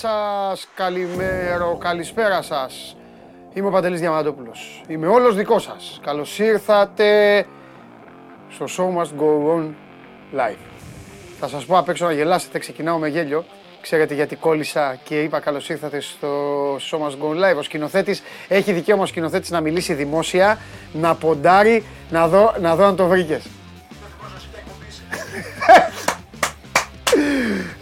Γεια σας, καλημέρα, καλησπέρα σας. Είμαι ο Παντελής Διαμαντόπουλος. Είμαι όλος δικός σας. Καλώς ήρθατε στο Show Must Go On Live. Θα σας πω απ' έξω να γελάσετε, ξεκινάω με γέλιο. Ξέρετε γιατί κόλλησα και είπα καλώς ήρθατε στο Show Must Go On Live. Ο σκηνοθέτης έχει δικαίωμα ο σκηνοθέτης να μιλήσει δημόσια, να ποντάρει, να δω, να δω αν το βρήκες.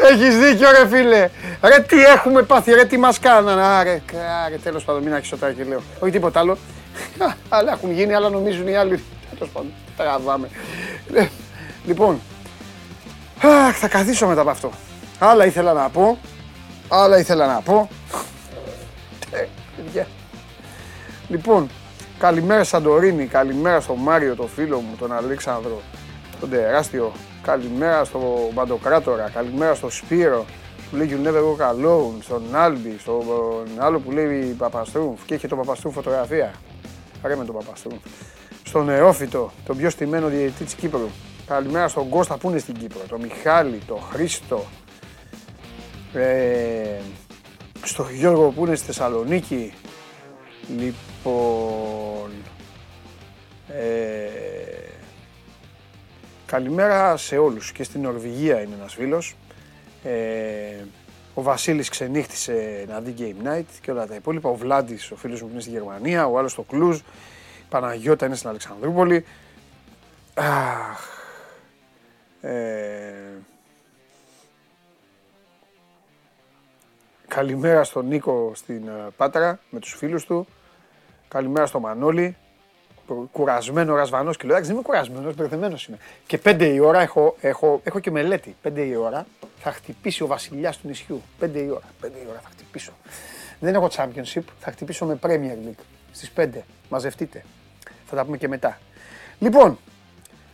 Έχεις δίκιο ρε φίλε. Ρε τι έχουμε πάθει, ρε τι μας κάνανε. Άρε, άρε τέλος πάντων, μην άρχισε και λέω. Όχι τίποτα άλλο. Αλλά έχουν γίνει, αλλά νομίζουν οι άλλοι. Τέλος πάντων, τραβάμε. Ε, λοιπόν, αχ, θα καθίσω μετά από αυτό. Άλλα ήθελα να πω. Άλλα ήθελα να πω. Ε, λοιπόν, καλημέρα Σαντορίνη, καλημέρα στον Μάριο, τον φίλο μου, τον Αλέξανδρο, τον τεράστιο Καλημέρα στο Μπαντοκράτορα, καλημέρα στο Σπύρο που λέει You never walk alone, στον Άλμπι, στον άλλο που λέει Παπαστρούμφ και έχει τον Παπαστρούμφ φωτογραφία. Ρε με τον Παπαστρούμφ. Στον Νεόφυτο, τον πιο στημένο διαιτητή της Κύπρου. Καλημέρα στον Κώστα που είναι στην Κύπρο, τον Μιχάλη, τον Χρήστο, ε, στον Γιώργο που είναι στη Θεσσαλονίκη. Λοιπόν, ε, Καλημέρα σε όλους και στην Νορβηγία είναι ένας φίλος. Ε, ο Βασίλης ξενύχτησε να δει Game Night και όλα τα υπόλοιπα. Ο Βλάντης, ο φίλος μου που είναι στη Γερμανία, ο άλλος στο Κλούζ. Η Παναγιώτα είναι στην Αλεξανδρούπολη. Αχ. Ε, καλημέρα στον Νίκο στην ε, Πάτρα με τους φίλους του. Καλημέρα στο Μανώλη κουρασμένο ρασβανός και λέω: δεν είμαι κουρασμένος, μπερδεμένος είμαι. Και πέντε η ώρα έχω, έχω, έχω και μελέτη. Πέντε η ώρα θα χτυπήσει ο βασιλιά του νησιού. Πέντε η ώρα. Πέντε η ώρα θα χτυπήσω. Δεν έχω championship, θα χτυπήσω με Premier League στις 5. Μαζευτείτε. Θα τα πούμε και μετά. Λοιπόν,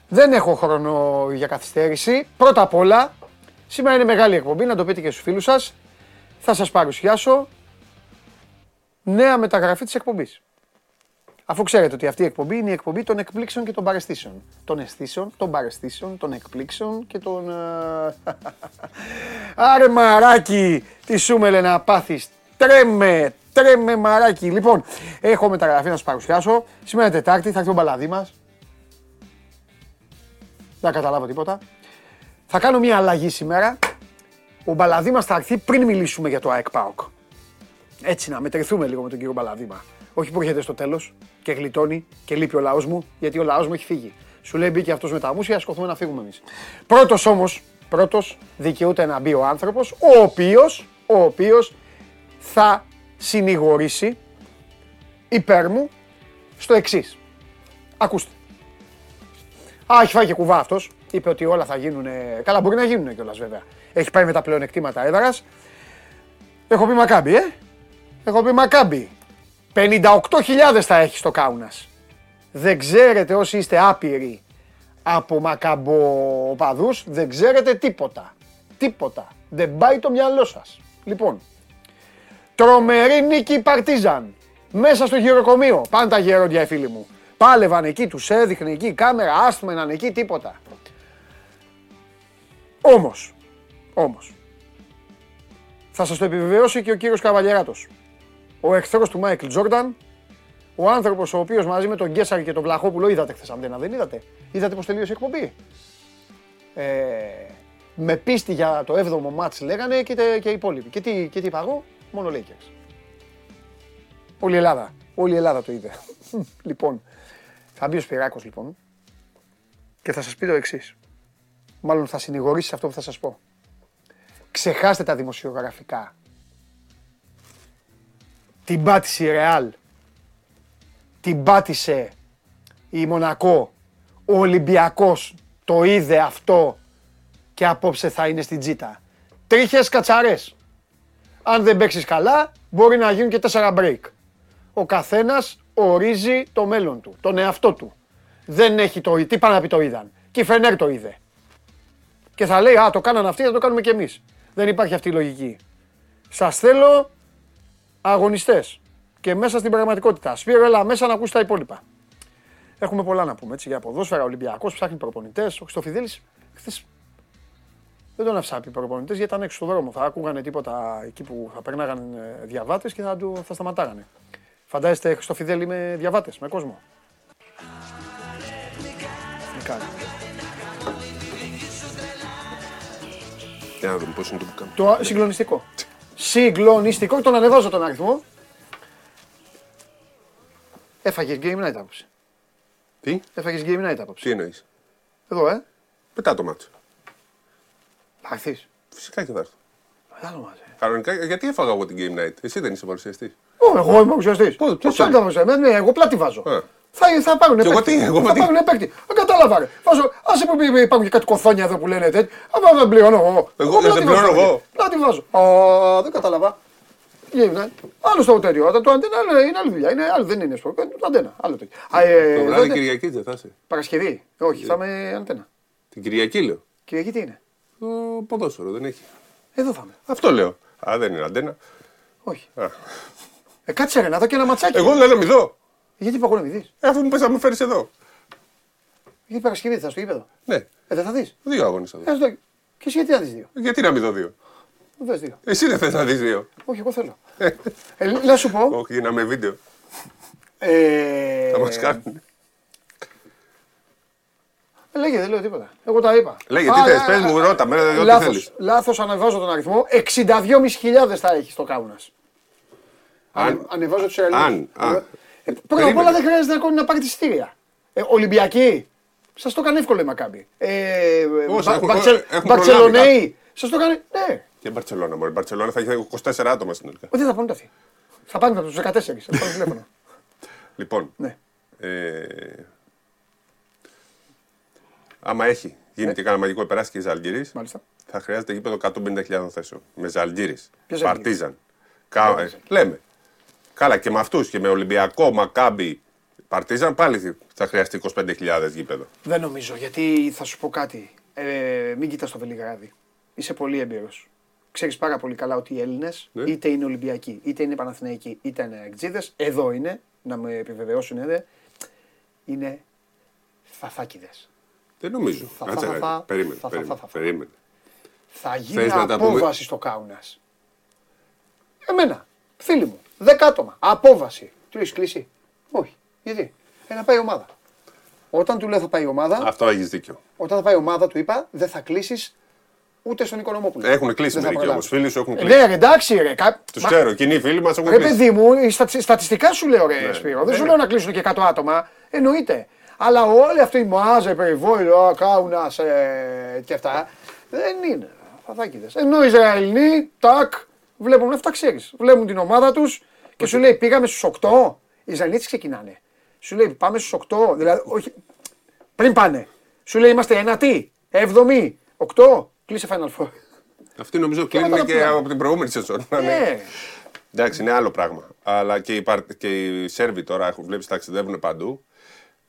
δεν έχω χρόνο για καθυστέρηση. Πρώτα απ' όλα, σήμερα είναι μεγάλη εκπομπή, να το πείτε και στους φίλους σας. Θα σας παρουσιάσω νέα μεταγραφή της εκπομπής. Αφού ξέρετε ότι αυτή η εκπομπή είναι η εκπομπή των εκπλήξεων και των παρεστήσεων. Των αισθήσεων, των παρεστήσεων, των εκπλήξεων και των... Ε, Άρε μαράκι, τι σου με να πάθεις. Τρέμε, τρέμε μαράκι. Λοιπόν, έχω μεταγραφή να σας παρουσιάσω. Σήμερα Τετάρτη θα έρθει ο μπαλαδί μας. Δεν καταλάβω τίποτα. Θα κάνω μια αλλαγή σήμερα. Ο μπαλαδί μας θα έρθει πριν μιλήσουμε για το ΑΕΚ ΠΑΟΚ. Έτσι να μετρηθούμε λίγο με τον κύριο Μπαλαδίμα. Όχι που έρχεται στο τέλος και γλιτώνει και λείπει ο λαός μου, γιατί ο λαός μου έχει φύγει. Σου λέει μπήκε αυτός με τα μουσια, σκοθούμε να φύγουμε εμείς. Πρώτος όμως, πρώτος δικαιούται να μπει ο άνθρωπος, ο οποίος ο οποίος θα συνηγορήσει υπέρ μου στο εξής. Ακούστε. Α, έχει φάει και κουβά αυτός. Είπε ότι όλα θα γίνουν. Καλά, μπορεί να γίνουν κιόλας βέβαια. Έχει πάει με τα πλεονεκτήματα έδρας. Έχω πει Μακάμπι, ε. Έχω πει Μακάμπι. 58.000 θα έχει στο Κάουνας. Δεν ξέρετε όσοι είστε άπειροι από μακαμποπαδούς, δεν ξέρετε τίποτα. Τίποτα. Δεν πάει το μυαλό σας. Λοιπόν, τρομερή νίκη Παρτίζαν. Μέσα στο γυροκομείο. Πάνε τα γερόντια οι φίλοι μου. Πάλευαν εκεί, τους έδειχνε εκεί κάμερα, άστμεναν εκεί, τίποτα. Όμως, όμως, θα σας το επιβεβαιώσει και ο κύριος Καβαλιεράτος ο εχθρός του Μάικλ Τζόρνταν, ο άνθρωπος ο οποίος μαζί με τον Γκέσαρη και τον Βλαχόπουλο είδατε χθες Αντένα, δεν είδατε. Είδατε πώς τελείωσε η εκπομπή. Ε, με πίστη για το 7ο μάτς λέγανε και, και οι υπόλοιποι. Και τι, και τι είπα εγώ, μόνο Lakers. Όλη η Ελλάδα. Όλη η Ελλάδα το είδε. λοιπόν, θα μπει ο Σπυράκος λοιπόν και θα σας πει το εξής. Μάλλον θα συνηγορήσει αυτό που θα σας πω. Ξεχάστε τα δημοσιογραφικά την πάτησε η Ρεάλ. Την πάτησε η Μονακό. Ο Ολυμπιακός το είδε αυτό και απόψε θα είναι στην τζίτα. Τρίχες κατσαρές. Αν δεν παίξεις καλά, μπορεί να γίνουν και τέσσερα break. Ο καθένας ορίζει το μέλλον του, τον εαυτό του. Δεν έχει το τι πάνε να πει το είδαν. Και η Φενέρ το είδε. Και θα λέει, α, το κάνανε αυτοί, θα το κάνουμε κι εμείς. Δεν υπάρχει αυτή η λογική. Σας θέλω αγωνιστές και μέσα στην πραγματικότητα. Σπύρο, έλα μέσα να ακούσει τα υπόλοιπα. Έχουμε πολλά να πούμε έτσι για ποδόσφαιρα. Ολυμπιακός ψάχνει προπονητές. Ο Χρυστοφιδέλη χθες Δεν τον άφησα να πει προπονητές γιατί ήταν έξω στον δρόμο. Θα άκουγαν τίποτα εκεί που θα περνάγαν διαβάτες και θα, του, θα σταματάγανε. Φαντάζεστε στο Φιδέλη με διαβάτες, με κόσμο; Τι κάνει; Για να δούμε πώς είναι το που κάνω. Το συγκλονιστικό. Συγκλονιστικό. Τον ανεβάζω τον αριθμό. Έφαγες game night άποψε. Τι, Έφαγες game night άποψε. τι εννοείς; Εδώ, ε. Μετά το μάτσο. Θα έρθεις. Φυσικά και θα έρθω. Άλλο μαζί. Κανονικά, γιατί έφαγα εγώ την game night; Εσύ δεν είσαι παρουσιαστής. Ω, εγώ είμαι ουσιαστή. Πού, ποιος Πώ είναι; θα παρουσιαστή. Ναι, εγώ πλάτη βάζω. Ε. Θα, θα πάρουν Και εγώ παίκτη. τι, εγώ θα τι. πάρουν παίκτη. Δεν κατάλαβα. Ρε. Βάζω, άσε που υπάρχουν και κάτι κοθόνια εδώ που λένε τέτοιο. Αλλά δεν πληρώνω εγώ. Εγώ δεν πλάτη πληρώνω βάζω, εγώ. ρε. Πλάτη βάζω. Α, δεν κατάλαβα. Γίνεται. Άλλο το τέτοιο. Όταν Το αντένα είναι- είναι άλλη δουλειά. Είναι, άλλο, δεν είναι σπορ. Το αντένα. Άλλο τέτοιο. Α, ε, Το εδώ βράδυ είναι- Κυριακή δεν θα είσαι. Παρασκευή. Όχι, θα είμαι αντένα. Την Κυριακή λέω. Κυριακή τι είναι; Το ποδόσφαιρο δεν έχει. Εδώ θα είμαι. Αυτό λέω. Α, δεν είναι αντένα. Όχι. Α. Ε, κάτσε ρε να δω και ένα ματσάκι. Εγώ λέω να μην δω. Γιατί είπα εγώ να μην δεις. Ε, αφού μου πες να με φέρεις εδώ. Γιατί Παρασκευή θα στο γήπεδο. Ναι, Ε, δεν θα δεις. δύο αγώνες θα Ε, δω. ας δω. Και εσύ γιατί να δεις δύο; Γιατί να μην δω δύο; Δες δύο. Εσύ δεν θες να δεις δύο. Όχι, εγώ θέλω. ε, να σου πω. Όχι, να με βίντεο. Ε, Θα μας κάνουν. Λέγε, δεν λέω τίποτα. Εγώ τα είπα. Λέγε, τι Α, θες, α, πες α, μου, α, ρώτα με, ό,τι λάθος, θέλεις. Λάθος, ανεβάζω τον αριθμό. 62.500 θα έχεις στο Κάουνας. Αν- Αν, ανεβάζω τους Ελλήνες. αν, α. Ε, πρώτα απ' Περίμενε. όλα δεν χρειάζεται ακόμη να πάρει τη στήρια. Ε, Ολυμπιακοί. Σας το έκανε εύκολο η Μακάμπη. Ε, Όσοι Μπα- έχουν- Μπαρτσελ- έχουν Μπαρτσελονέοι. Σας το έκανε. Ναι. Και Μπαρσελόνα, μωρέ. Μπαρσελόνα θα έχει 24 άτομα συνολικά. Όχι, δεν θα πάνε αυτοί. Θα πάνε από τους 14. Θα πάνε τηλέφωνο. Λοιπόν, Ναι. ε, άμα έχει γίνει και κανένα μαγικό περάσει και η Ζαλγκύρης, Μάλιστα. θα χρειάζεται γήπεδο 150.000 θέσεων. Με Ζαλγκύρης, Ποιος Ζαλγκύρης; Παρτίζαν. Κα- ε, λέμε. Καλά και με αυτούς και με Ολυμπιακό, Μακάμπι, Παρτίζαν πάλι θα χρειαστεί 25.000 γήπεδο. Δεν νομίζω, γιατί θα σου πω κάτι. Ε, μην κοιτάς το Βελιγράδι. Είσαι πολύ έμπειρος. Ξέρεις πάρα πολύ καλά ότι οι Έλληνες, Ναι. είτε είναι Ολυμπιακοί, είτε είναι Παναθηναϊκοί, είτε είναι Εκτζίδες, εδώ είναι, να με επιβεβαιώσουν, είναι, είναι φαφάκιδες. Δεν νομίζω. Θα- Κάτσε, θα- ρε. θα- Περίμενε, θα- θα- περίμενε, θα- θα- περίμενε. Θα γίνει Θες να τα πούμε; απόβαση στο Κάουνας. Εμένα, φίλοι μου, δέκα άτομα, απόβαση. Του έχει κλείσει. Όχι. Γιατί; Ε, να πάει η ομάδα. Όταν του λέω θα πάει η ομάδα, Αυτό έχεις δίκιο. Όταν θα πάει η ομάδα, του είπα, δεν θα κλείσεις ούτε στον Οικονομόπουλο. Έχουν κλείσει Δεν θα μερικοί όμω. προλάβεις. Φίλοι σου έχουν Ε, κλείσει. Ναι, ρε, εντάξει, ρε. Κα... Τους Μα- ξέρω. Κοινοί φίλοι μας έχουν Ρε, κλείσει. παιδί μου, οι στατι- στατιστικά σου λέω, ρε, Ναι. Σπύρο. Δεν Ε, σου ναι. λέω να κλείσουν και 100 άτομα. Εννοείται. Αλλά όλη αυτή η μάζα, η περιβόητο, κάουνας ε, και αυτά δεν είναι. Φαδάκιδε. Ενώ οι Ισραηλοί, τάκ, βλέπουν αυτά ξέρεις. Βλέπουν την ομάδα τους και σου λέει πήγαμε στους 8. Οι Ισραηλοί έτσι ξεκινάνε. Σου λέει πάμε στους 8. Δηλαδή, όχι, πριν πάνε. Σου λέει είμαστε ένατοι, έβδομοι, 8. Κλείσε Final Four. Αυτοί νομίζω μετά κλείνουν τα και πλάνα. από την προηγούμενη σεζόν. να είναι. Ναι. Εντάξει, είναι άλλο πράγμα. Αλλά και οι, Παρ- και οι Σέρβοι τώρα έχουν βλέπει ταξιδεύουν παντού.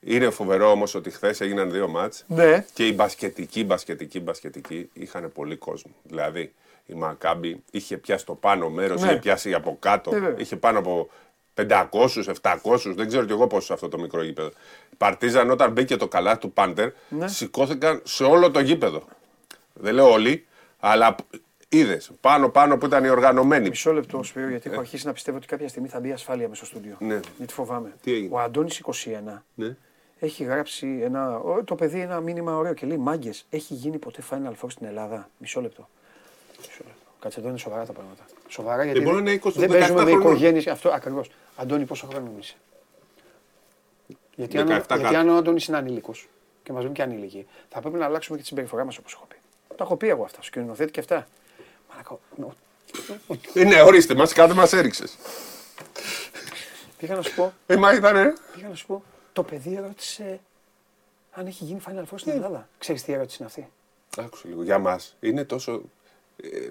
Είναι φοβερό όμως ότι χθες έγιναν δύο μάτς. Ναι. Και οι μπασκετικοί, μπασκετικοί, μπασκετικοί είχαν πολύ κόσμο. Δηλαδή η Μακάμπη είχε πιάσει το πάνω μέρος, Ναι. είχε πιάσει από κάτω. Ε, βέβαια. είχε πάνω από 500, 700, δεν ξέρω κι εγώ πόσο αυτό το μικρό γήπεδο. Η Παρτίζαν όταν μπήκε το καλά του Πάντερ, Ναι. σηκώθηκαν σε όλο το γήπεδο. Δεν λέω όλοι, αλλά είδες πάνω πάνω που ήταν οι οργανωμένοι. Μισό λεπτό, Σπύρο, γιατί έχω αρχίσει να πιστεύω ότι κάποια στιγμή θα μπει ασφάλεια μέσα στο στούντιο. Ε. Ναι. Γιατί φοβάμαι. Τι έγινε; Ο Αντώνης 21 Ναι. έχει γράψει ένα, ο- το παιδί ένα μήνυμα ωραίο και λέει Μάγκες, έχει γίνει ποτέ Final Four στην Ελλάδα; Μισό λεπτό. Μισό λεπτό. Κάτσε εδώ είναι σοβαρά τα πράγματα. Σοβαρά γιατί μπορεί να είναι 20, δεν παίζουμε 17 με χρονών. οικογένειες. Αυτό ακριβώς. Αντώνη, πόσο χρόνο είσαι; Γιατί αν, 17 γιατί κάτω. αν ο Αντώνης είναι ανήλικος και μας βγουν και ανήλικοι, θα πρέπει να αλλάξουμε και τη συμπεριφορά μας όπως έχω πει. Τα έχω πει εγώ αυτά, σκηνοθέτη και αυτά. Μαλάκα, ο- Ε, ναι, ορίστε, μα κάτω μας έριξες. Πήγα να σου πω, Ε, μα ήταν, ε. πήγα να σου πω, το παιδί ρώτησε αν έχει γίνει Final Four στην Ελλάδα. Ξέρεις τι ερώτηση είναι αυτή; Άκουσε λίγο, για μας είναι τόσο. Ε,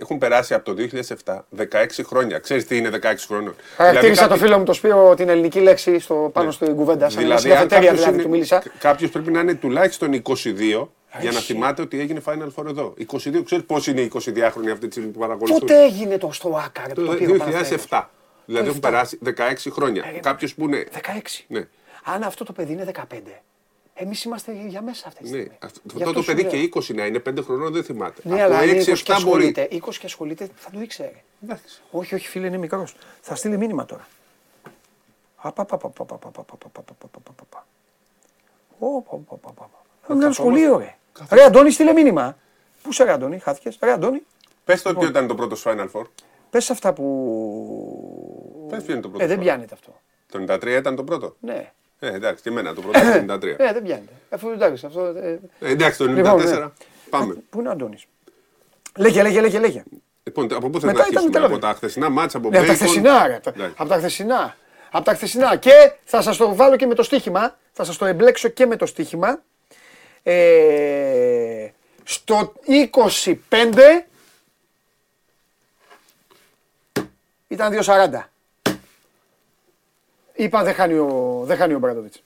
έχουν περάσει από το 2007 16 χρόνια. Ξέρεις τι είναι 16 χρόνων; Χαρακτήρισα το κάποιοι- φίλο μου το Σπύρο την ελληνική λέξη στο, πάνω Ναι. στην κουβέντα. Σαν Δηλαδή, δηλαδή, αν καφετέρια κάποιος δηλαδή είναι- του μίλησα. κάποιος πρέπει να είναι τουλάχιστον 22 για να Εσύ. θυμάται ότι έγινε Final Four εδώ. 22, ξέρεις πώς είναι οι 22χρονοι αυτή τη στιγμή που παρακολουθούν; Πότε έγινε το στο Άκα, ρε, που Το το πήρε ο Παναθηναϊκός. 2007. Δηλαδή έχουν 17. περάσει 16 χρόνια. Έγινε. Κάποιο που είναι. 16. Ναι. Αν αυτό το παιδί είναι 15, Εμεί είμαστε για μέσα αυτή τη στιγμή. Ναι. Αυτό, το παιδί και 20 να είναι, 5 χρονών δεν θυμάται. Ναι, Από αλλά 6, 20 7 και μπορεί. 20 και ασχολείται, θα το ήξερε. Όχι, όχι, φίλε, είναι μικρό. Θα στείλει μήνυμα τώρα. Ένα σχολείο, ρε. Ρε Αντώνη, στείλε μήνυμα. Πού σε ρε Αντώνη, χάθηκε. Ρε Αντώνη. Πε το ότι ήταν το πρώτο Final Four. Πε αυτά που. Πε ποιο είναι το πρώτο. Ε, δεν πιάνεται αυτό. Το 93 ήταν το πρώτο. Ναι. Ε, εντάξει, και εμένα το πρώτο το 93. Ε, δεν πιάνεται. Αφού εντάξει, αυτό... ε, Ε, εντάξει, το 94. Λοιπόν, ναι. Πάμε. Πού είναι ο Αντώνης; Λέγε, λέγε, λέγε, λέγε. Λοιπόν, από πού θες Μετά να ήταν αρχίσουμε, τέλος. από τα χθεσινά μάτσα, από Ναι, από τα Bacon. χθεσινά, ρε. Εντάξει. Από τα χθεσινά. Από τα χθεσινά. Και θα σας το βάλω και με το στοίχημα. Θα σας το εμπλέξω και με το στοίχημα. Ε, στο 25 ήταν 2.40. Είπα δεν χάνει ο, δεν χάνει ο Μπράντοβιτς.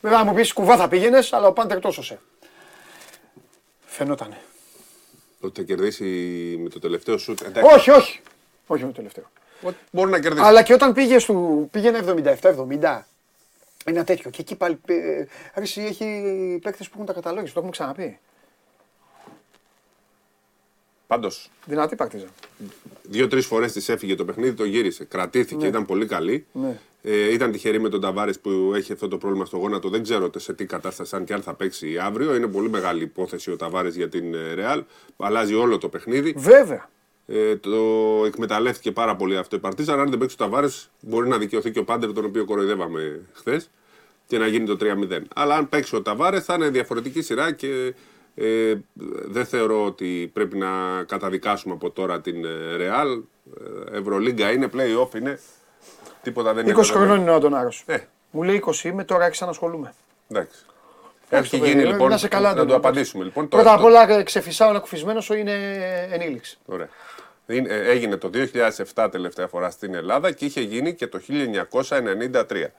Βέβαια θα μου πεις κουβά θα πήγαινες, αλλά ο Πάντερ τόσο σε. Φαινότανε. Ότι θα κερδίσει με το τελευταίο σουτ. Εντάξει, Όχι, όχι. Όχι με το τελευταίο. ότι μπορεί να κερδίσει. Αλλά και όταν πήγε στου, πήγαινε 77-70, ένα τέτοιο. Και εκεί πάλι. ε, Άρης έχει παίκτες που έχουν τα καταλόγια, το έχουμε ξαναπεί. Πάντως, Δυνατή παρτίζα. δύο-τρεις φορές της έφυγε το παιχνίδι, το γύρισε. Κρατήθηκε, ήταν πολύ καλή. Ναι. Ε, ήταν τυχερή με τον Ταβάρες που έχει αυτό το πρόβλημα στο γόνατο. Δεν ξέρω σε τι κατάσταση, αν και αν θα παίξει αύριο. Είναι πολύ μεγάλη υπόθεση ο Ταβάρες για την ε, Ρεάλ. Αλλάζει όλο το παιχνίδι. Βέβαια. Ε, το εκμεταλλεύτηκε πάρα πολύ αυτό η Παρτίζαν. Αν δεν παίξει ο Ταβάρες, μπορεί να δικαιωθεί και ο Πάντερ, τον οποίο κοροϊδεύαμε χθες, και να γίνει το 3-0. Αλλά αν παίξει ο Ταβάρες, θα είναι διαφορετική σειρά και ε, δεν θεωρώ ότι πρέπει να καταδικάσουμε από τώρα την ε, Ρεάλ. Ε, Ευρωλίγκα είναι, play-off είναι. Τίποτα δεν 20 είναι. χρονών είναι ο Αντωνάρος. Ε, Μου λέει 20 είμαι, τώρα άρχισα να ασχολούμαι. εντάξει. Εντάξει, Έχει το γίνει παιδί, λοιπόν. να σε καλά, να το Αντώνη. απαντήσουμε λοιπόν. Το- Πρώτα απ' το- όλα ε, ξεφυσάω ένα κουφισμένος είναι ενήλιξη. Ωραία. Είναι- ε, Έγινε το 2007 τελευταία φορά στην Ελλάδα και είχε γίνει και το 1993.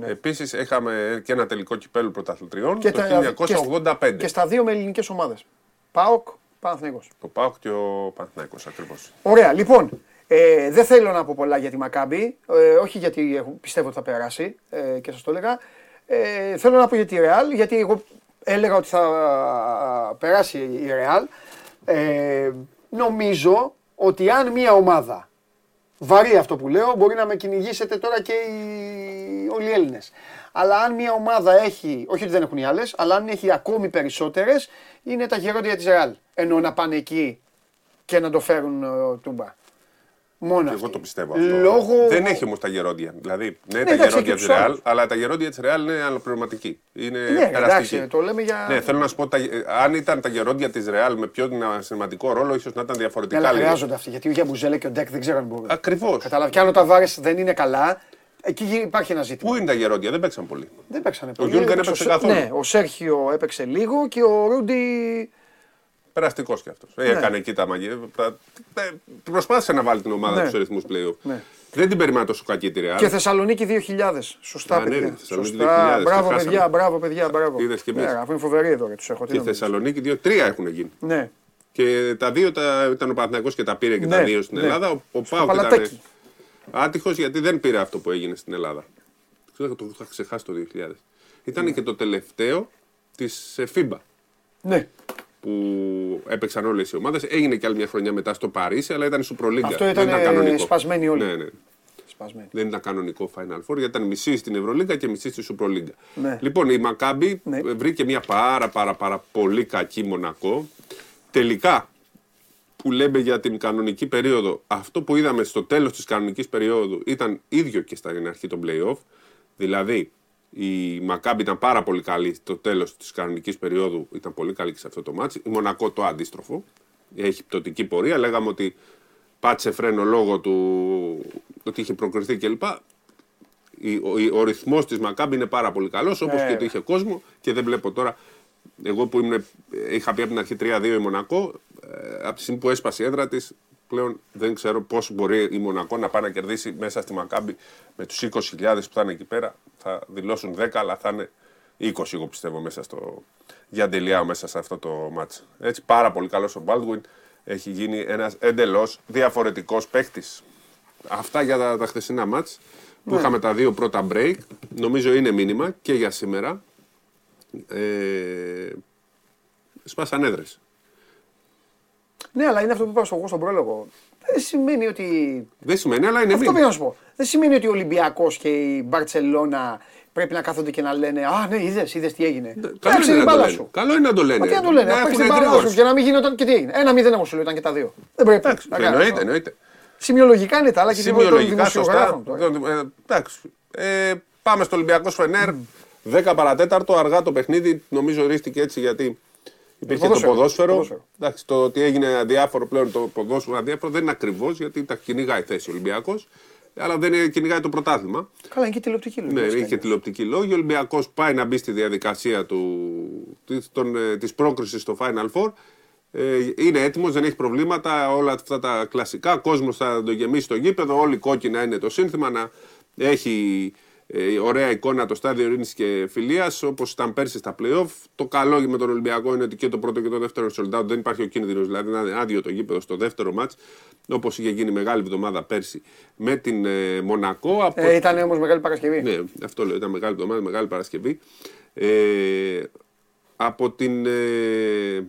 Ναι. Επίσης είχαμε και ένα τελικό κυπέλου πρωταθλητριών Και το τα- 1985. Και στα δύο με ελληνικές ομάδες. ΠΑΟΚ, Παναθηναϊκός. Το ΠΑΟΚ και ο Παναθηναϊκός ακριβώς. Ωραία, λοιπόν. Ε, δεν θέλω να πω πολλά για τη Μακάμπη. Ε, όχι γιατί έχω- πιστεύω ότι θα περάσει ε, και σας το έλεγα. Ε, θέλω να πω για τη Ρεάλ, γιατί εγώ έλεγα ότι θα περάσει η Ρεάλ. Ε, νομίζω ότι αν μια ομάδα. Βαρύ αυτό που λέω, μπορεί να με κυνηγήσετε τώρα και οι, όλοι οι Έλληνες. Αλλά αν μια ομάδα έχει, όχι ότι δεν έχουν οι άλλες, αλλά αν έχει ακόμη περισσότερες, είναι τα γερόντια τη Ρεάλ. Ενώ να πάνε εκεί και να το φέρουν ε, τούμπα. Μόνος Και εγώ αυτοί. το πιστεύω αυτό. Λόγω... Δεν έχει όμως τα γερόντια. Δηλαδή, ναι, τα εντάξει, γερόντια έχει της τους Ρεάλ, άλλους. αλλά τα γερόντια της Ρεάλ είναι αλλοπληρωματικοί. Είναι Ναι, εντάξει, περαστικοί. το λέμε για. Ναι, θέλω να σου πω, τα, αν ήταν τα γερόντια της Ρεάλ με πιο σημαντικό ρόλο, ίσως να ήταν διαφορετικά. Ναι, αλλά λίγο. χρειάζονται αυτοί. Γιατί ο Γιαμπουζέλε και ο Ντεκ δεν ξέρω αν μπορούν. Ακριβώς. Κατάλαβε. Και αν ο Ταβάρες δεν είναι καλά, εκεί υπάρχει ένα ζήτημα. Πού είναι τα γερόντια, δεν παίξαν πολύ. Δεν παίξανε πολύ. Γιούλ δεν Έπαιξε έπαιξε ο Σέ- καθόλου. Ναι, ο Σέρχιο έπαιξε λίγο και ο Ρούντι. Περαστικό κι αυτό. Έκανε εκεί τα μαγεία. τα- ε, Προσπάθησε να βάλει την ομάδα Ναι. του ρυθμού playoff. Ναι. Δεν την περιμάνα τόσο κακή τη Real. Και Θεσσαλονίκη 2000. Σωστά, Α, ναι, παιδιά. Θεσσαλονίκη Σωστά. 2000, Μπράβο, ξεχάσαμε. παιδιά, μπράβο, παιδιά, μπράβο. Είδες και εμείς. Ναι, αφού είναι φοβερή εδώ, ρε, τους έχω. Τι Και νομίζεις. Θεσσαλονίκη δύο-τρία έχουν γίνει. Ναι. Και τα δύο τα, ήταν ο Παναθηναϊκός και τα πήρε και Ναι, τα δύο στην ναι. Ελλάδα. Ο, ο Στο Πάουκ ήταν Παλατάκι. άτυχο γιατί δεν πήρε αυτό που έγινε στην Ελλάδα. Ξέρω, το είχα ξεχάσει το 2000. Ήταν και το τελευταίο τη FIBA Ναι. Που έπαιξαν όλες οι ομάδες. Έγινε και άλλη μια χρονιά μετά στο Παρίσι, αλλά ήταν Super League. Αυτό δεν ήταν, ήταν ε, κανονικό. σπασμένοι όλοι. Ναι, ναι. Σπασμένη. Δεν ήταν κανονικό Final Four, γιατί ήταν μισή στην Ευρωλίγκα και μισή στη Super League. Ναι. Λοιπόν, η Μακάμπη Ναι. βρήκε μια πάρα πάρα πάρα πολύ κακή Μονακό. Τελικά, που λέμε για την κανονική περίοδο, αυτό που είδαμε στο τέλος της κανονικής περίοδου ήταν ίδιο και στην αρχή των play-off. Δηλαδή, η Μακάμπι ήταν πάρα πολύ καλή στο τέλος της κανονικής περίοδου, ήταν πολύ καλή και σε αυτό το ματς. Η Μονακό το αντίστροφο, έχει πτωτική πορεία. Λέγαμε ότι πάτησε φρένο λόγω του ότι είχε προκριθεί κλπ. Η- Ο, ο, ο ρυθμός της Μακάμπι είναι πάρα πολύ καλός, όπως Ε. και ότι είχε κόσμο και δεν βλέπω τώρα. Εγώ που ήμουν, είχα πει από την αρχή 3-2 η Μονακό, ε, από τη στιγμή που έσπασε η έδρα της, πλέον δεν ξέρω πώς μπορεί η Μονακό να πάει να κερδίσει μέσα στη Μακάμπη με τους 20.000 που θα είναι εκεί πέρα. Θα δηλώσουν 10, αλλά θα είναι 20, εγώ πιστεύω, μέσα στο Γιαντελιάο, μέσα σε αυτό το μάτς. Έτσι, πάρα πολύ καλός ο Baldwin. Έχει γίνει ένας εντελώς διαφορετικός παίκτης. Αυτά για τα, τα χθεσινά μάτς που είχαμε τα δύο πρώτα break. Νομίζω είναι μήνυμα και για σήμερα. Ε, σπάσαν έδρες. Ναι, αλλά είναι αυτό που είπα στο- εγώ στον πρόλογο. Δεν σημαίνει ότι. Δεν σημαίνει, αλλά είναι Αυτό μήνυμα. πήγα να σου πω. Δεν σημαίνει ότι ο Ολυμπιακός και η Μπαρσελόνα πρέπει να κάθονται και να λένε Α, ναι, είδες, είδες τι έγινε. Καλό Παίξε είναι την να το μπάλα λένε. σου. Καλό είναι να το λένε. Μα τι να το λένε, Να να παίξει έχουν την μπάλα σου εντύπωση. και να μην γίνει όταν. Και τι έγινε. Ένα μηδέν εγώ σου λέω, ήταν και τα δύο. Δεν πρέπει. Εντάξει, να κάνεις εννοείται, αυτό. εννοείται. Σημειολογικά είναι τα άλλα και τίποτα των Σημειολογικά σωστά. δημοσιογράφων. τώρα. Ε, Εντάξει. Ε, πάμε στο Ολυμπιακό Φενέρ. 10 παρατέταρτο, αργά το παιχνίδι. Νομίζω ορίστηκε έτσι γιατί υπήρχε το ποδόσφαιρο, ποδόσφαιρο. ποδόσφαιρο. Εντάξει, το ότι έγινε αδιάφορο πλέον το ποδόσφαιρο αδιάφορο δεν είναι ακριβώς γιατί τα κυνηγάει θέση ο Ολυμπιακός. Αλλά δεν είναι- κυνηγάει το πρωτάθλημα. Καλά, είναι και τηλεοπτική Ναι, λόγια. είχε τηλεοπτική λόγη. Ο Ολυμπιακός πάει να μπει στη διαδικασία του, της, των, ε, της πρόκρισης στο Final Four. Ε, είναι έτοιμος, δεν έχει προβλήματα. Όλα αυτά τα κλασικά. Κόσμος θα το γεμίσει το γήπεδο. Όλοι κόκκινα είναι το σύνθημα. Να έχει ε, ωραία εικόνα το στάδιο ειρήνης και φιλίας όπως ήταν πέρσι στα playoff. Το καλό με τον Ολυμπιακό είναι ότι και το πρώτο και το δεύτερο sold out δεν υπάρχει ο κίνδυνος. Δηλαδή να είναι άδειο το γήπεδο στο δεύτερο μάτ. Όπως είχε γίνει μεγάλη εβδομάδα πέρσι με την ε, Μονακό. Από Ε, ήταν όμως μεγάλη Παρασκευή. ναι, αυτό λέω. Ήταν μεγάλη εβδομάδα, μεγάλη Παρασκευή. Ε, από την ε,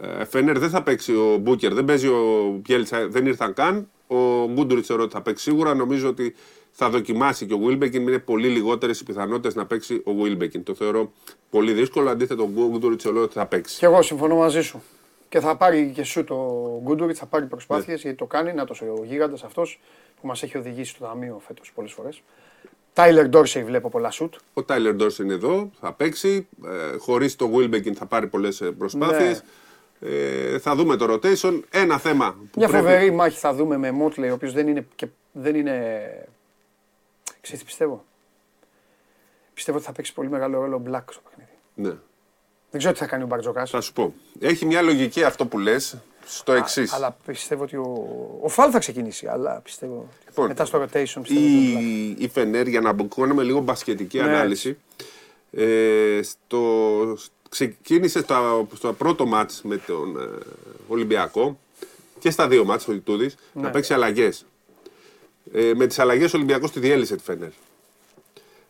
ε, Φένερ δεν θα παίξει ο Μπούκερ, δεν παίζει ο Μπιέλτσα, δεν ήρθαν καν. Ο Γκούντουριτς θεωρώ ότι θα παίξει σίγουρα. Νομίζω ότι θα δοκιμάσει και ο Βίλμπεκιν. Είναι πολύ λιγότερες οι πιθανότητες να παίξει ο Βίλμπεκιν. Το θεωρώ πολύ δύσκολο. Αντίθετα, ο Γκούντουριτς θεωρώ ότι θα παίξει. Και εγώ συμφωνώ μαζί σου. Και θα πάρει και σου το Γκούντουριτς, θα πάρει Ναι. προσπάθειε γιατί το κάνει. Να το ο γίγαντας αυτός που μας έχει οδηγήσει στο ταμείο φέτος πολλές φορές. Τάιλερ Ντόρσεϊ βλέπω πολλά σουτ. Ο Τάιλερ Ντόρς είναι εδώ, θα παίξει. Ε, Χωρίς το Βίλμπεκιν θα πάρει πολλές προσπάθειες. Ε, θα δούμε το rotation. Ένα θέμα που Μια πρέπει- φοβερή μάχη θα δούμε με Μότλεϊ, ο οποίος δεν είναι. Και δεν είναι... Ξέρεις τι πιστεύω; Πιστεύω ότι θα παίξει πολύ μεγάλο ρόλο ο Μπλακ στο παιχνίδι. Ναι. Δεν ξέρω τι θα κάνει ο Μπαρτζοκάς. Θα σου πω. Έχει μια λογική αυτό που λες στο εξής. Αλλά πιστεύω ότι ο, ο Φαλ θα ξεκινήσει. Αλλά πιστεύω. Λοιπόν, μετά στο rotation πιστεύω. ότι ο Black. Η, η Φενέρ, για να κάνουμε λίγο μπασκετική Ναι. ανάλυση, ε, στο, ξεκίνησε στο, στο πρώτο μάτς με τον ε, Ολυμπιακό και στα δύο μάτς ο Ιτούδης Ναι. να παίξει αλλαγές. Ε, με τις αλλαγές ο Ολυμπιακός τη διέλυσε τη Φενέρ.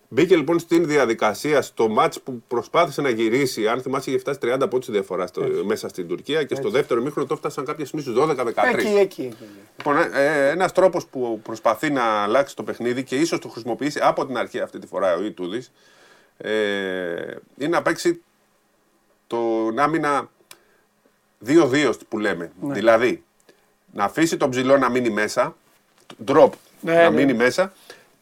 Μπήκε λοιπόν στην διαδικασία στο μάτς που προσπάθησε να γυρίσει. Αν θυμάσαι, είχε φτάσει 30 πόντους διαφορά στο, μέσα στην Τουρκία και στο δεύτερο μήχρονο το έφτασαν κάποια στιγμή στους 12-13. Εκεί, εκεί, εκεί. Λοιπόν, ε, ένας τρόπος που προσπαθεί να αλλάξει το παιχνίδι και ίσως το χρησιμοποιήσει από την αρχή αυτή τη φορά ο Ιτούδης ε, είναι να παίξει τον άμυνα 2-2 που λέμε. Ναι. Δηλαδή, να αφήσει τον ψηλό να μείνει μέσα, drop Ναι, να ναι. μείνει μέσα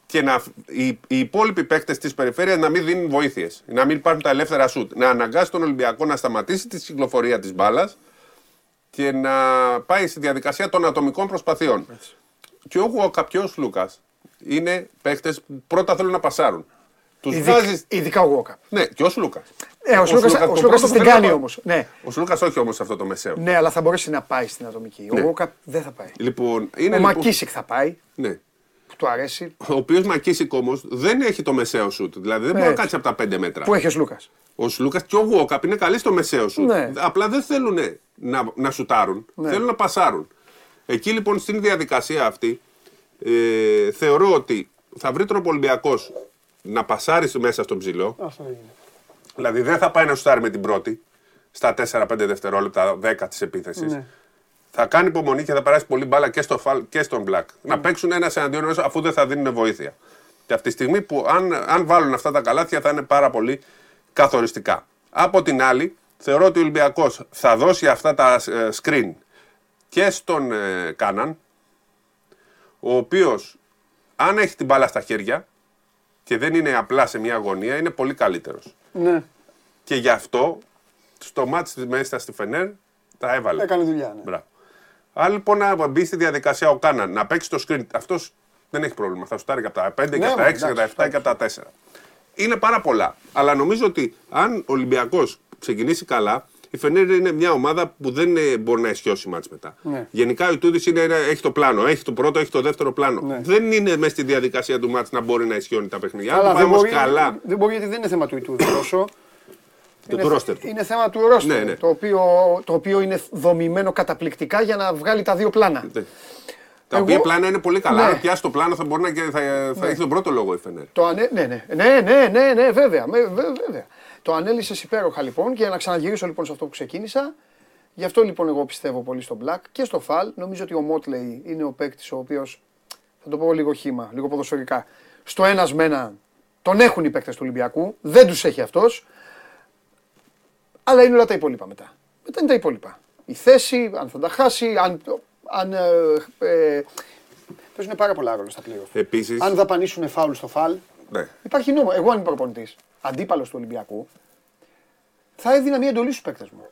και να, οι, οι υπόλοιποι παίκτες της περιφέρειας να μην δίνουν βοήθειες. Να μην υπάρχουν τα ελεύθερα σουτ. Να αναγκάσει τον Ολυμπιακό να σταματήσει τη κυκλοφορία της μπάλας και να πάει στη διαδικασία των ατομικών προσπαθειών. Και ο Γουόκα και ο Λούκα είναι παίκτες που πρώτα θέλουν να πασάρουν. Τους Ειδικά, βάζει. ειδικά ο Γόκα. Ναι, και ο Σλούκας. Ε, ο Σλούκας- ο Σλούκας την κάνει όμως. Ναι. Ο Σλούκας όχι όμως αυτό το μεσαίο. Ναι, αλλά θα μπορέσει να πάει στην ατομική. Ο Ναι. Γόκα δεν θα πάει. Λοιπόν, είναι Ο λοιπόν, Μακίσικ θα πάει, ναι. που του αρέσει. Ο οποίος Μακίσικ όμως δεν έχει το μεσαίο σουτ. Δηλαδή δεν μπορεί να Έτσι. κάτσει από τα 5 μέτρα. Που έχει ο Λούκα. Ο Σλούκας και ο Γουόκαπ είναι καλοί στο μεσαίο σουτ. Ναι. Απλά δεν θέλουν να, να σουτάρουν. Ναι. Θέλουν να πασάρουν. Εκεί λοιπόν στην διαδικασία αυτή ε, θεωρώ ότι θα βρει τρόπο Ολυμπιακός να πασάρει μέσα στον ψηλό. Αυτό έγινε. Δηλαδή δεν θα πάει να σουτάρει με την πρώτη στα 4-5 δευτερόλεπτα, 10 της επίθεσης. Ναι. Θα κάνει υπομονή και θα περάσει πολύ μπάλα και, στο φαλ, και στον Black. Να παίξουν ένα εναντίον ενός αφού δεν θα δίνουν βοήθεια. Και αυτή τη στιγμή που αν, αν βάλουν αυτά τα καλάθια θα είναι πάρα πολύ καθοριστικά. Από την άλλη, θεωρώ ότι ο Ολυμπιακός θα δώσει αυτά τα ε, screen και στον ε, Κάναν, ο οποίος αν έχει την μπάλα στα χέρια και δεν είναι απλά σε μια αγωνία, είναι πολύ καλύτερος. Ναι, Και γι' αυτό στο μάτς της μέσα στη Φενέρ τα έβαλε. έκανε δουλειά. Ναι. Μπράβο. Αν λοιπόν να μπει στη διαδικασία ο Κάναν να παίξει το screen, αυτός δεν έχει πρόβλημα. Θα σουτάρει και από τα 5 και Ναι, από τα 6 και από τα 7 εντάξει, και από τα 4. Είναι πάρα πολλά. Αλλά νομίζω ότι αν ο Ολυμπιακός ξεκινήσει καλά, η Φενέρ είναι μια ομάδα που δεν ε, μπορεί να ισιώσει μάτς μετά. Ναι. Γενικά ο Ιτούδης έχει το πλάνο. Έχει το πρώτο, έχει το δεύτερο πλάνο. Ναι. Δεν είναι μέσα στη διαδικασία του μάτς να μπορεί να ισιώνει τα παιχνίδια. Αν Αλλά το πάει δεν όμως μπορεί, καλά. δεν μπορεί γιατί δεν είναι θέμα του Ιτούδη τόσο. Το είναι, του ρόστερ του. είναι θέμα του ρόστερ, Ναι, ναι. Το, οποίο, το οποίο είναι δομημένο καταπληκτικά για να βγάλει τα δύο πλάνα. Ναι. Τα Εγώ- οποία πλάνα είναι πολύ καλά. Ναι. Αν πιάσει το πλάνο θα μπορεί να και θα, θα έχει τον πρώτο λόγο η Φενέρ. Το ανε... ναι, ναι, ναι, ναι, ναι, ναι, βέβαια, με- βε- βέβαια. Το ανέλησες υπέροχα λοιπόν και για να ξαναγυρίσω λοιπόν σε αυτό που ξεκίνησα. Γι' αυτό λοιπόν εγώ πιστεύω πολύ στο Black και στο Φαλ. Νομίζω ότι ο Μότλεϊ είναι ο παίκτης ο οποίος, θα το πω λίγο χήμα, λίγο ποδοσφαιρικά. Στο ένας με ένα τον έχουν οι παίκτες του Ολυμπιακού, δεν τους έχει αυτός. Αλλά είναι όλα τα υπόλοιπα μετά. Μετά είναι τα υπόλοιπα. Η θέση, αν θα τα χάσει, αν. αν ε, ε, παίζουν πάρα πολλά ρόλο στα playoff. Επίση. Αν δαπανίσουν φάουλ στο φαλ, Ναι. υπάρχει νόμο. Εγώ αν είμαι προπονητής, αντίπαλος του Ολυμπιακού, θα έδινα μια εντολή στους παίκτες μου.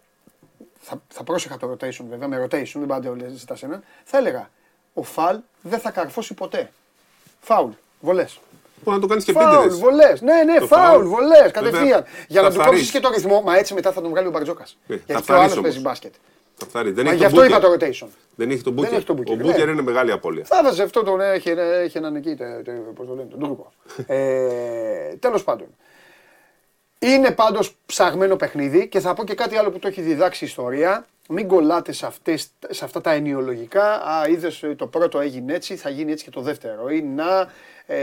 Θα, θα πρόσεχα το rotation βέβαια, με rotation, δεν πάντα όλε ζητά έναν. Θα έλεγα, ο φαλ δεν θα καρφώσει ποτέ. Φάουλ, βολές. Μπορεί να το κάνεις και Φάουλ, πίτιδε. βολές. Ναι, ναι, Το φάουλ, φάουλ. βολές. Βέβαια, Κατευθείαν. Για θα να του φθαρείς. κόψεις και το ρυθμό, μα έτσι μετά θα τον βγάλει ο Μπαρτζόκας. Ε, Γιατί θα και ο άλλος φθαρείς παίζει όμως. μπάσκετ. Θα φθάρει. Δεν Μα έχει γι' τον αυτό είπα Μπούκερ. το rotation. Δεν έχει τον Δεν Μπούκερ. έχει τον Μπούκερ, Ο Μπούκερ ναι. είναι μεγάλη απώλεια. Θα βάζει αυτό τον έχει, έχει έναν εκεί, τε- τε- πώς το λένε, τον Τούρκο. ε, τέλος πάντων. Είναι πάντως ψαγμένο παιχνίδι και θα πω και κάτι άλλο που το έχει διδάξει η ιστορία. Μην κολλάτε σε, αυτές, σε αυτά τα ενοιολογικά. Α, είδες το πρώτο έγινε έτσι, θα γίνει έτσι και το δεύτερο. Ή να, ε,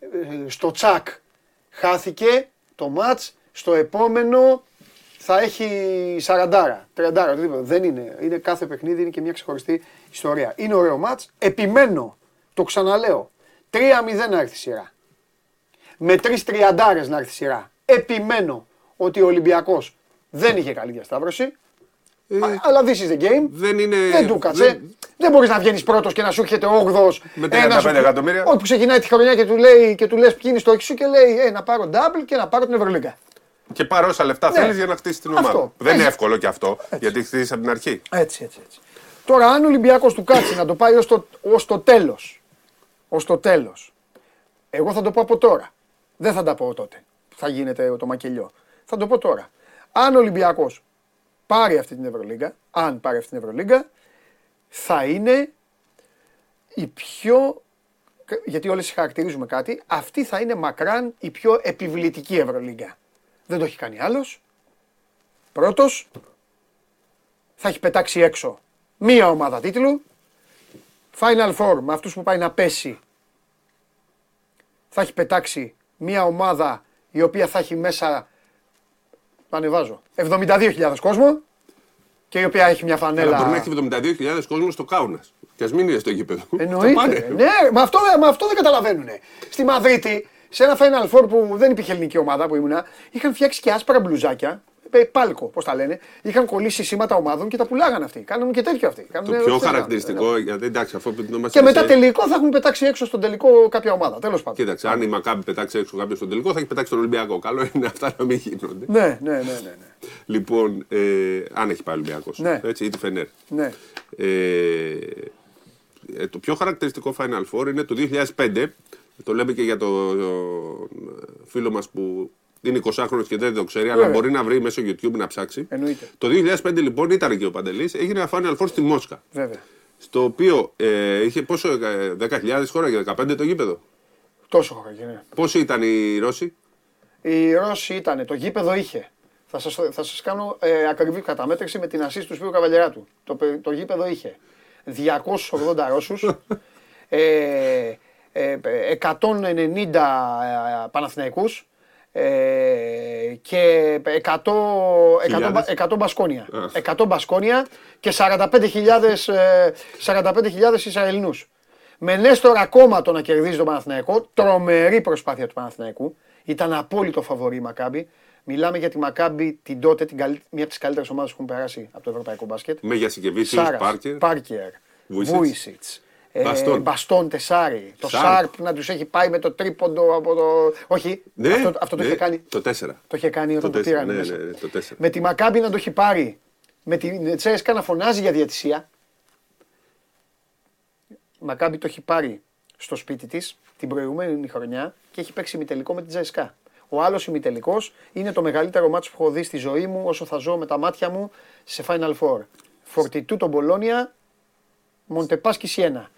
ε, στο τσακ χάθηκε το μάτς, στο επόμενο θα έχει 40, 30, οτιδήποτε. Δεν είναι. Είναι κάθε παιχνίδι, είναι και μια ξεχωριστή ιστορία. Είναι ωραίο μάτς. Επιμένω, το ξαναλέω, 3-0 να έρθει η σειρά. Με τρεις τριαντάρες να έρθει η σειρά. Επιμένω ότι ο Ολυμπιακός δεν είχε καλή διασταύρωση. Ε, Α- Αλλά this is the game. δεν είναι. Δεν του κάτσε. Δεν, δεν- μπορείς να βγαίνεις πρώτος και να σου έρχεται 8ο. Με 35 εκατομμύρια. Όχι που ξεκινάει τη χρονιά και του, λέει, και του λες ποιοι είναι οι στόχοι σου και λέει ε, να πάρω double και να πάρω την Ευρωλίγκα. Και πάρε όσα λεφτά Ναι. θέλεις για να χτίσει την Αυτό. ομάδα. Δεν είναι Έτσι. εύκολο και αυτό. Γιατί χτίσει από την αρχή. Έτσι, έτσι, έτσι. Τώρα, αν ο Ολυμπιακός του κάτσει να το πάει ως το, ως το τέλος. Ω το τέλος. Εγώ θα το πω από τώρα. Δεν θα τα πω τότε. που Θα γίνεται το μακελιό. Θα το πω τώρα. Αν ο Ολυμπιακός πάρει αυτή την Ευρωλίγκα, αν πάρει αυτή την Ευρωλίγκα, θα είναι η πιο. Γιατί όλε χαρακτηρίζουμε κάτι, αυτή θα είναι μακράν η πιο επιβλητική Ευρωλίγκα. Δεν το έχει κάνει άλλος. Πρώτος, θα έχει πετάξει έξω μία ομάδα τίτλου. Final Four με αυτούς που πάει να πέσει θα έχει πετάξει μία ομάδα η οποία θα έχει μέσα, το ανεβάζω, 72.000 κόσμο και η οποία έχει μια Αλλά μπορεί να φανέλα... έχει 72.000 κόσμο στο Κάουνας. Και ας μην είναι στο γήπεδο. Θα Εννοείται. πάνε. Ναι, μα αυτό, μα αυτό δεν καταλαβαίνουν. Στη Μαδρίτη, σε ένα Final Four που δεν υπήρχε ελληνική ομάδα που ήμουνα, είχαν φτιάξει και άσπρα μπλουζάκια. Ε, Πάλκο, πώς τα λένε. Είχαν κολλήσει σήματα ομάδων και τα πουλάγαν αυτοί. Κάνουν και τέτοιο αυτοί. Το Κάνουν, πιο όχι, χαρακτηριστικό, γιατί εντάξει, αυτό που την Και μετά τελικό θα έχουν πετάξει έξω στον τελικό κάποια ομάδα. Τέλος πάντων. Κοίταξε, αν η Μακάμπη πετάξει έξω κάποιος στον τελικό, θα έχει πετάξει τον Ολυμπιακό. Καλό είναι αυτά να μην γίνονται. Ναι, ναι, ναι, ναι. ναι. Λοιπόν, ε, αν έχει πάει ο Ολυμπιακός. Ναι. Έτσι, ή τη Φενέρ. ναι. Ε, ε, το πιο χαρακτηριστικό Final Four είναι το 2005. Το λέμε και για τον φίλο μας που είναι 20χρονο και δεν το ξέρει, αλλά Βέβαια. μπορεί να βρει μέσω YouTube να ψάξει. Εννοείται. Το 2005 λοιπόν ήταν και ο Παντελής, έγινε ένα Final Four στη Μόσχα. Βέβαια. Στο οποίο ε, είχε πόσο, ε, 10.000 χώρα και 15 το γήπεδο; Τόσο έχω κάνει. Ναι. Πόσοι ήταν οι Ρώσοι, Οι Ρώσοι ήταν, το γήπεδο είχε. Θα σας, θα σας κάνω ε, ακριβή καταμέτρηση με την ασίστ του Σπύρου Καβαλιαράτου. Το, πε- το γήπεδο είχε 280 Ρώσους, ε, ε, 190 Παναθηναϊκούς ε, και 100, 100, 100 μπασκόνια. 100 μπασκόνια και 45.000 ε, 45.000 Ισραηλινούς. Με Νέστορα ακόμα το να κερδίζεις τον Παναθηναϊκό, τρομερή προσπάθεια του Παναθηναϊκού. Ήταν απόλυτο φαβορή η Μακάμπη. Μιλάμε για τη Μακάμπη την τότε, την καλύ... μία από τις καλύτερες ομάδες που έχουν περάσει από το ευρωπαϊκό μπάσκετ. Μέγια Σικεβίσιος, Σάρας, Πάρκερ. Πάρκερ, Βούισιτς. Βούισιτς, ε, Μπαστόν. Μπαστόν Τεσάρι, το Σάρπ. Σάρπ να τους έχει πάει με το τρίποντο από το... Όχι, Ναι, αυτό, αυτό το ναι, είχε κάνει. Το 4. Το είχε κάνει όταν το, τέσσερα, πήραν ναι, μέσα. ναι, ναι, το 4. Με τη Μακάμπη να το έχει πάρει, με την Τσέσκα να φωνάζει για διατησία. Η Μακάμπη το έχει πάρει στο σπίτι της την προηγούμενη χρονιά και έχει παίξει ημιτελικό με την Τσέσκα. Ο άλλος ημιτελικός είναι το μεγαλύτερο μάτσο που έχω δει στη ζωή μου όσο θα ζω με τα μάτια μου σε Final Four. Φορτιτού τον Μπολόνια, Μοντεπάσκι Σιένα.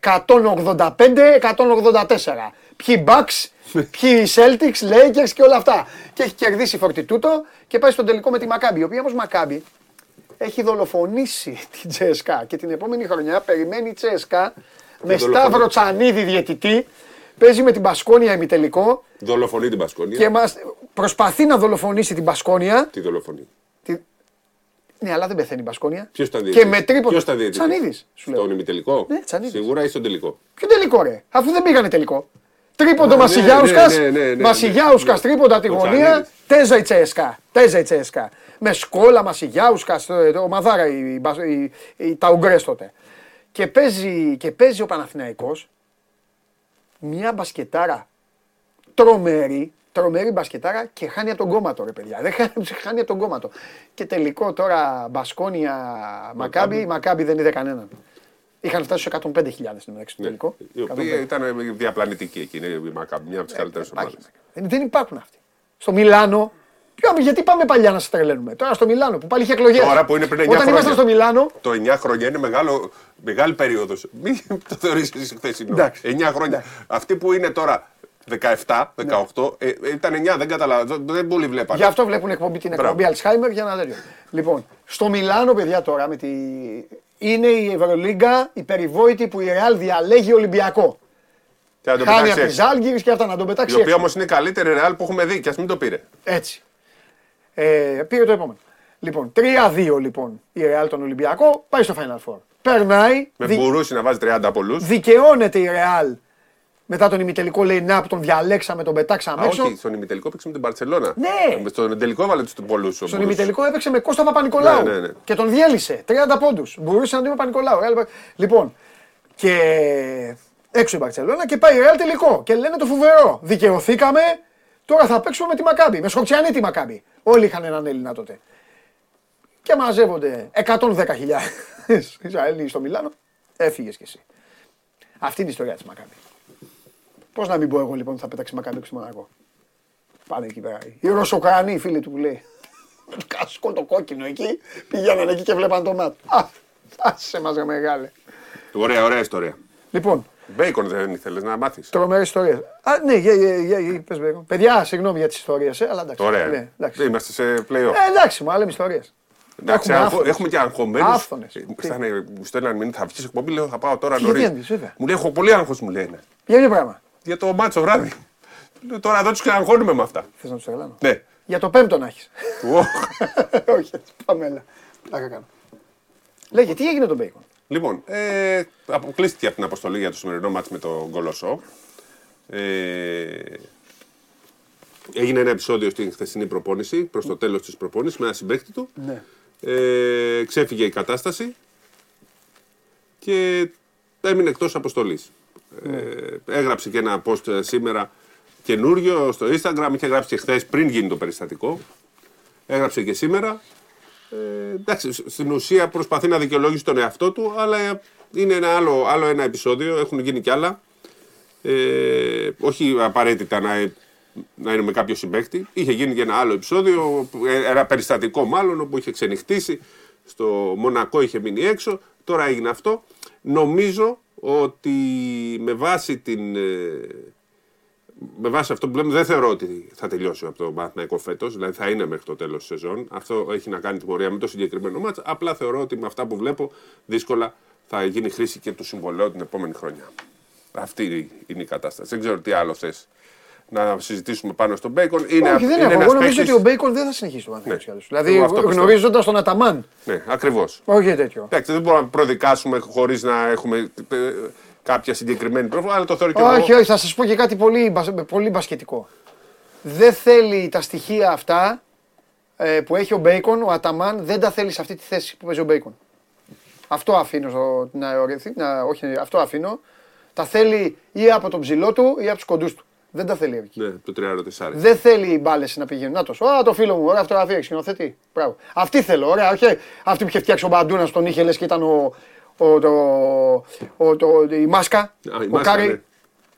185-184. Ποιοι Bucks, ποιοι Celtics, Lakers και όλα αυτά. Και έχει κερδίσει φορτιτούτο και πάει στον τελικό με τη Μακάμπη. Η οποία όμως Μακάμπη έχει δολοφονήσει την Τσέσκα και την επόμενη χρονιά περιμένει η Τσέσκα με δολοφονεί. Σταύρο Τσανίδη διαιτητή. Παίζει με την Πασκόνια ημιτελικό Δολοφονεί την Πασκόνια. και μας προσπαθεί να δολοφονήσει την Πασκόνια. Τι δολοφονεί. Τη- Ναι, αλλά δεν πεθαίνει η Πασκόνια. Ποιος ήταν Και διαιτητής; με τρίποντο. Ποιος ήταν διαιτητής; Τσανίδης, σου λέω. Στον ημιτελικό; Ναι, Τσανίδης. Σίγουρα ή στον τελικό; Ποιο τελικό ρε, αφού δεν πήγανε τελικό. Τρίποντο Α, Μασιγιάουσκας, ναι, ναι, ναι, ναι, ναι. Μασιγιάουσκας Ναι. τρίποντα τη Ο γωνία, Τσανίδης. τέζα η Τσέσκα. Τέζα η Τσέσκα. Με σκόλα Μασιγιάουσκας, ο Μαδάρα, η, η, η, τα Ουγγρές τότε. Και παίζει, και παίζει ο Παναθηναϊκός μια μπασκετάρα τρομερή, τρομερή μπασκετάρα και χάνει από τον κόμματο ρε παιδιά. Δεν χάνει, χάνει από τον κόμματο. Και τελικό τώρα Μπασκόνια Μακάμπι, Μακάμπι δεν είδε κανέναν. Είχαν φτάσει στους 105.000 στην μεταξύ του τελικό. Ναι. Η οποία ήταν διαπλανητική εκείνη η Μακάμπη, μια από τις καλύτερες ομάδες. Υπάρχει. Δεν, δεν υπάρχουν αυτοί. Στο Μιλάνο. ποιο- γιατί πάμε παλιά να σας τρελαίνουμε. Τώρα στο Μιλάνο που πάλι είχε εκλογές. Τώρα που είναι πριν 9 Όταν χρόνια. ήμασταν στο Μιλάνο. Το 9 χρόνια είναι μεγάλο, μεγάλη περίοδος. Μην το θεωρήσεις εσύ χθεσινό. Εντάξει. 9 χρόνια. Αυτοί που είναι τώρα 17, 18, ε, ε, ήταν 9, δεν καταλαβαίνω. Δεν πολύ βλέπανε. Γι' αυτό βλέπουν εκπομπή, την Μπράβο. εκπομπή Alzheimer για να τέτοιο. Λοιπόν, στο Μιλάνο, παιδιά τώρα με τη... είναι η Ευρωλίγκα η περιβόητη που η Ρεάλ διαλέγει Ολυμπιακό. Και να το Χάνει πετάξει από τη έξω. Ζάλγκη και αυτά να τον πετάξει. Η οποία έξω. όμως είναι η καλύτερη ρεάλ που έχουμε δει και ας μην το πήρε. Έτσι. Ε, πήρε το επόμενο. Λοιπόν, 3-2 λοιπόν η Ρεάλ τον Ολυμπιακό, πάει στο Final Four. Περνάει, Με δι- μπορούσε να βάζει 30 πολλούς. δικαιώνεται η Ρεάλ μετά τον ημιτελικό λέει να που τον διαλέξαμε, τον πετάξαμε έξω. Όχι, στον ημιτελικό παίξε με την Παρσελώνα. Ναι. Στον τελικό έβαλε τους πολλούς. Στον ημιτελικό έπαιξε με Κώστα Παπα-Νικολάου Ναι, ναι, ναι. και τον διέλυσε. 30 πόντους. Μπορούσε να τον Παπα-Νικολάου. Ρεάλ- Λοιπόν, και έξω η Μπαρσελόνα και πάει η Ρεάλ τελικό. Και λένε το φοβερό. Δικαιωθήκαμε, τώρα θα παίξουμε με τη Μακάμπη. Με Σκοτσιανή τη Μακάμπη. Όλοι είχαν έναν Έλληνα τότε. Και μαζεύονται 110.000 Ισραηλοί στο Μιλάνο. Έφυγες κι εσύ. Αυτή είναι η ιστορία της Μακάμπης. Πώς να μην πω εγώ λοιπόν ότι θα πέταξει η Μακάμπη έξω στο Μονακό. Πάνε εκεί πέρα. Οι Ρωσοκρανοί, οι φίλοι του που λέει. Κασκό το κόκκινο εκεί. Πηγαίνανε εκεί και βλέπαν το μάτ. Α, άσε μας ρε μεγάλε. Ωραία, ωραία ιστορία. Λοιπόν, Μπέικον δεν ήθελες να μάθεις; τρομερή ιστορία. Α, ναι, για, για, για, για, πες Μπέικον. Παιδιά, συγγνώμη για τις ιστορίες, ε, αλλά εντάξει. Ωραία. Ναι, εντάξει. Είμαστε σε playoff. Ε, εντάξει, μου λέμε ιστορίες. Εντάξει, έχουμε αγχω- άφθονες. έχουμε και αγχωμένους. Άφθονες. Τι; Μου στέλναν μήνυμα, θα βγεις εκπομπή, λέω θα πάω τώρα Τι, γιατί νωρίς. δεν βγεις, βέβαια. Μου λέει, έχω πολύ άγχος, μου λένε. Για ποιο πράγμα; Για το ματς το βράδυ. Λέω, τώρα εδώ τους αγχώνουμε με αυτά. Θες να τους τρελάνω. Ναι. Για το πέμπτο να έχεις. Ω. Όχι, έτσι, πάμε έλα. Πλάκα κάνω. Λέγε, τι έγινε τον Μπέικον. λοιπόν, ε, αποκλείστηκε από την αποστολή για το σημερινό μάτς με τον Κολοσσό. Ε, έγινε ένα επεισόδιο στην χθεσινή προπόνηση, προς το τέλος της προπόνησης, με ένα συμπέκτη του. Ναι. Ε, ξέφυγε η κατάσταση και έμεινε εκτός αποστολής. Ε, έγραψε και ένα post ε, σήμερα καινούριο στο Instagram, είχε γράψει και χθες πριν γίνει το περιστατικό. Έγραψε και σήμερα. Ε, εντάξει, σ- στην ουσία προσπαθεί να δικαιολόγησει τον εαυτό του, αλλά ε, είναι ένα άλλο, άλλο ένα επεισόδιο, έχουν γίνει κι άλλα. Ε, όχι απαραίτητα να, ε- να είναι με κάποιο συμπέκτη. Είχε γίνει και ένα άλλο επεισόδιο, ε, ένα περιστατικό μάλλον, όπου είχε ξενυχτήσει. Στο Μονακό είχε μείνει έξω. Τώρα έγινε αυτό. Νομίζω ότι με βάση την. ε, με βάση αυτό που λέμε, δεν θεωρώ ότι θα τελειώσει από το Παναθηναϊκό φέτος. Δηλαδή θα είναι μέχρι το τέλος της σεζόν. Αυτό έχει να κάνει την πορεία με το συγκεκριμένο ματς. Απλά θεωρώ ότι με αυτά που βλέπω, δύσκολα θα γίνει χρήση και του συμβολαίου την επόμενη χρονιά. Αυτή είναι η κατάσταση. Δεν ξέρω τι άλλο θες να συζητήσουμε πάνω στον Μπέικον. Είναι, Όχι, δεν είναι έχω. ένας Εγώ νομίζω παίκτης- ότι ο Μπέικον δεν θα συνεχίσει το Παναθηναϊκό. Ναι. κι άλλως. Δηλαδή, Εγώ αυτό πιστεύω. γνωρίζοντας τον Αταμάν. Ναι, ακριβώς. Όχι τέτοιο. Εντάξει, δεν μπορούμε να προδικάσουμε χωρίς να έχουμε ε, κάποια συγκεκριμένη πρόβλημα, αλλά το θεωρώ και Όχι, εγώ. όχι, θα σας πω και κάτι πολύ, μπασ- πολύ μπασκετικό. Δεν θέλει τα στοιχεία αυτά ε, που έχει ο Μπέικον, ο Αταμάν, δεν τα θέλει σε αυτή τη θέση που παίζει ο Μπέικον. Αυτό αφήνω στο- να οριοθεί, να, όχι, αυτό αφήνω. Τα θέλει ή από τον ψηλό του ή από τους κοντούς του. Δεν τα θέλει εκεί. Ναι, το τριάρι τεσσάρι. Δεν θέλει οι μπάλες να πηγαίνουν. Να το Α, το φίλο μου, ωραία φωτογραφία έχει σκηνοθετή. Μπράβο. Αυτή θέλω, ωραία. Όχι αυτή που είχε φτιάξει ο Μπαντούνας, τον είχε λες και ήταν ο, ο, το, ο, το, η μάσκα. Α, η ο μάσκα, Κάρεϊ.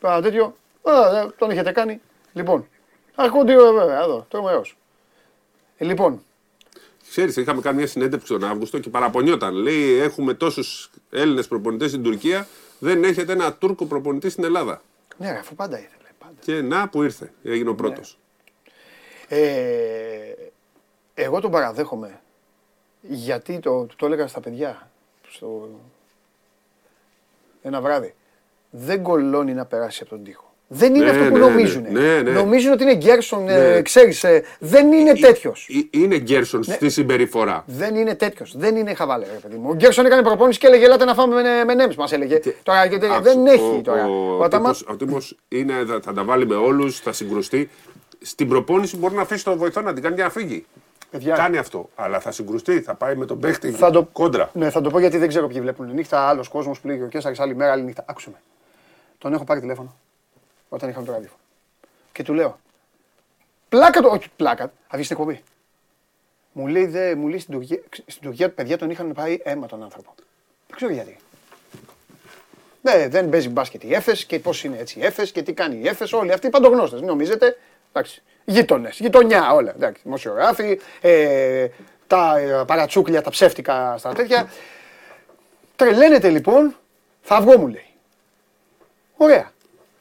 ναι. Α, τέτοιο. Α, ε, τον είχετε κάνει. Λοιπόν. Αρχόντιο βέβαια, εδώ, τρομερό. Ε, λοιπόν, Ξέρεις, είχαμε κάνει μια συνέντευξη τον Αύγουστο και παραπονιόταν. Λέει: Έχουμε τόσους Έλληνες προπονητές στην Τουρκία, δεν έχετε ένα Τούρκο προπονητή στην Ελλάδα. ναι, ρε, αφού πάντα ήθελε. Πάντα. Και να που ήρθε, έγινε ο πρώτος. Ε, εγώ τον παραδέχομαι Γιατί το, το έλεγα στα παιδιά στο... ένα βράδυ. Δεν κολώνει να περάσει από τον τοίχο. Δεν είναι Ναι, αυτό που ναι, νομίζουν. ναι, ναι. Νομίζουν ότι είναι Γκέρσον, ε, Ναι. ξέρεις, ε, δεν είναι τέτοιος. Ε, Είναι Γκέρσον Ναι. στη συμπεριφορά. Δεν είναι τέτοιος. Δεν είναι χαβάλε, ρε παιδί μου. Ο Γκέρσον έκανε προπόνηση και έλεγε: Ελάτε να φάμε με, με νέμς», μας έλεγε. Τώρα και τέτοια. δεν Άκουσε, έχει ο- τώρα. Ο, Ο Αταμάν- τύπος, ο τύπος είναι, θα, θα τα βάλει με όλους, θα συγκρουστεί. Στην προπόνηση μπορεί να αφήσει τον βοηθό να την κάνει για να φύγει. Παιδιά. Κάνει αυτό. Αλλά θα συγκρουστεί, θα πάει με τον παίχτη Θα το... κόντρα. Ναι, θα το πω γιατί δεν ξέρω ποιοι βλέπουν νύχτα. Άλλος κόσμος που λέει και ο Κέσσαρης άλλη μέρα, άλλη νύχτα. Άκουσε με. Τον έχω πάρει τηλέφωνο όταν είχαμε το ραδιόφωνο. Και του λέω. Πλάκα το. Όχι, πλάκα. Αφήσει την εκπομπή. Μου λέει, δε, μου λέει στην Τουρκία, στην Τουρκία παιδιά τον είχαν πάει αίμα τον άνθρωπο. Δεν ξέρω γιατί. Ναι, δεν παίζει μπάσκετ η Έφες και πώς είναι έτσι η Έφες και τι κάνει η Έφες. Όλοι αυτοί οι παντογνώστε. Νομίζετε. Εντάξει. Γείτονες, γειτονιά όλα. Εντάξει. Δημοσιογράφοι, ε, τα ε, παρατσούκλια, τα ψεύτικα στα τέτοια. Τρελαίνεται λοιπόν, θα βγω μου λέει. Ωραία.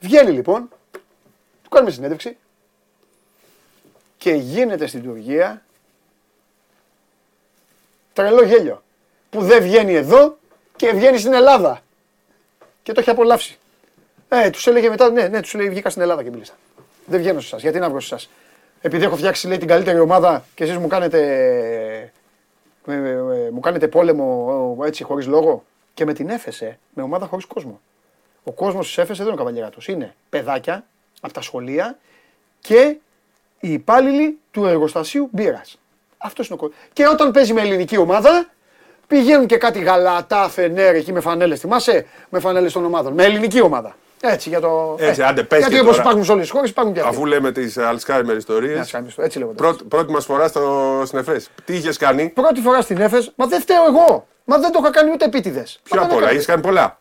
Βγαίνει λοιπόν, του κάνουμε συνέντευξη και γίνεται στην Τουρκία τρελό γέλιο που δεν βγαίνει εδώ και βγαίνει στην Ελλάδα. Και το έχει απολαύσει. Ε, τους έλεγε μετά, ναι, ναι, τους λέει βγήκα στην Ελλάδα και μίλησα. Δεν βγαίνω σε εσάς. Γιατί να βγω σε εσάς; Επειδή έχω φτιάξει λέει, την καλύτερη ομάδα και εσείς μου κάνετε. με- με- με- μου κάνετε πόλεμο ε, έτσι χωρίς λόγο. Και με την έφεσε με ομάδα χωρίς κόσμο. Ο κόσμος της έφεσε δεν είναι ο καβαλιέρας Είναι παιδάκια από τα σχολεία και οι υπάλληλοι του εργοστασίου μπύρας. Αυτός είναι ο κόσμο. Και όταν παίζει με ελληνική ομάδα, πηγαίνουν και κάτι γαλατά, φενέρ εκεί με φανέλες. Θυμάσαι; Με φανέλες των ομάδων. Με ελληνική ομάδα. Έτσι για το. Έτσι, ε, άντε, πες Γιατί και όπως τώρα. υπάρχουν σε όλες τις χώρες υπάρχουν και αυτοί. Αφού λέμε τις Αλσχάιμερ ιστορίες. Να κάνεις το, Έτσι λέγονται. Πρώτη, πρώτη μας φορά στο Σνεφές. Τι είχες κάνει; Πρώτη φορά στην Έφες, μα δεν φταίω εγώ. Μα δεν το είχα κάνει ούτε επίτηδες. Ποιο απ' όλα, έχει κάνει πολλά.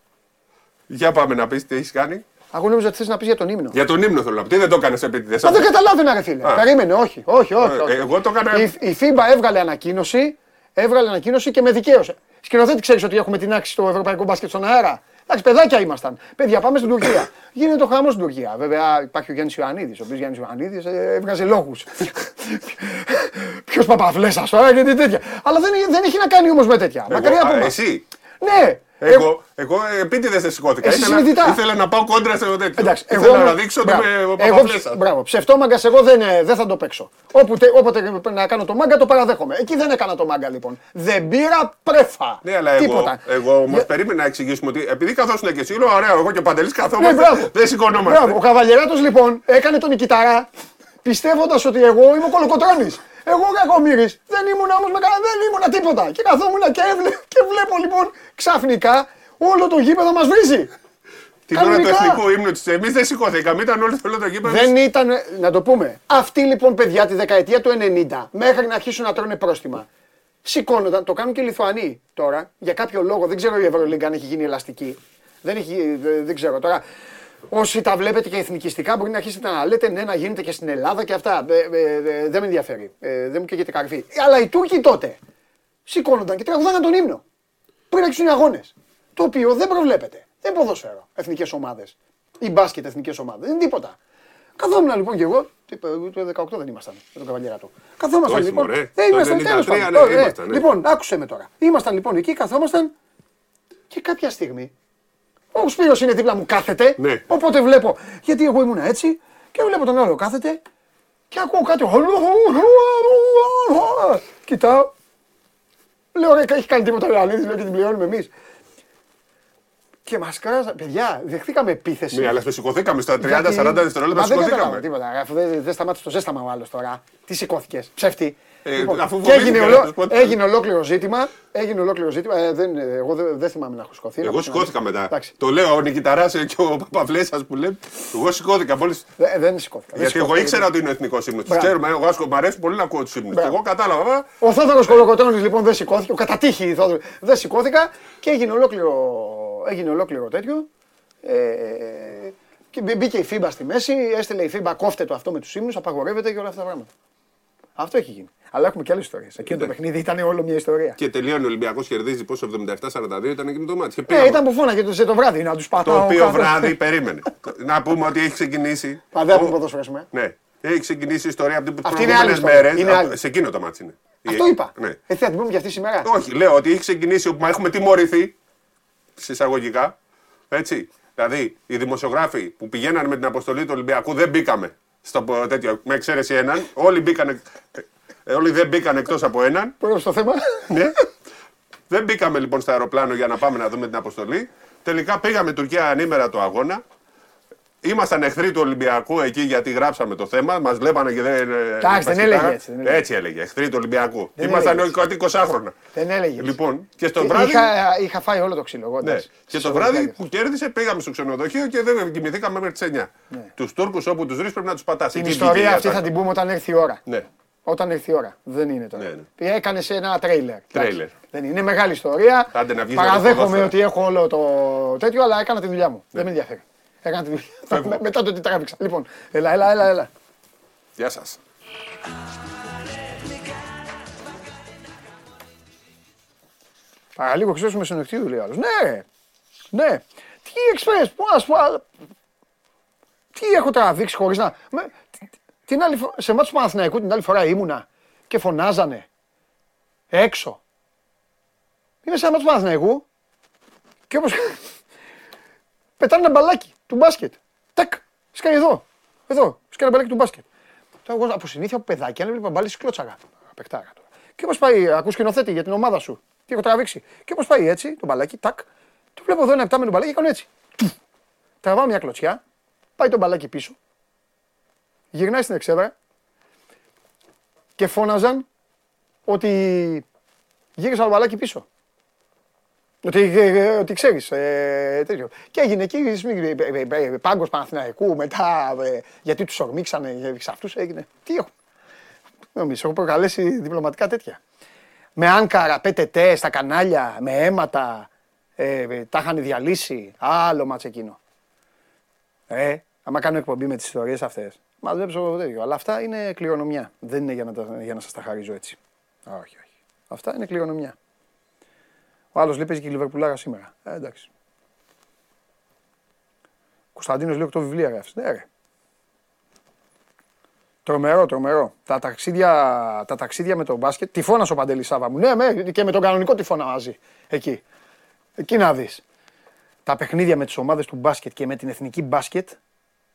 Για πάμε να πεις τι έχεις κάνει. Εγώ νόμιζα ότι θες να πεις για τον ύμνο. Για τον ύμνο θέλω να πω. Τι δεν το έκανες επίτηδε. Μα δεν καταλάβαινα, ρε φίλε. Περίμενε, όχι, όχι, όχι. όχι. Ε, εγώ το έκανα- Η, η FIBA έβγαλε ανακοίνωση, έβγαλε ανακοίνωση και με δικαίωσε. Σκηνοθέτη, ξέρεις ότι έχουμε την άξιση στο ευρωπαϊκό μπάσκετ στον αέρα; Εντάξει, παιδάκια ήμασταν. Παιδιά, πάμε στην Τουρκία. Γίνεται το χαμός στην Τουρκία. Βέβαια, υπάρχει ο Γιάννης Ιωαννίδης, ο οποίος Γιάννης Ιωαννίδης έβγαζε λόγους. Ποιος παπαβλέσα τώρα και τι τέτοια. Αλλά δεν, δεν έχει να κάνει όμως με τέτοια. Εγώ, Μακριά από α, εμάς. Εσύ. Ναι, Εγώ, εγώ επίτηδες δεν σηκώθηκα. Εσύ ήθελα, συνειδητά. ήθελα να πάω κόντρα σε τέτοιο. Εντάξει, ήθελα εγώ, να δείξω ότι μπράβο. είμαι ο εγώ, παπαφλέσας. μπράβο, ψευτόμαγκας, εγώ δεν, ε, δεν θα το παίξω. Όποτε, όποτε πρέπει να κάνω το μάγκα το παραδέχομαι. Εκεί δεν έκανα το μάγκα λοιπόν. Δεν πήρα πρέφα. Ναι, αλλά Τίποτα. εγώ, εγώ όμως Για- περίμενα να εξηγήσουμε ότι επειδή καθόσουν και εσύ, λέω ωραία, εγώ και ο Παντελής Ναι, καθόμαστε. μπράβο. δεν σηκωνόμαστε. Μπράβο. Ο Καβαλιεράτος λοιπόν έκανε τον Νικηταρά πιστεύοντας ότι εγώ είμαι ο Κολοκοτρώνης. Εγώ ο Κακομύρης. Δεν ήμουν όμως με κανένα, δεν ήμουν τίποτα. Και καθόμουν και, έβλε, και βλέπω λοιπόν ξαφνικά όλο το γήπεδο μας βρίζει. Την ώρα του κανονικά. εθνικού ύμνου τη, εμείς δεν σηκώθηκαμε, ήταν όλοι στο το γήπεδο. Δεν ήταν, να το πούμε. Αυτοί λοιπόν παιδιά τη δεκαετία του 90 μέχρι να αρχίσουν να τρώνε πρόστιμα. Σηκώνονταν, το κάνουν και οι Λιθουανοί τώρα. Για κάποιο λόγο, δεν ξέρω η Ευρωλίγκα αν έχει γίνει ελαστική. Δεν, έχει, δεν, δεν ξέρω τώρα. Όσοι τα βλέπετε και εθνικιστικά, μπορεί να αρχίσετε να λέτε ναι, να γίνεται και στην Ελλάδα και αυτά. Ε, ε, ε, δεν με ενδιαφέρει. Ε, δεν μου καίγεται καρφί. Αλλά οι Τούρκοι τότε σηκώνονταν και τραγουδάγαν τον ύμνο. Πριν αρχίσουν οι αγώνες. Το οποίο δεν προβλέπεται. Δεν ποδόσφαιρο. Εθνικές ομάδες. Ή μπάσκετ εθνικές ομάδες. Δεν είναι τίποτα. Καθόμουν λοιπόν και εγώ. τι είπε, Το 18 δεν ήμασταν με τον καβαλιέρα του. Καθόμασταν Όχι, λοιπόν. μωρέ. Δεν Το ήμασταν 93, τέλος πάντων. ναι, Ωραία, ήμασταν, ναι. Λοιπόν, άκουσε με τώρα. Ήμασταν λοιπόν εκεί, καθόμασταν και κάποια στιγμή ο Σπύρος είναι δίπλα μου, κάθεται. Ναι. Οπότε βλέπω, γιατί εγώ ήμουν έτσι και βλέπω τον άλλο κάθεται και ακούω κάτι. Κοιτάω. Λέω ρε, έχει κάνει τίποτα ο Ιωαννίδης, λέω και την πληρώνουμε εμείς. Και μας κράζα, παιδιά, δεχτήκαμε επίθεση. Ναι, αλλά στο σηκωθήκαμε στα 30-40 Γιατί- δευτερόλεπτα, Μα δεν σηκωθήκαμε. καταλάβα τίποτα. Αφού δεν, δεν σταμάτησε το ζέσταμα ο άλλος τώρα. Τι σηκώθηκες, ψεύτη. Ε, αφού και έγινε, φοβήθηκα, ολό- να σου πω τι- έγινε ολόκληρο ζήτημα. Έγινε ολόκληρο ζήτημα. Ε, δεν, ε, εγώ δεν, δεν θυμάμαι να έχω σηκωθεί. να Εγώ πω την σηκώθηκα αλήθεια. μετά. Εντάξει. Το λέω ο Νικηταράς και ο Παπαφλέσσας που λέει. Εγώ σηκώθηκα μόλις. Δεν, δεν σηκώθηκα. δεν Γιατί εγώ σηκώθηκα. ήξερα ότι είναι ο εθνικός ύμνος. Του Μπράβο. ξέρουμε, εγώ άσκο, μου αρέσει πολύ να ακούω τους ύμνους. Και Μπράβο. εγώ κατάλαβα. Ο Θόδωρος Κολοκοτρώνης λοιπόν δεν σηκώθηκε. Ο κατά τύχη Θόδωρος, δεν σηκώθηκα και έγινε ολόκληρο, έγινε ολόκληρο τέτοιο. Ε, και μπή- μπήκε η FIBA στη μέση, έστειλε η FIBA κόφτε το αυτό με τους ύμνους, απαγορεύεται και όλα αυτά τα πράγματα. Αυτό έχει γίνει. Αλλά έχουμε και άλλες ιστορίες. Εκείνο το Ναι. παιχνίδι ήταν όλο μια ιστορία. Και τελειώνει ο Ολυμπιακός, κερδίζει πόσο 77-42 ήταν εκείνο το μάτι. Και Ναι, πήγαμε. ήταν που φώναγε το, το βράδυ να τους πατάω. Το οποίο κάτω. βράδυ περίμενε. να πούμε ότι έχει ξεκινήσει. Α, δεν ο- έχουμε ποδόσφαιρο σήμερα. Ναι. Έχει ξεκινήσει η ιστορία από τι Αυτή είναι άλλη προηγούμενε ιστορία. μέρες. Είναι άλλη. Σε εκείνο το μάτι είναι. Αυτό είπα. Ναι. Ε, θα την πούμε για αυτή σήμερα. Όχι, λέω ότι έχει ξεκινήσει όπου μα έχουμε τιμωρηθεί. Συσσαγωγικά. Έτσι. Δηλαδή, οι δημοσιογράφοι που πηγαίναν με την αποστολή του Ολυμπιακού δεν μπήκαμε στο πο- τέτοιο, με εξαίρεση έναν. Όλοι, μπήκαν, όλοι δεν μπήκαν εκτός από έναν. Πρώτο στο θέμα. Ναι. δεν μπήκαμε λοιπόν στο αεροπλάνο για να πάμε να δούμε την αποστολή. Τελικά πήγαμε Τουρκία ανήμερα το αγώνα. Ήμασταν εχθροί του Ολυμπιακού εκεί γιατί γράψαμε το θέμα. Μας βλέπανε και δεν. Εντάξει, δεν έλεγε έτσι, δεν έλεγε. Έτσι έλεγε. Εχθροί του Ολυμπιακού. Δεν Ήμασταν έλεγε όλοι 20 χρόνια. Δεν έλεγε. Λοιπόν, και στο βράδυ. Είχα, είχα φάει όλο το ξύλο. Εγώ, Ναι. εντάξει. Και το Συσσαγωγικά βράδυ είδα. που κέρδισε πήγαμε στο ξενοδοχείο και δεν κοιμηθήκαμε μέχρι τις 9. Ναι. Τους Τούρκους όπου τους βρεις πρέπει να τους πατάς. Την ιστορία αυτή θα την πούμε όταν έρθει η ώρα. Ναι. Όταν έρθει η ώρα. Δεν είναι τώρα. Ναι, ναι. Έκανες σε ένα τρέιλερ. Τρέιλερ. Εντάξει. Δεν είναι μεγάλη ιστορία. Άντε να βγεις με το Παραδέχομαι ποδόσφαιρο. ότι έχω όλο το τέτοιο, αλλά έκανα τη δουλειά μου. Δεν με ενδιαφέρει. Έκανα τη δουλειά. Φεύγω. Με- Μετά το ότι τράβηξα. Λοιπόν, έλα, έλα, έλα. έλα. Γεια σας. Παραλίγο ξέρεις με συνοκτήριο λέει ο άλλος. Ναι, ρε. ναι. Τι εξπρές, πού ας πω, α- τι έχω τραβήξει χωρίς να... Με, τι- την άλλη, φο- σε μάτς τους Παναθηναϊκούς την άλλη φορά ήμουνα και φωνάζανε έξω. Είμαι σε ένα μάτς τους Παναθηναϊκούς και όπως πετάνε ένα μπαλάκι του μπάσκετ. Τακ, σκάει εδώ, εδώ, σκάει ένα μπαλάκι του μπάσκετ. Τώρα εγώ από συνήθεια από παιδάκι, αν έβλεπα μπάλι σκλώτσαγα. Πεκτάρα τώρα. Και όπως πάει, ακούς σκηνοθέτη για την ομάδα σου. Τι έχω τραβήξει. Και όπως πάει έτσι, το μπαλάκι, τάκ. Το βλέπω εδώ ένα επτάμενο μπαλάκι και κάνω έτσι. Τουφ. Τραβάω μια κλωτσιά, πάει το μπαλάκι πίσω. Γυρνάει στην εξέδρα και φώναζαν ότι γύρισα το μπαλάκι πίσω. Ότι, ε, ε, ότι ξέρεις, ε, τέτοιο. Και έγινε εκεί ε, ε, ε, ε, πάγκος Παναθηναϊκού μετά, ε, γιατί τους ορμήξανε, ε, σε αυτούς έγινε. Τι έχω. Νομίζω, έχω προκαλέσει διπλωματικά τέτοια. Με Άνκαρα, ΠΤΤ, στα κανάλια, με αίματα, ε, ε, τα είχαν διαλύσει. Άλλο μάτς εκείνο. Ε, άμα κάνω εκπομπή με τις ιστορίες αυτές, μαζέψω τέτοιο. Αλλά αυτά είναι κληρονομιά. Δεν είναι για να, τα, για να σας τα χαρίζω έτσι. Όχι, όχι. Αυτά είναι κληρονομιά. Ο άλλος λέει παίζει και η Λιβερπουλάρα σήμερα. Ε, εντάξει. Κωνσταντίνος λέει 8 βιβλία γράφεις. Ναι, ρε. Τρομερό, τρομερό. Τα ταξίδια, τα ταξίδια με τον μπάσκετ. Τυφώνα ο Παντελή Σάβα μου. Ναι, με, και με τον κανονικό τυφώνα μαζί. Εκεί. Εκεί να δεις. Τα παιχνίδια με τις ομάδες του μπάσκετ και με την εθνική μπάσκετ.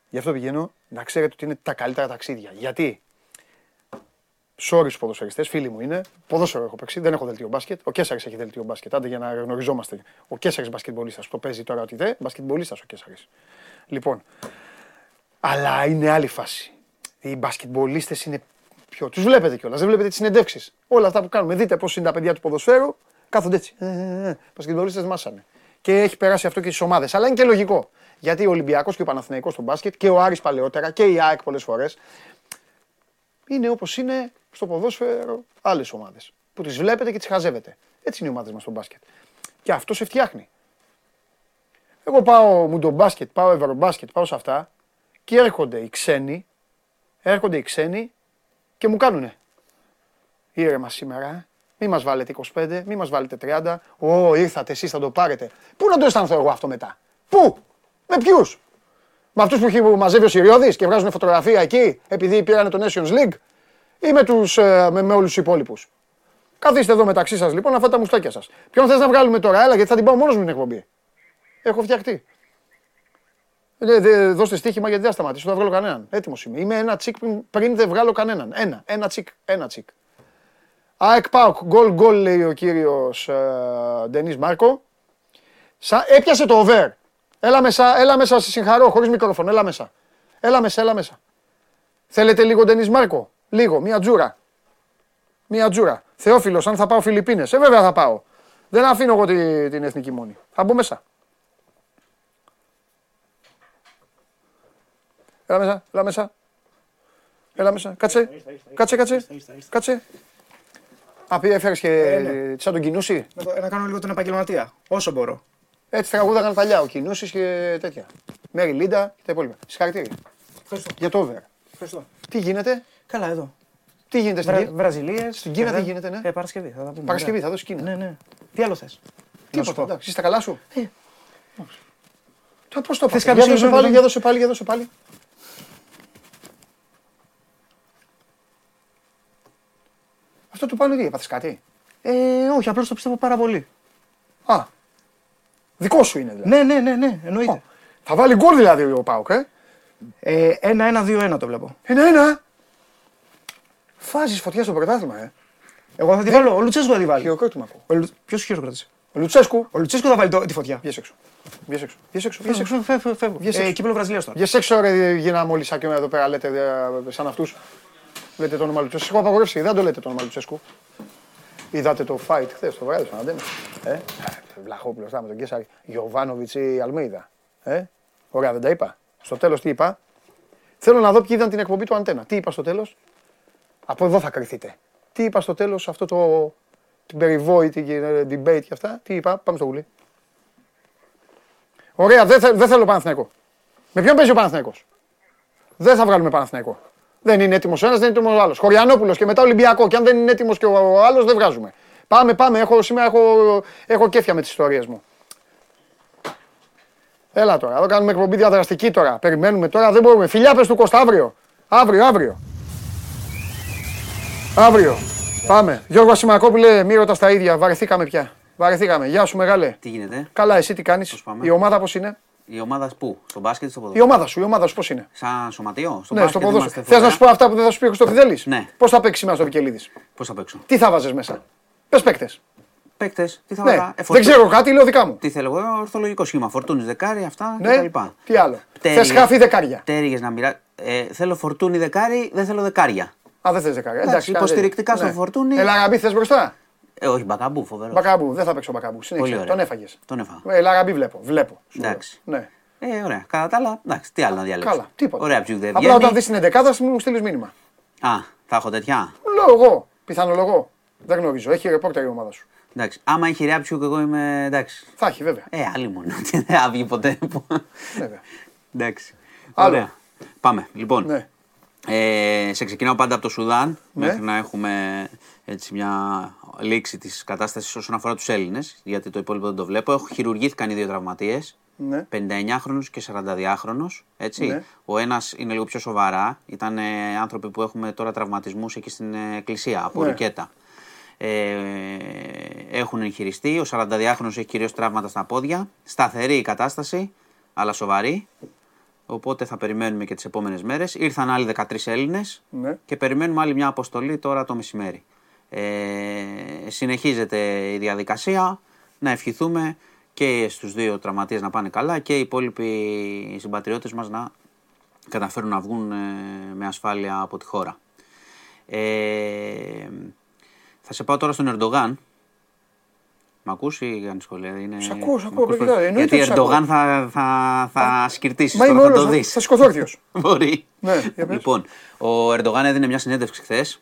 Γι' αυτό πηγαίνω να ξέρετε ότι είναι τα καλύτερα ταξίδια. Γιατί Sorry στου ποδοσφαιριστέ, φίλοι μου είναι. Ποδόσφαιρο έχω παίξει, δεν έχω δελτίο μπάσκετ. Ο Κέσσαρη έχει δελτίο μπάσκετ. Άντε για να γνωριζόμαστε. Ο Κέσσαρη μπασκετμπολίστα. Το παίζει τώρα ότι δεν. Μπασκετμπολίστα ο Κέσσαρη. Λοιπόν. Αλλά είναι άλλη φάση. Οι μπασκετμπολίστε είναι πιο. Του βλέπετε κιόλα. Δεν βλέπετε τι συνεντεύξει. Όλα αυτά που κάνουμε. Δείτε πώ είναι τα παιδιά του ποδοσφαίρου. Κάθονται έτσι. Ε, ε, ε. Μπασκετμπολίστε μάσανε. Και έχει περάσει αυτό και στι ομάδε. Αλλά είναι και λογικό. Γιατί ο Ολυμπιακός και ο Παναθηναϊκός στο μπάσκετ και ο Άρης παλαιότερα και η ΑΕΚ πολλές φορές είναι όπως είναι στο ποδόσφαιρο άλλες ομάδες. Που τις βλέπετε και τις χαζεύετε. Έτσι είναι οι ομάδες μας στο μπάσκετ. Και αυτό σε φτιάχνει. Εγώ πάω μου το μπάσκετ, πάω ευρωμπάσκετ, πάω σε αυτά και έρχονται οι ξένοι, έρχονται οι ξένοι και μου κάνουνε. Ήρεμα σήμερα, ε. μη μας βάλετε 25, μη μας βάλετε 30. Ω, ήρθατε εσείς, θα το πάρετε. Πού να το αισθανθώ εγώ αυτό μετά; Πού, με ποιους; Με αυτούς που έχει μαζεύει ο Σιριώδης και βγάζουν φωτογραφία εκεί επειδή πήρανε το Nations League ή με, τους, ε, με, με όλους τους υπόλοιπους; Καθίστε εδώ μεταξύ σας λοιπόν, αυτά τα μουστάκια σας. Ποιον θες να βγάλουμε τώρα, έλα γιατί θα την πάω μόνος μου την εκπομπή. Έχω φτιαχτεί. Ε, δε- δώστε στοίχημα γιατί δεν θα σταματήσω, δεν θα βγάλω κανέναν. Έτοιμος είμαι. Είμαι ένα τσικ πριν, πριν δεν βγάλω κανέναν. Ένα, ένα τσικ, ένα τσικ. ΑΕΚ ΠΑΟΚ, γκολ γκολ λέει ο κύριος ε, Ντενής Μάρκο. Σα, έπιασε το over. Έλα μέσα, έλα μέσα, σε συγχαρώ, χωρίς μικρόφωνο, έλα μέσα. Έλα μέσα, έλα μέσα. Θέλετε λίγο Ντενής Μάρκο, λίγο, μία τζούρα. Μία τζούρα. Θεόφιλος, αν θα πάω Φιλιππίνες, ε βέβαια θα πάω. Δεν αφήνω εγώ τη- την εθνική μόνη. Θα μπω μέσα. Έλα μέσα, έλα μέσα. Έλα μέσα. Κάτσε. Κάτσε, κάτσε. Κάτσε. Α, πει, έφερες και σαν τον Κινούση. Να, το- να κάνω λίγο τον επαγγελματία, όσο μπορώ. Έτσι τραγούδαγαν παλιά ο Κινούσης και τέτοια. Μέρι Λίντα και τα υπόλοιπα. Συγχαρητήρια. Ευχαριστώ. Για το over. Ευχαριστώ. Τι γίνεται, Καλά, εδώ. τι γίνεται στην Βρα, Κίνα; Βραζιλίες. Στην Κίνα τι γίνεται, ναι. Ε, Παρασκευή, θα τα πούμε. Παρασκευή, μετά. θα δώσει Κίνα. Ναι, ναι. Τι άλλο θες; Τίποτα, εντάξει, είσαι τα καλά σου; Ε. Τώρα πώς το Θες πας, κάποιο για δώσε συγγνώμη, πάλι, ναι. για δώσε πάλι, για δώσε πάλι. Αυτό του πάνω τι, έπαθες κάτι; Ε, όχι, απλώς το πιστεύω πάρα πολύ. Α, δικό σου είναι δηλαδή. Ναι, ναι, ναι, ναι, εννοείται. Ω, Θα βάλει γκολ δηλαδή ο Πάοκ, ε. Ε, Ένα-ένα-δύο-ένα το βλέπω. Ένα-ένα. Φάζεις φωτιά στο πρωτάθλημα, ε. Εγώ θα τη βάλω. Ο Λουτσέσκου θα τη βάλει. Χειροκρότημα ακούω. Ο Λου... Ποιος χειροκρότησε; Ο Λουτσέσκου. Ο Λουτσέσκου θα βάλει το... τη φωτιά. Βγες έξω. Βγες έξω. Βγες έξω. Βγες έξω. Φεύγω, φεύγω, φεύγω. Βγες Ε, έξω. κύπελο Βραζιλίας τώρα. Βγες έξω ρε γίναμε όλοι σαν και εδώ πέρα λέτε ε, σαν αυτούς. Λέτε το όνομα Λουτσέσκου. Έχω απαγορεύσει. Δεν το λέτε το όνομα Λουτσέσκου. Είδατε το fight χθες το βράδυ στον Αντένα. Ε, Βλαχόπουλος θα με τον Κέσσαρη. Γιωβάνοβιτς ή Αλμέιδα. Ε, ωραία δεν τα είπα. Στο τέλος τι είπα; Θέλω να δω ποιοι είδαν την εκπομπή του Αντένα. Τι είπα στο τέλος; Από εδώ θα κρυθείτε. Τι είπα στο τέλος αυτό το την περιβόητη και ε, debate και αυτά; Τι είπα; Πάμε στο γουλί. Ωραία, δεν, θε, δεν θέλω Παναθηναϊκό. Με ποιον παίζει ο Παναθηναϊκός; Δεν θα βγάλουμε Παναθηναϊκό. Δεν είναι έτοιμος ένας, δεν είναι έτοιμος ο άλλος. Χωριανόπουλος και μετά Ολυμπιακό. Και αν δεν είναι έτοιμος και ο άλλος, δεν βγάζουμε. Πάμε, πάμε. Έχω, σήμερα έχω, έχω κέφια με τις ιστορίες μου. Έλα τώρα, εδώ κάνουμε εκπομπή διαδραστική τώρα. Περιμένουμε τώρα, δεν μπορούμε. Φιλιά πες του Κώστα αύριο. Αύριο, αύριο. Αύριο. Πάμε. Γιώργο Ασημακόπουλε, μη ρωτάς τα ίδια. Βαρεθήκαμε πια. Βαρεθήκαμε. Γεια σου, μεγάλε. Τι γίνεται, Καλά, εσύ τι κάνεις; Πώς πάμε; Η ομάδα πώς είναι; Η ομάδα πού, στο μπάσκετ ή στο Η ποδόσφαιρο. ομάδα σου, η ομάδα σου πώς είναι; Σαν σωματείο, στο ναι, μπάσκετ στο είμαστε ποδόσφαιρο. Θες να φοβερά. σου πω αυτά που δεν θα σου πει ο Χρυστοφιδέλη. Ναι. Πώς θα παίξεις σήμερα στο Βικελίδης; Πώς θα παίξω; Τι θα βάζε μέσα; Πες παίκτες. Παίκτες, τι θα Ναι. βάλω. Ε, δεν φορτού- ξέρω κάτι, λέω δικά μου. Τι θέλω εγώ, ορθολογικό σχήμα. Φορτούνη δεκάρι, αυτά Ναι. κτλ. Τι άλλο. Θες Πτέρυγες- χαφή δεκάρια. Πτέρυγες να μοιρά... ε, θέλω φορτούνη δεκάρι, δεν θέλω δεκάρια. Α, δεν θες δεκάρια. Εντάξει, καλά, υποστηρικτικά δεν- στο φορτούνι. Ελαραμπή θες μπροστά. Ε, όχι, μπακαμπού, φοβερός. Μπακαμπού, δεν θα παίξω μπακαμπού. Πολύ Συνέχισε. ωραία. Τον έφαγες. Τον έφαγα. Ελαραμπή βλέπω. Βλέπω. σου λέω. Εντάξει. Ναι. Ε, ωραία. Κατά τα άλλα, εντάξει, τι άλλο να διαλέξω. Καλά. Τίποτα. Ωραία, ψυχ δεν Απλά όταν βγαίνει. δεις την εντεκάδα μου στείλεις μήνυμα. Α, θα έχω τέτοια; Λέω εγώ. Πιθανολογώ. Δεν γνωρίζω. Έχει ρεπόρτερ η ομάδα σου. Εντάξει, άμα έχει ρεάψιου και εγώ είμαι εντάξει. Θα έχει βέβαια. Ε, άλλη μόνο. Τι δεν θα βγει ποτέ. βέβαια. Εντάξει. Άλλο. Ωραία. Πάμε. Λοιπόν, Ναι. Ε, σε ξεκινάω πάντα από το Σουδάν Ναι. μέχρι να έχουμε έτσι μια λήξη της κατάστασης όσον αφορά τους Έλληνες γιατί το υπόλοιπο δεν το βλέπω. Έχω χειρουργήθηκαν οι δύο τραυματίες. Ναι. 59χρονος και 42χρονος, έτσι. Ναι. Ο ένας είναι λίγο πιο σοβαρά. Ήταν ε, άνθρωποι που έχουμε τώρα τραυματισμούς εκεί στην ε, εκκλησία από Ναι. ρουκέτα. Ε, έχουν εγχειριστεί. Ο 42χρονος έχει κυρίως τραύματα στα πόδια. Σταθερή η κατάσταση, αλλά σοβαρή. Οπότε θα περιμένουμε και τις επόμενες μέρες. Ήρθαν άλλοι 13 Έλληνες Ναι. και περιμένουμε άλλη μια αποστολή τώρα το μεσημέρι. Ε, συνεχίζεται η διαδικασία. Να ευχηθούμε και στους δύο τραυματίες να πάνε καλά και οι υπόλοιποι συμπατριώτες μας να καταφέρουν να βγουν ε, με ασφάλεια από τη χώρα. Ε, θα σε πάω τώρα στον Ερντογάν. Μ' ακούς ή κάνεις σχόλια. Είναι... Σ' ακούω, σ' μ' ακούω, ακούς παιδιά, πολύ. εννοείται Γιατί ότι σ' Ερντογάν θα, θα, θα σκυρτήσεις Μα είμαι τώρα, θα όλος, το θα- δεις. θα σηκωθώ όρθιος. Μπορεί. Ναι, για πες. λοιπόν, ο Ερντογάν έδινε μια συνέντευξη χθες.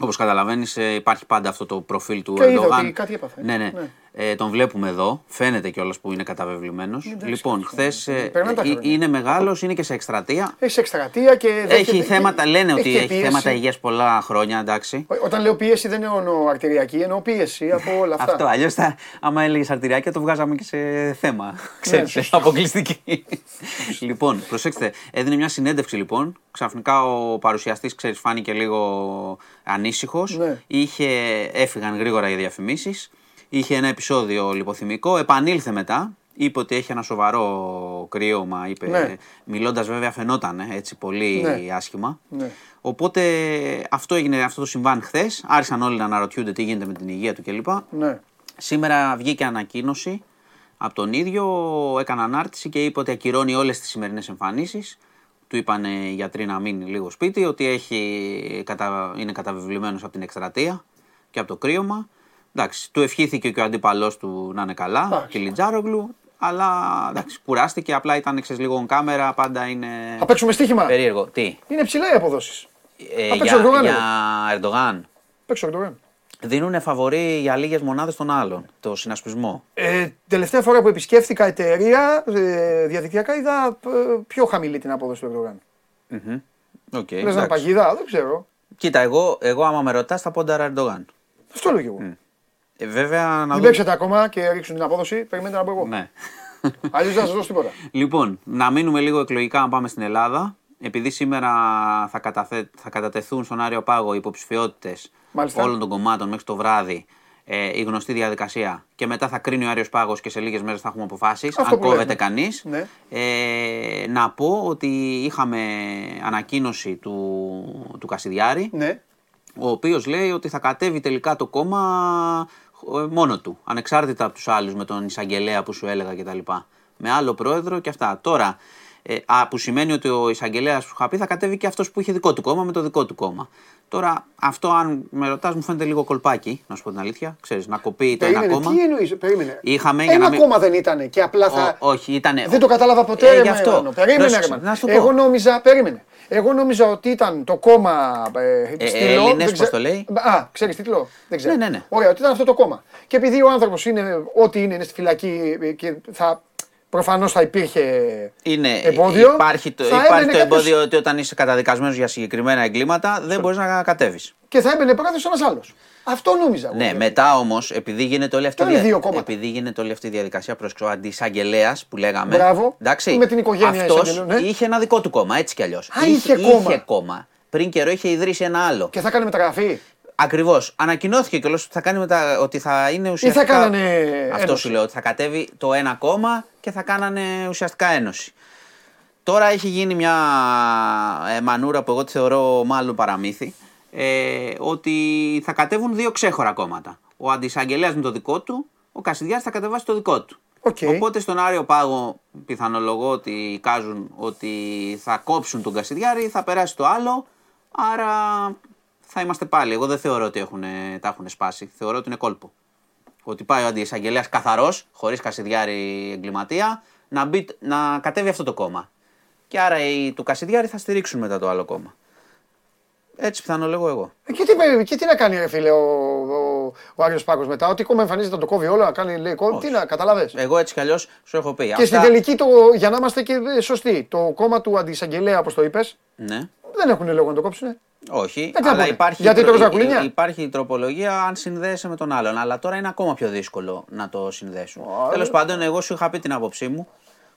Όπως καταλαβαίνεις, υπάρχει πάντα αυτό το προφίλ του Και είδα Ερντογάν. ότι κάτι έπαθε. Ναι, ναι. Ναι. Ε, τον βλέπουμε εδώ. Φαίνεται κιόλας που είναι καταβεβλημένος. Λοιπόν, χθες Περνάνε τα χρόνια. είναι μεγάλος, είναι και σε εκστρατεία. Έχει εκστρατεία και. Έχει δέχεται- θέματα, λένε ότι και έχει πίεση. θέματα υγείας πολλά χρόνια, εντάξει. Ό- Όταν λέω πίεση δεν εννοώ αρτηριακή, εννοώ πίεση από όλα αυτά. Αυτό. Αλλιώς, άμα έλεγες αρτηριακά, το βγάζαμε και σε θέμα. Ξέρετε, σωστό. αποκλειστική. λοιπόν, προσέξτε. Έδινε μια συνέντευξη λοιπόν. Ξαφνικά ο παρουσιαστής, ξέρεις, φάνηκε λίγο ανήσυχος. Ναι. Είχε, έφυγαν γρήγορα οι διαφημίσεις. Είχε ένα επεισόδιο λιποθυμικό. Επανήλθε μετά. Είπε ότι έχει ένα σοβαρό κρύωμα. Είπε, Ναι. Μιλώντας βέβαια φαινόταν ε, έτσι πολύ Ναι. άσχημα. Ναι. Οπότε αυτό έγινε αυτό το συμβάν χθες. Άρχισαν όλοι να αναρωτιούνται τι γίνεται με την υγεία του κλπ. Ναι. Σήμερα βγήκε ανακοίνωση από τον ίδιο, έκανε ανάρτηση και είπε ότι ακυρώνει όλες τις σημερινές εμφανίσεις. Του είπαν οι γιατροί να μείνει λίγο σπίτι, ότι έχει, κατα, είναι καταβεβλημένος από την εκστρατεία και από το κρύωμα. Εντάξει, του ευχήθηκε και ο αντίπαλός του να είναι καλά, Εντάξει. και Λιτζάρογλου, αλλά εντάξει, κουράστηκε, απλά ήταν ξέρεις, λίγο on camera, πάντα είναι Θα παίξουμε στοίχημα. περίεργο. Τι, Είναι ψηλά οι αποδόσεις. ε, Θα παίξει για, Ερντογάν, για εγώ. Ερντογάν. Παίξω Ερντογάν. Δίνουν φαβορί για λίγες μονάδες των άλλων, το συνασπισμό; Ε, τελευταία φορά που επισκέφθηκα εταιρεία ε, διαδικτυακά είδα ε, πιο χαμηλή την απόδοση του Ερντογάν. Μμμ. Οκ, Λες να εντάξει. παγίδα, δεν ξέρω. Κοίτα, εγώ, εγώ άμα με ρωτάς, θα πόνταρα Ερντογάν. Αυτό λέω κι εγώ. Ε, βέβαια να Μην δούμε. παίξετε ακόμα και ρίξουν την απόδοση, περιμένετε να πω εγώ. Ναι. Αλλιώς δεν θα σας δώσω τίποτα. λοιπόν, να μείνουμε λίγο εκλογικά, να πάμε στην Ελλάδα. Επειδή σήμερα θα, καταθε... θα κατατεθούν στον Άριο Πάγο υποψηφιότητες Μάλιστα. όλων των κομμάτων μέχρι το βράδυ, ε, η γνωστή διαδικασία και μετά θα κρίνει ο Άριος Πάγος και σε λίγες μέρες θα έχουμε αποφάσεις, Αυτό αν που κόβεται λέμε. κανείς. Ναι. Ε, να πω ότι είχαμε ανακοίνωση του, του Κασιδιάρη, Ναι. ο οποίος λέει ότι θα κατέβει τελικά το κόμμα ε, μόνο του, ανεξάρτητα από τους άλλους με τον εισαγγελέα που σου έλεγα κτλ. Με άλλο πρόεδρο και αυτά. Τώρα, ε, α, που σημαίνει ότι ο εισαγγελέας που είχα πει θα κατέβει και αυτός που είχε δικό του κόμμα με το δικό του κόμμα. Τώρα, αυτό αν με ρωτάς μου φαίνεται λίγο κολπάκι, να σου πω την αλήθεια. Ξέρεις, να κοπεί το ένα Περίμενε, κόμμα. τι εννοείς, περίμενε. Είχαμε για Ένα να μην- κόμμα δεν ήταν και απλά θα... Ο- όχι, ήτανε- Δεν το κατάλαβα ποτέ, Ε, ρε γι' αυτό. Μαρινό. Περίμενε, Πρόσεξε, ρε Μαρινό. να σου το πω. Εγώ νόμιζα, περίμενε. Εγώ νόμιζα ότι ήταν το κόμμα ε, Ε, στυλό, Έλληνες, δεν πώς ξέ- το λέει; Α, ξέρεις τίτλο. Δεν ξέρω. Ναι, ναι, ναι. Ωραία, ότι ήταν αυτό το κόμμα. Και επειδή ο άνθρωπος είναι ό,τι είναι, είναι στη φυλακή ε, και θα, προφανώς θα υπήρχε Είναι, εμπόδιο. υπάρχει το, θα υπάρχει έμπαινε το κάποιος- εμπόδιο ότι όταν είσαι καταδικασμένος για συγκεκριμένα εγκλήματα δεν μπορείς να κατέβεις. Και θα έμπαινε πρόεδρος ένας άλλος. Αυτό νόμιζα. εγώ. Ναι, μετά όμως, επειδή γίνεται όλη αυτή, Τώρα είναι δύο κόμματα. επειδή γίνεται όλη αυτή η διαδικασία προ ο αντισαγγελέας που λέγαμε. Μπράβο. Εντάξει, Με την οικογένεια αυτός εισαγγελέων, ναι. είχε ένα δικό του κόμμα, έτσι κι αλλιώς. Α, είχε κόμμα. Είχε κόμμα. Πριν καιρό είχε ιδρύσει ένα άλλο. Και θα κάνει μεταγραφή. Ακριβώς. Ανακοινώθηκε κιόλας ότι θα, κάνει μετα... ότι θα είναι ουσιαστικά. κάνανε Αυτό ένωση. σου λέω. Ότι θα κατέβει το ένα κόμμα και θα κάνανε ουσιαστικά ένωση. Τώρα έχει γίνει μια ε, μανούρα που εγώ τη θεωρώ μάλλον παραμύθι. Ε, ότι θα κατέβουν δύο ξέχωρα κόμματα. Ο αντισαγγελέας με το δικό του, ο Κασιδιάρης θα κατεβάσει το δικό του. Οκ. Οπότε στον Άρειο Πάγο πιθανολογώ ότι εικάζουν ότι θα κόψουν τον Κασιδιάρη, θα περάσει το άλλο. Άρα θα είμαστε πάλι. Εγώ δεν θεωρώ ότι έχουν, τα έχουν σπάσει. Θεωρώ ότι είναι κόλπο. Ότι πάει ο αντιεισαγγελέας καθαρός, χωρίς Κασιδιάρη εγκληματία, να, μπει, να κατέβει αυτό το κόμμα. Και άρα οι του Κασιδιάρη θα στηρίξουν μετά το άλλο κόμμα. Έτσι πιθανολογώ εγώ. Ε, Και τι, περι- και τι να κάνει, ρε φίλε, ο, ο, ο Άγιος Πάκος μετά; Ότι κόμμα εμφανίζεται να το κόβει όλο, να κάνει λέει κόμμα. Τι να, καταλαβες. Εγώ έτσι κι αλλιώς σου έχω πει. Και στην τελική, το, για να είμαστε και σωστοί, το κόμμα του αντισαγγελέα, όπως το είπες, Ναι. δεν έχουν λόγο να το κόψουν. Όχι, τι να αλλά πούνε. υπάρχει, Γιατί η τρο- τρώγεις γακουλίνια; η- υπάρχει η τροπολογία αν συνδέεσαι με τον άλλον. Αλλά τώρα είναι ακόμα πιο δύσκολο να το συνδέσουν. Τέλος πάντων, εγώ σου είχα πει την άποψή μου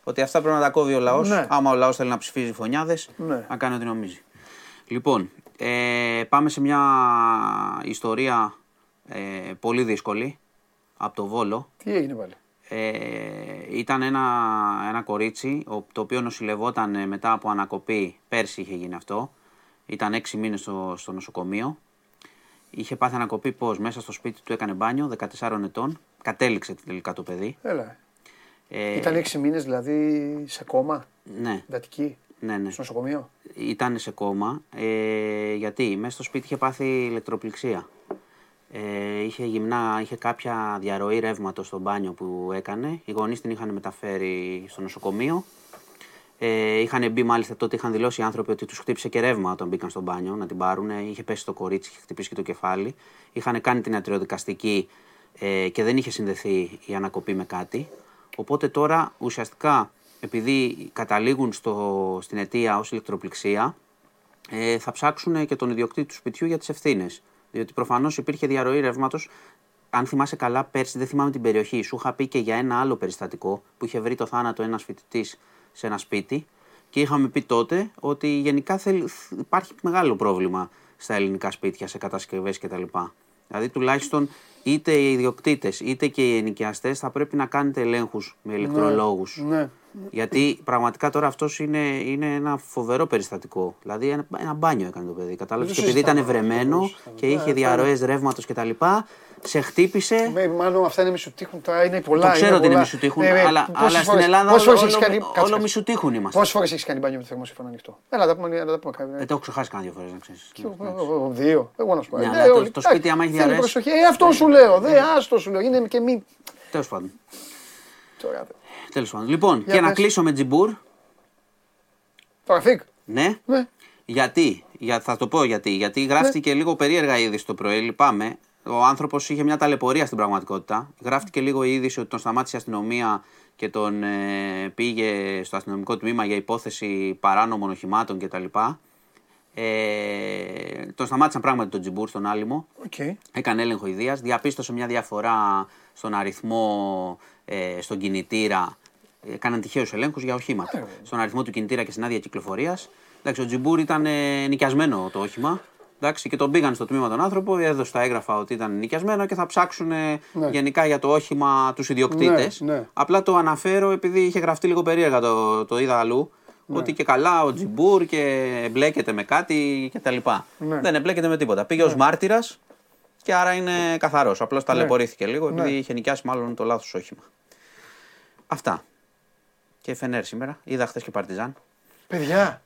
ότι αυτά πρέπει να τα κόβει ο λαός. Ναι. Άμα ο λαός θέλει να ψηφίζει φωνιάδες, Ναι. να κάνει ό,τι νομίζει. Λοιπόν, ε, πάμε σε μια ιστορία ε, πολύ δύσκολη από το Βόλο. Τι έγινε πάλι; Ε, ήταν ένα, ένα κορίτσι ο- το οποίο νοσηλευόταν ε, μετά από ανακοπή. Πέρσι είχε γίνει αυτό. Ήταν έξι μήνες στο, στο νοσοκομείο. Είχε πάθει ανακοπή πώς μέσα στο σπίτι του έκανε μπάνιο 14 ετών. Κατέληξε τελικά το παιδί. Έλα. Ε, Ήταν έξι μήνες δηλαδή σε κόμμα, Ναι, εντατική, ναι, ναι. στο νοσοκομείο; Ήταν σε κόμμα. Ε, γιατί; Μέσα στο σπίτι είχε πάθει ηλεκτροπληξία. Ε, είχε γυμνά, είχε κάποια διαρροή ρεύματος στο μπάνιο που έκανε. Οι γονείς την είχαν μεταφέρει στο νοσοκομείο. Ε, είχαν μπει μάλιστα τότε, είχαν δηλώσει οι άνθρωποι ότι τους χτύπησε και ρεύμα όταν μπήκαν στο μπάνιο να την πάρουν. Είχε πέσει το κορίτσι, είχε χτυπήσει και το κεφάλι. Είχαν κάνει την ατριοδικαστική ε, και δεν είχε συνδεθεί η ανακοπή με κάτι. Οπότε τώρα ουσιαστικά επειδή καταλήγουν στο, στην αιτία ως ηλεκτροπληξία, ε, θα ψάξουν και τον ιδιοκτήτη του σπιτιού για τις ευθύνες. Διότι προφανώς υπήρχε διαρροή ρεύματος. Αν θυμάσαι καλά, πέρσι δεν θυμάμαι την περιοχή. Σου είχα πει και για ένα άλλο περιστατικό που είχε βρει το θάνατο ένας φοιτητής σε ένα σπίτι. Και είχαμε πει τότε ότι γενικά θέλει, υπάρχει μεγάλο πρόβλημα στα ελληνικά σπίτια, σε κατασκευές κτλ. Δηλαδή, τουλάχιστον είτε οι ιδιοκτήτες είτε και οι ενοικιαστές θα πρέπει να κάνετε ελέγχους με ηλεκτρολόγους. Ναι. Γιατί πραγματικά τώρα αυτός είναι, είναι ένα φοβερό περιστατικό. Δηλαδή ένα, ένα μπάνιο έκανε το παιδί. Κατάλαβες; Δεν Και το επειδή ήταν συζητάμε, βρεμένο δεν το συζητάμε. και Ναι, είχε θα- διαρροέ ρεύματος κτλ. Σε χτύπησε. Με, μάλλον αυτά είναι μισοτύχουν τώρα, είναι πολλά. Το ξέρω είναι ότι είναι πολλά. μισουτήχουν, Ναι, ναι, αλλά, πόσες αλλά στην φορές- Ελλάδα πόσες όλο, φορές έχεις κάνει- όλο, κάτσε, όλο κάτσε. μισουτύχουν είμαστε. Πόσες φορές έχεις κάνει μπάνιο με το θερμοσύφωνο ανοιχτό; Έλα, τα πούμε, να τα πούμε κάτι. Ε, το έχω ξεχάσει κάνα δύο φορές να ξέρεις. Εγώ, Δύο. Εγώ να σου πω. Ναι, Ε, αλλά όλοι. το- το Εντάξει, σπίτι άμα έχει θέλει διαρροές. προσοχή. Ε, αυτό σου λέω. Δε, άστο σου λέω. Είναι και μη. Τέλος πάντων. Τώρα, δε. Τέλος πάντων. Λοιπόν, Για και να πες. κλείσω με Τζιμπούρ. Τώρα φύγ. Ναι. Ναι. Γιατί, για, θα το πω γιατί. Γιατί γράφτηκε λίγο περίεργα η είδηση το πρωί. Λυπάμαι. Ο άνθρωπος είχε μια ταλαιπωρία στην πραγματικότητα. Γράφτηκε λίγο η είδηση ότι τον σταμάτησε η αστυνομία και τον ε, πήγε στο αστυνομικό τμήμα για υπόθεση παράνομων οχημάτων κτλ. Ε, τον σταμάτησαν πράγματι τον Τζιμπούρ στον Άλιμο. Οκ. Έκανε έλεγχο ιδέας, διαπίστωσε μια διαφορά στον αριθμό, ε, στον κινητήρα. Έκαναν τυχαίους ελέγχους για οχήματα. στον αριθμό του κινητήρα και στην άδεια κυκλοφορίας. Εντάξει, ο Τζιμπούρ ήταν ε, νοικιασμένο το όχημα. Εντάξει, και τον πήγαν στο τμήμα τον άνθρωπο, έδωσε τα έγγραφα ότι ήταν νοικιασμένο και θα ψάξουν ε, γενικά για το όχημα τους ιδιοκτήτες. Ναι, ναι. Απλά το αναφέρω επειδή είχε γραφτεί λίγο περίεργα, το, το είδα αλλού. Ναι. Ότι και καλά ο Τζιμπούρ και εμπλέκεται με κάτι κτλ. Ναι. Δεν εμπλέκεται με τίποτα. Πήγε ως μάρτυρας και άρα είναι καθαρός. Απλώς ταλαιπωρήθηκε λίγο επειδή Ναι. είχε νοικιάσει μάλλον το λάθος όχημα. Αυτά. Και Φενέρ σήμερα. Είδα χθες και Παρτιζάν. Παιδιά,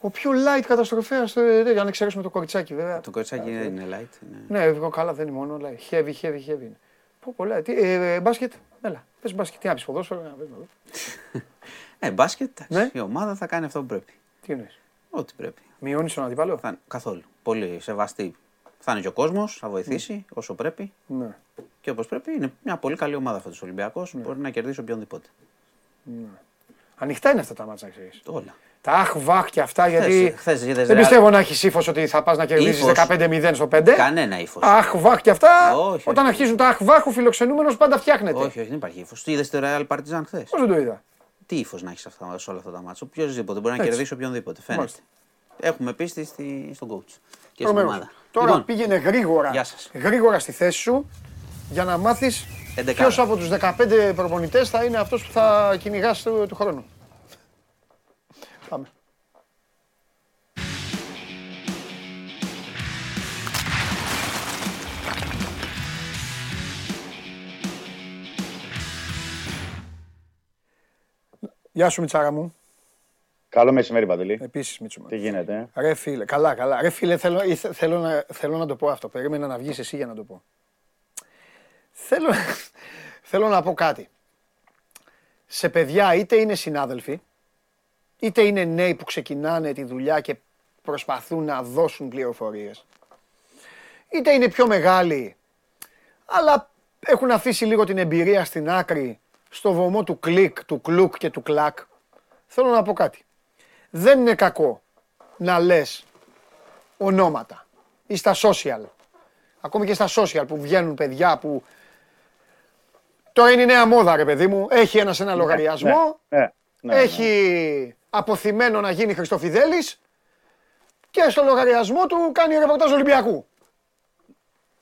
ο πιο light καταστροφέας, ε, αν εξαιρέσουμε το κοριτσάκι βέβαια. Το κοτσάκι δεν είναι light. Είναι... Ναι, εγώ καλά δεν είναι μόνο, αλλά heavy, heavy, heavy είναι. Πω πολλά. Τι, ε, ε, μπάσκετ, έλα. Πες μπάσκετ, τι να πεις, ποδόσφαιρο, να πες, να δω. Ε, μπάσκετ, εντάξει, Ναι. η ομάδα θα κάνει αυτό που πρέπει. Τι εννοείς; Ό,τι πρέπει. Μειώνεις τον αντίπαλο; Θα είναι καθόλου. Πολύ σεβαστή. Θα είναι και ο κόσμος, θα βοηθήσει όσο πρέπει Ναι. και όπως πρέπει. Είναι μια πολύ καλή ομάδα αυτό ο Ολυμπιακός. Μπορεί να κερδίσει οποιονδήποτε. Ανοιχτά είναι αυτά τα μάτσα, να ξέρεις. Όλα. Τα αχ, βαχ και αυτά, γιατί χθες είδες δεν Real. πιστεύω να έχεις ύφος ότι θα πας να κερδίσεις Ύφος. 15-0 στο 5. Κανένα ύφος. Αχ, βαχ και αυτά, Όχι, όταν όχι. αρχίζουν τα αχ, βαχ, ο φιλοξενούμενος πάντα φτιάχνεται. Όχι, όχι, δεν υπάρχει ύφος. Τι είδες το Real Partizan χθες; Πώς δεν το είδα; Τι ύφο να έχεις σε όλα αυτά τα μάτια. Οποιοδήποτε μπορεί να Έτσι. κερδίσει οποιονδήποτε. Φαίνεται. Μάλιστα. Έχουμε πίστη στη, στον coach και στην Τρομερός. ομάδα. Τώρα Λοιπόν, πήγαινε γρήγορα, Γεια σας. γρήγορα στη θέση σου για να μάθεις Εντεκάδα. ποιος από τους 15 προπονητές θα είναι αυτός που θα κυνηγάς του, του χρόνου. Γεια σου Μιτσάρα μου. Καλό μεσημέρι, Παντελή. Επίσης Μίτσο. μου. Τι γίνεται, ε; Ρε φίλε, καλά, καλά. Ρε φίλε, θέλω, ήθε- θέλω, να, θέλω να το πω αυτό. Περίμενα να βγεις εσύ για να το πω. Θέλω, θέλω να πω κάτι. Σε παιδιά είτε είναι συνάδελφοι, είτε είναι νέοι που ξεκινάνε τη δουλειά και προσπαθούν να δώσουν πληροφορίες. Είτε είναι πιο μεγάλοι, αλλά έχουν αφήσει λίγο την εμπειρία στην άκρη, στο βωμό του κλικ, του κλουκ και του κλακ. Θέλω να πω κάτι. Δεν είναι κακό να λες ονόματα ή στα social. Ακόμη και στα social που βγαίνουν παιδιά που... Τώρα είναι η νέα μόδα ρε παιδί μου. Έχει ένας ένα λογαριασμό. Ναι, ναι, ναι. έχει αποθυμένο να γίνει Χριστοφιδέλης και στο λογαριασμό του κάνει ρεπορτάζ Ολυμπιακού.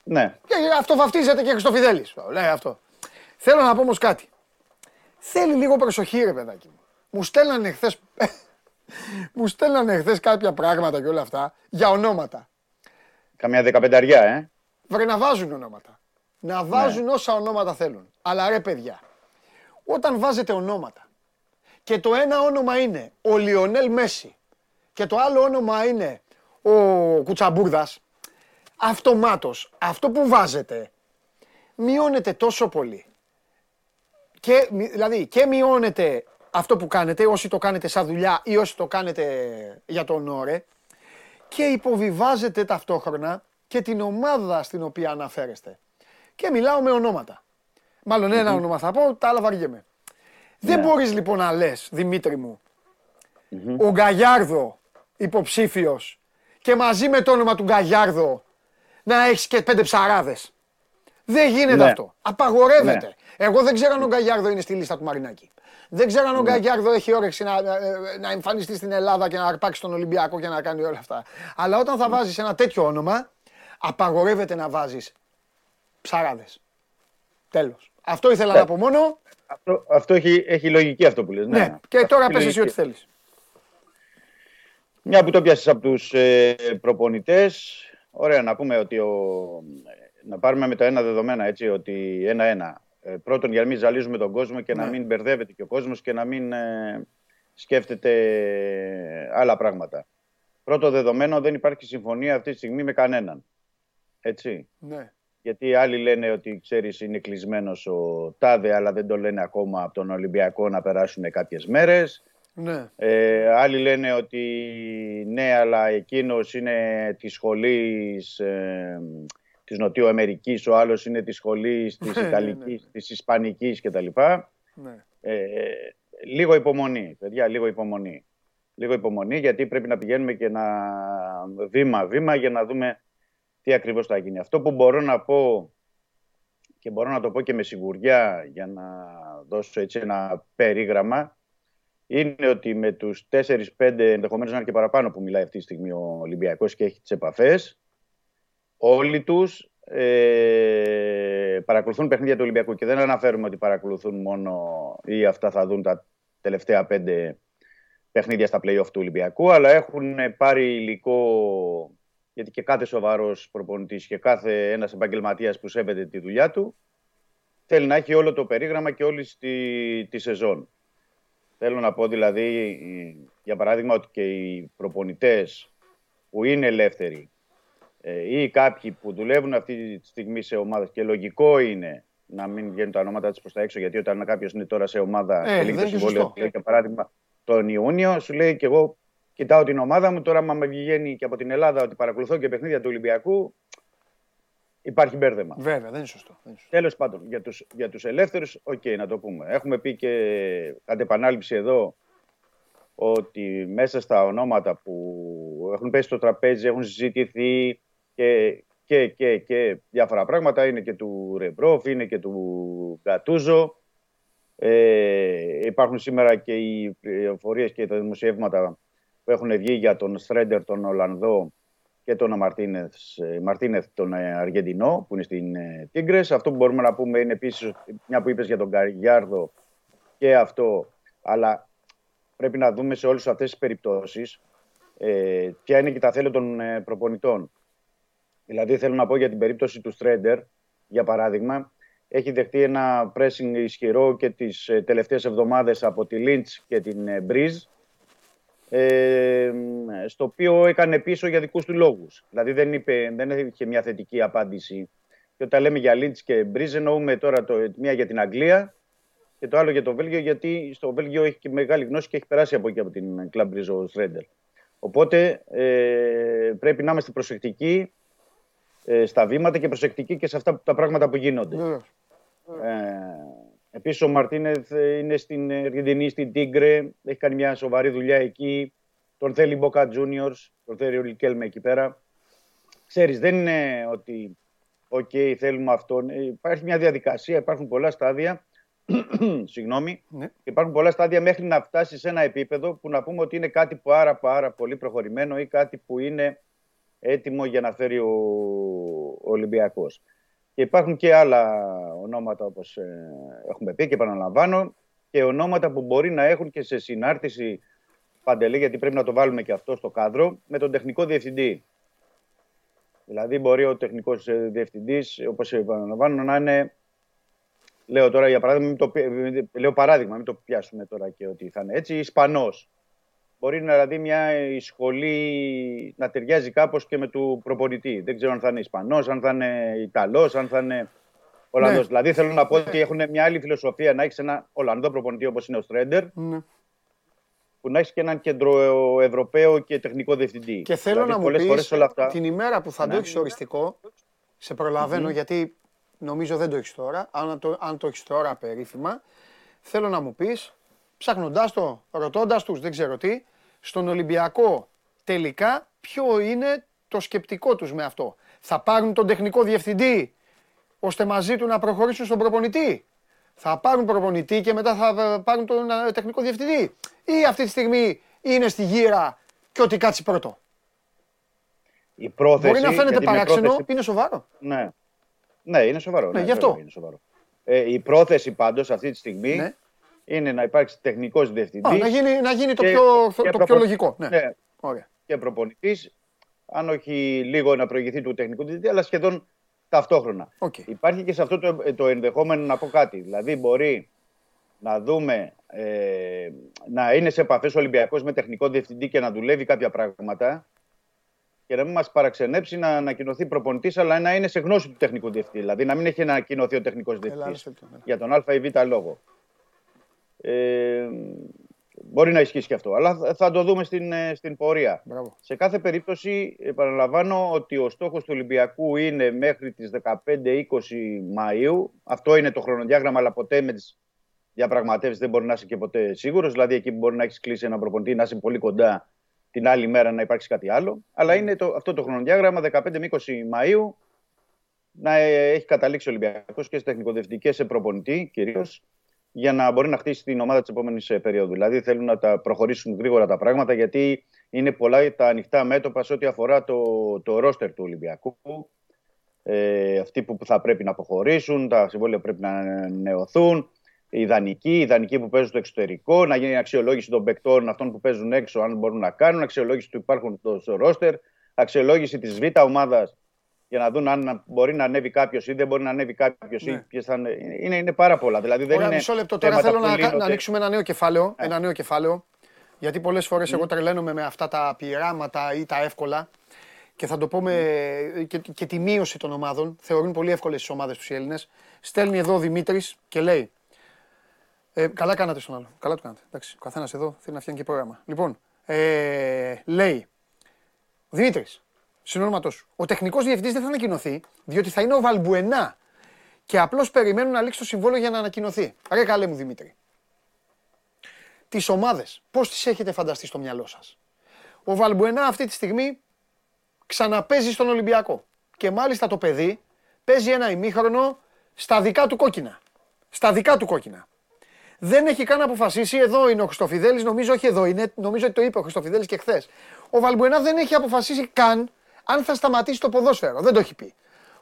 Ναι, Και αυτό βαφτίζεται και Χριστοφιδέλης. Λέει αυτό. Θέλω να πω όμως κάτι. Θέλει λίγο προσοχή ρε παιδάκι μου. Μου στέλνανε χθες, μου στέλνανε χθες κάποια πράγματα και όλα αυτά για ονόματα. καμιά δεκαπενταριά, ε. Βρε να βάζουν ονόματα. Να βάζουν όσα ονόματα θέλουν. Αλλά ρε παιδιά, όταν βάζετε ονόματα και το ένα όνομα είναι ο Λιονέλ Μέση και το άλλο όνομα είναι ο Κουτσαμπούρδας, αυτομάτως αυτό που βάζετε μειώνεται τόσο πολύ. Και, μη- δηλαδή και μειώνεται αυτό που κάνετε, όσοι το κάνετε σαν δουλειά ή όσοι το κάνετε για τον όρε, και υποβιβάζετε ταυτόχρονα και την ομάδα στην οποία αναφέρεστε. Και μιλάω με ονόματα. Μάλλον ένα όνομα θα πω, τα άλλα βαριέμαι. Δεν μπορείς λοιπόν να λες, Δημήτρη μου, ο Γκαγιάρδο υποψήφιος και μαζί με το όνομα του Γκαγιάρδο να έχεις και πέντε ψαράδες. Δεν γίνεται Ναι. αυτό. Απαγορεύεται. Ναι. Εγώ δεν ξέρω αν ο Γκαγιάρδο είναι στη λίστα του Μαρινάκη. Δεν ξέρω αν ο Γκαγιάρδο έχει όρεξη να, να, να εμφανιστεί στην Ελλάδα και να αρπάξει τον Ολυμπιακό και να κάνει όλα αυτά. Αλλά όταν θα βάζεις ένα τέτοιο όνομα, απαγορεύεται να βάζεις ψαράδες. Τέλος. Αυτό ήθελα να πω μόνο. Αυτό, αυτό έχει, έχει λογική αυτό που λες. Ναι, Ναι. Και τώρα Έχει πες εσύ λογική. ό,τι θέλεις. Μια που το πιάσεις από τους ε, προπονητές, ωραία να πούμε ότι ο, να πάρουμε με τα ένα δεδομένα έτσι, ότι ένα-ένα. Ε, πρώτον για να μην ζαλίζουμε τον κόσμο και να Ναι. μην μπερδεύεται και ο κόσμος και να μην ε, σκέφτεται άλλα πράγματα. Πρώτο δεδομένο δεν υπάρχει συμφωνία αυτή τη στιγμή με κανέναν. Έτσι. Ναι. Γιατί άλλοι λένε ότι ξέρεις είναι κλεισμένος ο Τάδε αλλά δεν το λένε ακόμα από τον Ολυμπιακό να περάσουν κάποιες μέρες. Ναι. Ε, άλλοι λένε ότι ναι, αλλά εκείνος είναι της σχολής ε, της Νοτιοαμερικής, ο άλλος είναι της σχολής της Ναι, ναι, Ιταλικής, της Ισπανικής κτλ. ναι. Ε, λίγο υπομονή, παιδιά, λίγο υπομονή. Λίγο υπομονή γιατί πρέπει να πηγαίνουμε και να βήμα-βήμα για να δούμε τι ακριβώς θα γίνει. Αυτό που μπορώ να πω και μπορώ να το πω και με σιγουριά για να δώσω έτσι ένα περίγραμμα είναι ότι με τους 4-5 ενδεχομένως να είναι και παραπάνω που μιλάει αυτή τη στιγμή ο Ολυμπιακός και έχει τις επαφές όλοι τους ε, παρακολουθούν παιχνίδια του Ολυμπιακού και δεν αναφέρουμε ότι παρακολουθούν μόνο ή αυτά θα δουν τα τελευταία πέντε παιχνίδια στα play-off του Ολυμπιακού αλλά έχουν πάρει υλικό γιατί και κάθε σοβαρός προπονητής και κάθε ένας επαγγελματίας που σέβεται τη δουλειά του θέλει να έχει όλο το περίγραμμα και όλη τη, τη σεζόν. Θέλω να πω δηλαδή, για παράδειγμα, ότι και οι προπονητές που είναι ελεύθεροι ε, ή κάποιοι που δουλεύουν αυτή τη στιγμή σε ομάδες και λογικό είναι να μην βγαίνουν τα ονόματα της προς τα έξω γιατί όταν κάποιος είναι τώρα σε ομάδα Ε, και λύγει δεν το είναι συμβόλαιο, σωστό. λέει, για παράδειγμα τον Ιούνιο, σου λέει και εγώ κοιτάω την ομάδα μου, τώρα άμα με βγαίνει και από την Ελλάδα ότι παρακολουθώ και παιχνίδια του Ολυμπιακού, υπάρχει μπέρδεμα. Βέβαια, δεν είναι σωστό. Δεν είναι σωστό. Τέλος πάντων, για τους, για τους ελεύθερους, οκ, να το πούμε. Έχουμε πει και κατ' επανάληψη εδώ ότι μέσα στα ονόματα που έχουν πέσει στο τραπέζι, έχουν συζητηθεί και, και, και, και διάφορα πράγματα, είναι και του Ρεμπρόφ, είναι και του Γκατούζο. Ε, υπάρχουν σήμερα και οι πληροφορίες και τα δημοσιεύματα που έχουν βγει για τον Στρέντερ, τον Ολλανδό και τον Μαρτίνεθ, Μαρτίνεθ τον ε, Αργεντινό που είναι στην ε, Τίγκρες. Αυτό που μπορούμε να πούμε είναι επίσης μια που είπες για τον Καριάρδο και αυτό, αλλά πρέπει να δούμε σε όλες αυτές τις περιπτώσεις ε, ποια είναι και τα θέλω των ε, προπονητών. Δηλαδή θέλω να πω για την περίπτωση του Στρέντερ, για παράδειγμα, έχει δεχτεί ένα pressing ισχυρό και τις ε, τελευταίες εβδομάδες από τη Λίντς και την ε, Μπρίζ, ε, στο οποίο έκανε πίσω για δικούς του λόγους. Δηλαδή δεν, είπε, δεν είχε μια θετική απάντηση. Και όταν λέμε για Λίντς και Μπρίζ εννοούμε τώρα το, μία για την Αγγλία και το άλλο για το Βέλγιο γιατί στο Βέλγιο έχει και μεγάλη γνώση και έχει περάσει από εκεί από την Club Μπρίζ ο Στρέντερ. Οπότε ε, πρέπει να είμαστε προσεκτικοί ε, στα βήματα και προσεκτικοί και σε αυτά τα πράγματα που γίνονται. Βεβαίως. Ε, Επίσης, ο Μαρτίνεθ ε, είναι στην Αργεντινή, στην Τίγκρε. Έχει κάνει μια σοβαρή δουλειά εκεί. Τον θέλει η Μπόκα Juniors, τον θέλει ο Ρικέλμε εκεί πέρα. Ξέρεις, δεν είναι ότι οκ, θέλουμε αυτόν. Ε, Υπάρχει μια διαδικασία, υπάρχουν πολλά στάδια. Συγγνώμη. Ναι. Υπάρχουν πολλά στάδια μέχρι να φτάσει σε ένα επίπεδο που να πούμε ότι είναι κάτι πάρα πάρα πολύ προχωρημένο ή κάτι που είναι έτοιμο για να φέρει ο, ο Ολυμπιακός. Και υπάρχουν και άλλα ονόματα όπως ε, έχουμε πει και επαναλαμβάνω και ονόματα που μπορεί να έχουν και σε συνάρτηση παντελή γιατί πρέπει να το βάλουμε και αυτό στο κάδρο με τον τεχνικό διευθυντή. Δηλαδή μπορεί ο τεχνικός ε, διευθυντής όπως επαναλαμβάνω να είναι λέω τώρα για παράδειγμα μην το, πι- μην- λέω παράδειγμα μην το πιάσουμε τώρα και ότι θα είναι έτσι Ισπανός μπορεί να δηλαδή μια σχολή να ταιριάζει κάπως και με του προπονητή. Δεν ξέρω αν θα είναι Ισπανός, αν θα είναι Ιταλός, αν θα είναι Ολλανδός. Ναι. Δηλαδή θέλω να πω ότι έχουν μια άλλη φιλοσοφία να έχεις ένα Ολλανδό προπονητή όπως είναι ο Στρέντερ, Ναι. που να έχεις και έναν κέντρο Ευρωπαίο και τεχνικό διευθυντή. Και θέλω δηλαδή, να μου πολλές πεις φορές όλα αυτά. την ημέρα που θα το Ναι. έχεις οριστικό, σε προλαβαινω γιατί νομίζω δεν το έχεις τώρα, αν το, αν το έχεις τώρα περίφημα, θέλω να μου πεις, ψάχνοντάς το, ρωτώντας τους, δεν ξέρω τι, στον Ολυμπιακό τελικά ποιο είναι το σκεπτικό τους με αυτό. Θα πάρουν τον τεχνικό διευθυντή ώστε μαζί του να προχωρήσουν στον προπονητή; Θα πάρουν προπονητή και μετά θα ε, πάρουν τον ε, τεχνικό διευθυντή; Ή αυτή τη στιγμή είναι στη γύρα και ό,τι κάτσει πρώτο; Η πρόθεση, Μπορεί να φαίνεται γιατί με παράξενο, πρόθεση- είναι σοβαρό. Ναι. ναι, είναι σοβαρό. Ναι, Ναι, γι' αυτό. βέβαια Είναι σοβαρό. Ε, η πρόθεση πάντως αυτή τη στιγμή Ναι. Είναι να υπάρξει τεχνικός Α, διευθυντής να, γίνει, να γίνει το και- πιο, και το πιο προπο- λογικό. Ναι. ναι, Ωραία. και προπονητής, αν όχι λίγο να προηγηθεί του τεχνικού διευθυντή, αλλά σχεδόν ταυτόχρονα. Οκ. Υπάρχει και σε αυτό το, το ενδεχόμενο να πω κάτι. Δηλαδή, μπορεί να δούμε ε, να είναι σε επαφές ο Ολυμπιακός με τεχνικό διευθυντή και να δουλεύει κάποια πράγματα και να μην μας παραξενέψει να ανακοινωθεί προπονητής, αλλά να είναι σε γνώση του τεχνικού διευθυντή. Δηλαδή, να μην έχει ανακοινωθεί ο τεχνικός Έλα, διευθυντής άρεσε το, έλα. για τον Α ή Β λόγο. Ε, μπορεί να ισχύσει και αυτό, αλλά θα- θα το δούμε στην, ε, στην πορεία. Μπράβο. Σε κάθε περίπτωση, επαναλαμβάνω ότι ο στόχος του Ολυμπιακού είναι μέχρι τις 15-20 Μαΐου. Αυτό είναι το χρονοδιάγραμμα, αλλά ποτέ με τις διαπραγματεύσεις δεν μπορεί να είσαι και ποτέ σίγουρος. Δηλαδή, εκεί που μπορεί να έχεις κλείσει ένα προπονητή, να είσαι πολύ κοντά την άλλη μέρα να υπάρξει κάτι άλλο. Αλλά είναι το, αυτό το χρονοδιάγραμμα 15 με 20 Μαΐου να ε, έχει καταλήξει ο Ολυμπιακός και σε τεχνικοδευτική και σε προπονητή κυρίως για να μπορεί να χτίσει την ομάδα της επόμενης περίοδου. Δηλαδή θέλουν να τα προχωρήσουν γρήγορα τα πράγματα γιατί είναι πολλά τα ανοιχτά μέτωπα σε ό,τι αφορά το, το ρόστερ του Ολυμπιακού. Ε, αυτοί που θα πρέπει να αποχωρήσουν, τα συμβόλαια πρέπει να νεωθούν, οι ιδανικοί, οι ιδανικοί που παίζουν στο εξωτερικό, να γίνει αξιολόγηση των παικτών, αυτών που παίζουν έξω, αν μπορούν να κάνουν, αξιολόγηση του υπάρχουν στο ρόστερ, αξιολόγηση της β' ομάδας για να δουν αν μπορεί να ανέβει κάποιος ή δεν μπορεί να ανέβει κάποιος. Ναι. Είναι, είναι πάρα πολλά. Δηλαδή δεν Ωραία, είναι μισό λεπτό. Τώρα θέλω να, να ανοίξουμε ένα νέο κεφάλαιο. Ναι. Ένα νέο κεφάλαιο. Γιατί πολλές φορές mm. εγώ τρελαίνομαι με αυτά τα πειράματα ή τα εύκολα. Και θα το πω με. και, και τη μείωση των ομάδων. Θεωρούν πολύ εύκολες τις ομάδες τους οι Έλληνες. Στέλνει εδώ ο Δημήτρης και λέει. Ε, καλά κάνατε στον άλλο. Καλά το κάνατε. Εντάξει, ο καθένας εδώ θέλει να φτιάχνει και πρόγραμμα. Λοιπόν, ε, λέει. Δημήτρης, συνόνοματό σου. Ο τεχνικός διευθυντής δεν θα ανακοινωθεί, διότι θα είναι ο Βαλμπουενά. Και απλώς περιμένουν να λήξει το συμβόλαιο για να ανακοινωθεί. Ρε καλέ μου Δημήτρη. Τις ομάδες, πώς τις έχετε φανταστεί στο μυαλό σας; Ο Βαλμπουενά αυτή τη στιγμή ξαναπέζει στον Ολυμπιακό. Και μάλιστα το παιδί παίζει ένα ημίχρονο στα δικά του κόκκινα. Στα δικά του κόκκινα. Δεν έχει καν αποφασίσει, εδώ είναι ο Χριστοφιδέλης, νομίζω όχι εδώ είναι, νομίζω ότι το είπε ο Χριστοφιδέλης και χθες. Ο Βαλμπουενά δεν έχει αποφασίσει καν αν θα σταματήσει το ποδόσφαιρο. Δεν το έχει πει.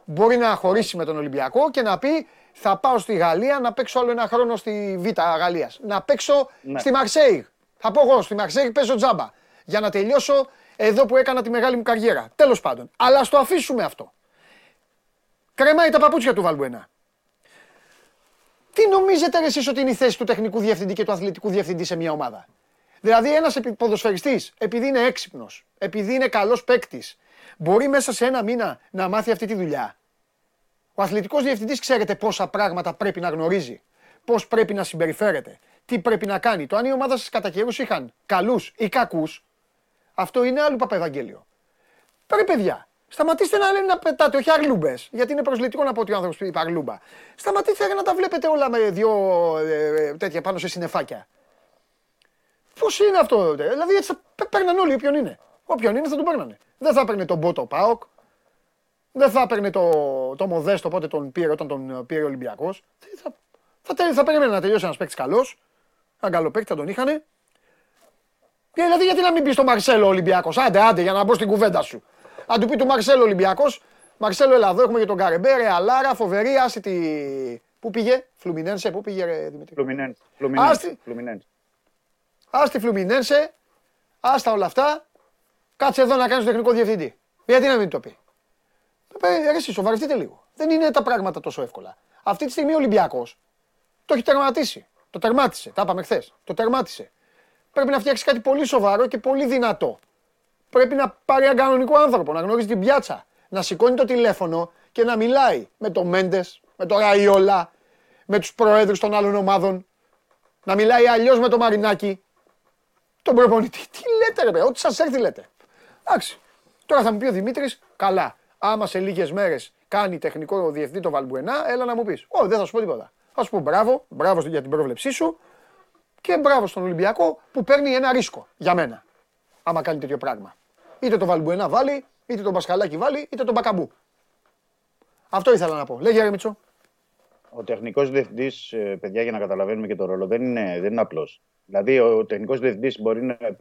Μπορεί να χωρίσει με τον Ολυμπιακό και να πει θα πάω στη Γαλλία να παίξω άλλο ένα χρόνο στη Β' Γαλλίας. Να παίξω ναι. στη Μαρσέη. Θα πω εγώ στη Μαρσέη παίζω τζάμπα. Για να τελειώσω εδώ που έκανα τη μεγάλη μου καριέρα. Τέλος πάντων. Αλλά ας το αφήσουμε αυτό. Κρεμάει τα παπούτσια του Βαλμπουενά. Τι νομίζετε εσείς ότι είναι η θέση του τεχνικού διευθυντή και του αθλητικού διευθυντή σε μια ομάδα; Δηλαδή ένας ποδοσφαιριστής, επειδή είναι έξυπνος, επειδή είναι καλός παίκτης, μπορεί μέσα σε ένα μήνα να μάθει αυτή τη δουλειά. Ο αθλητικός διευθυντής ξέρετε πόσα πράγματα πρέπει να γνωρίζει, πώς πρέπει να συμπεριφέρεται, τι πρέπει να κάνει. Το αν η ομάδα σας κατά καιρούς είχαν καλούς ή κακούς, αυτό είναι άλλο παπαευαγγέλιο. Πρέπει παιδιά, σταματήστε να λένε να πετάτε, όχι αρλούμπε, γιατί είναι προσλητικό να πω ότι ο άνθρωπος είπε αρλούμπα. Σταματήστε να τα βλέπετε όλα με δύο ε, ε, τέτοια πάνω σε συνεφάκια. Πώς είναι αυτό, δηλαδή έτσι θα παίρναν όλοι όποιον είναι. Όποιον είναι θα τον παίρνανε. Δεν θα έπαιρνε τον Μπότο Πάοκ. Δεν θα έπαιρνε το, το Μοδέστο πότε τον πήρε όταν τον πήρε ο Ολυμπιακός. Θα, θα, θα, θα περίμενε να τελειώσει ένας παίκτης καλός. Ένα καλό παίκτη θα τον είχαν. Και δηλαδή γιατί να μην πεις στο Μαρσέλο Ολυμπιακός. Άντε, άντε για να μπω στην κουβέντα σου. Αν του πει του Μαρσέλο Ολυμπιακός, Μαρσέλο Ελλάδο έχουμε και τον Καρεμπέρε, Αλάρα, φοβερή, άσυτη. Πού πήγε, Φλουμινένσε, πού πήγε, ρε, Δημητρή. Φλουμινένσε. Άστη Φλουμινένσε, άστα όλα αυτά Κάτσε εδώ να κάνεις τεχνικό διευθυντή. Γιατί να μην το πει; Ε, εσύ σοβαρευτείτε λίγο. Δεν είναι τα πράγματα τόσο εύκολα. Αυτή τη στιγμή ο Ολυμπιακός το έχει τερματίσει. Το τερμάτισε. Τα είπαμε χθες. Το τερμάτισε. Πρέπει να φτιάξει κάτι πολύ σοβαρό και πολύ δυνατό. Πρέπει να πάρει έναν κανονικό άνθρωπο, να γνωρίζει την πιάτσα. Να σηκώνει το τηλέφωνο και να μιλάει με τον Μέντες, με τον Ραϊόλα, με τους προέδρους των άλλων ομάδων. Να μιλάει αλλιώς με τον Μαρινάκη. Τον προπονητή. Τι λέτε, ρε, ό,τι σας έρθει λέτε. Εντάξει. Τώρα θα μου πει ο Δημήτρης, καλά. Άμα σε λίγες μέρες κάνει τεχνικό διευθυντή το Βαλμπουενά, έλα να μου πεις. Όχι, δεν θα σου πω τίποτα. Θα σου πω μπράβο, μπράβο για την πρόβλεψή σου και μπράβο στον Ολυμπιακό που παίρνει ένα ρίσκο για μένα. Άμα κάνει τέτοιο πράγμα. Είτε το Βαλμπουενά βάλει, είτε τον Πασχαλάκη βάλει, είτε τον Μπακαμπού. Αυτό ήθελα να πω. Λέγε Ρεμίτσο. Ο τεχνικός διευθυντής, ε, παιδιά, για να καταλαβαίνουμε και το ρόλο, δεν είναι, δεν είναι απλός. Δηλαδή ο τεχνικός διευθυντής μπορεί να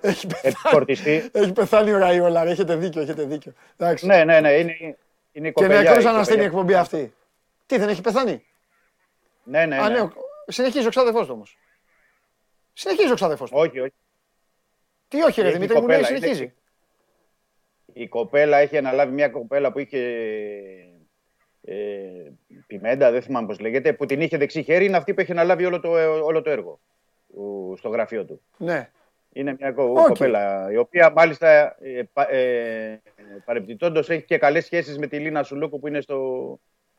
έχει, έχει φορτιστεί. Έχει πεθάνει ο Ραϊόλα, έχετε δίκιο, έχετε δίκιο. Εντάξει. Ναι, ναι, ναι, είναι, είναι η Και νεκρός να στείλει η εκπομπή αυτή. Τι, δεν έχει πεθάνει; Ναι, ναι, ναι. Α, ναι. Συνεχίζει ο ξάδερφός του όμως. Συνεχίζει ο ξάδερφός του. Όχι, όχι. Τι όχι ρε Δημήτρη, μου λέει συνεχίζει. Η κοπέλα έχει αναλάβει μια κοπέλα που είχε ε, Πιμέντα, δεν θυμάμαι πώς λέγεται, που την είχε δεξί χέρι, είναι αυτή που έχει αναλάβει όλο το, όλο το έργο στο γραφείο του. Ναι. Είναι μια okay. κοπέλα, η οποία μάλιστα ε, ε, έχει και καλές σχέσεις με τη Λίνα Σουλούκου που είναι στο...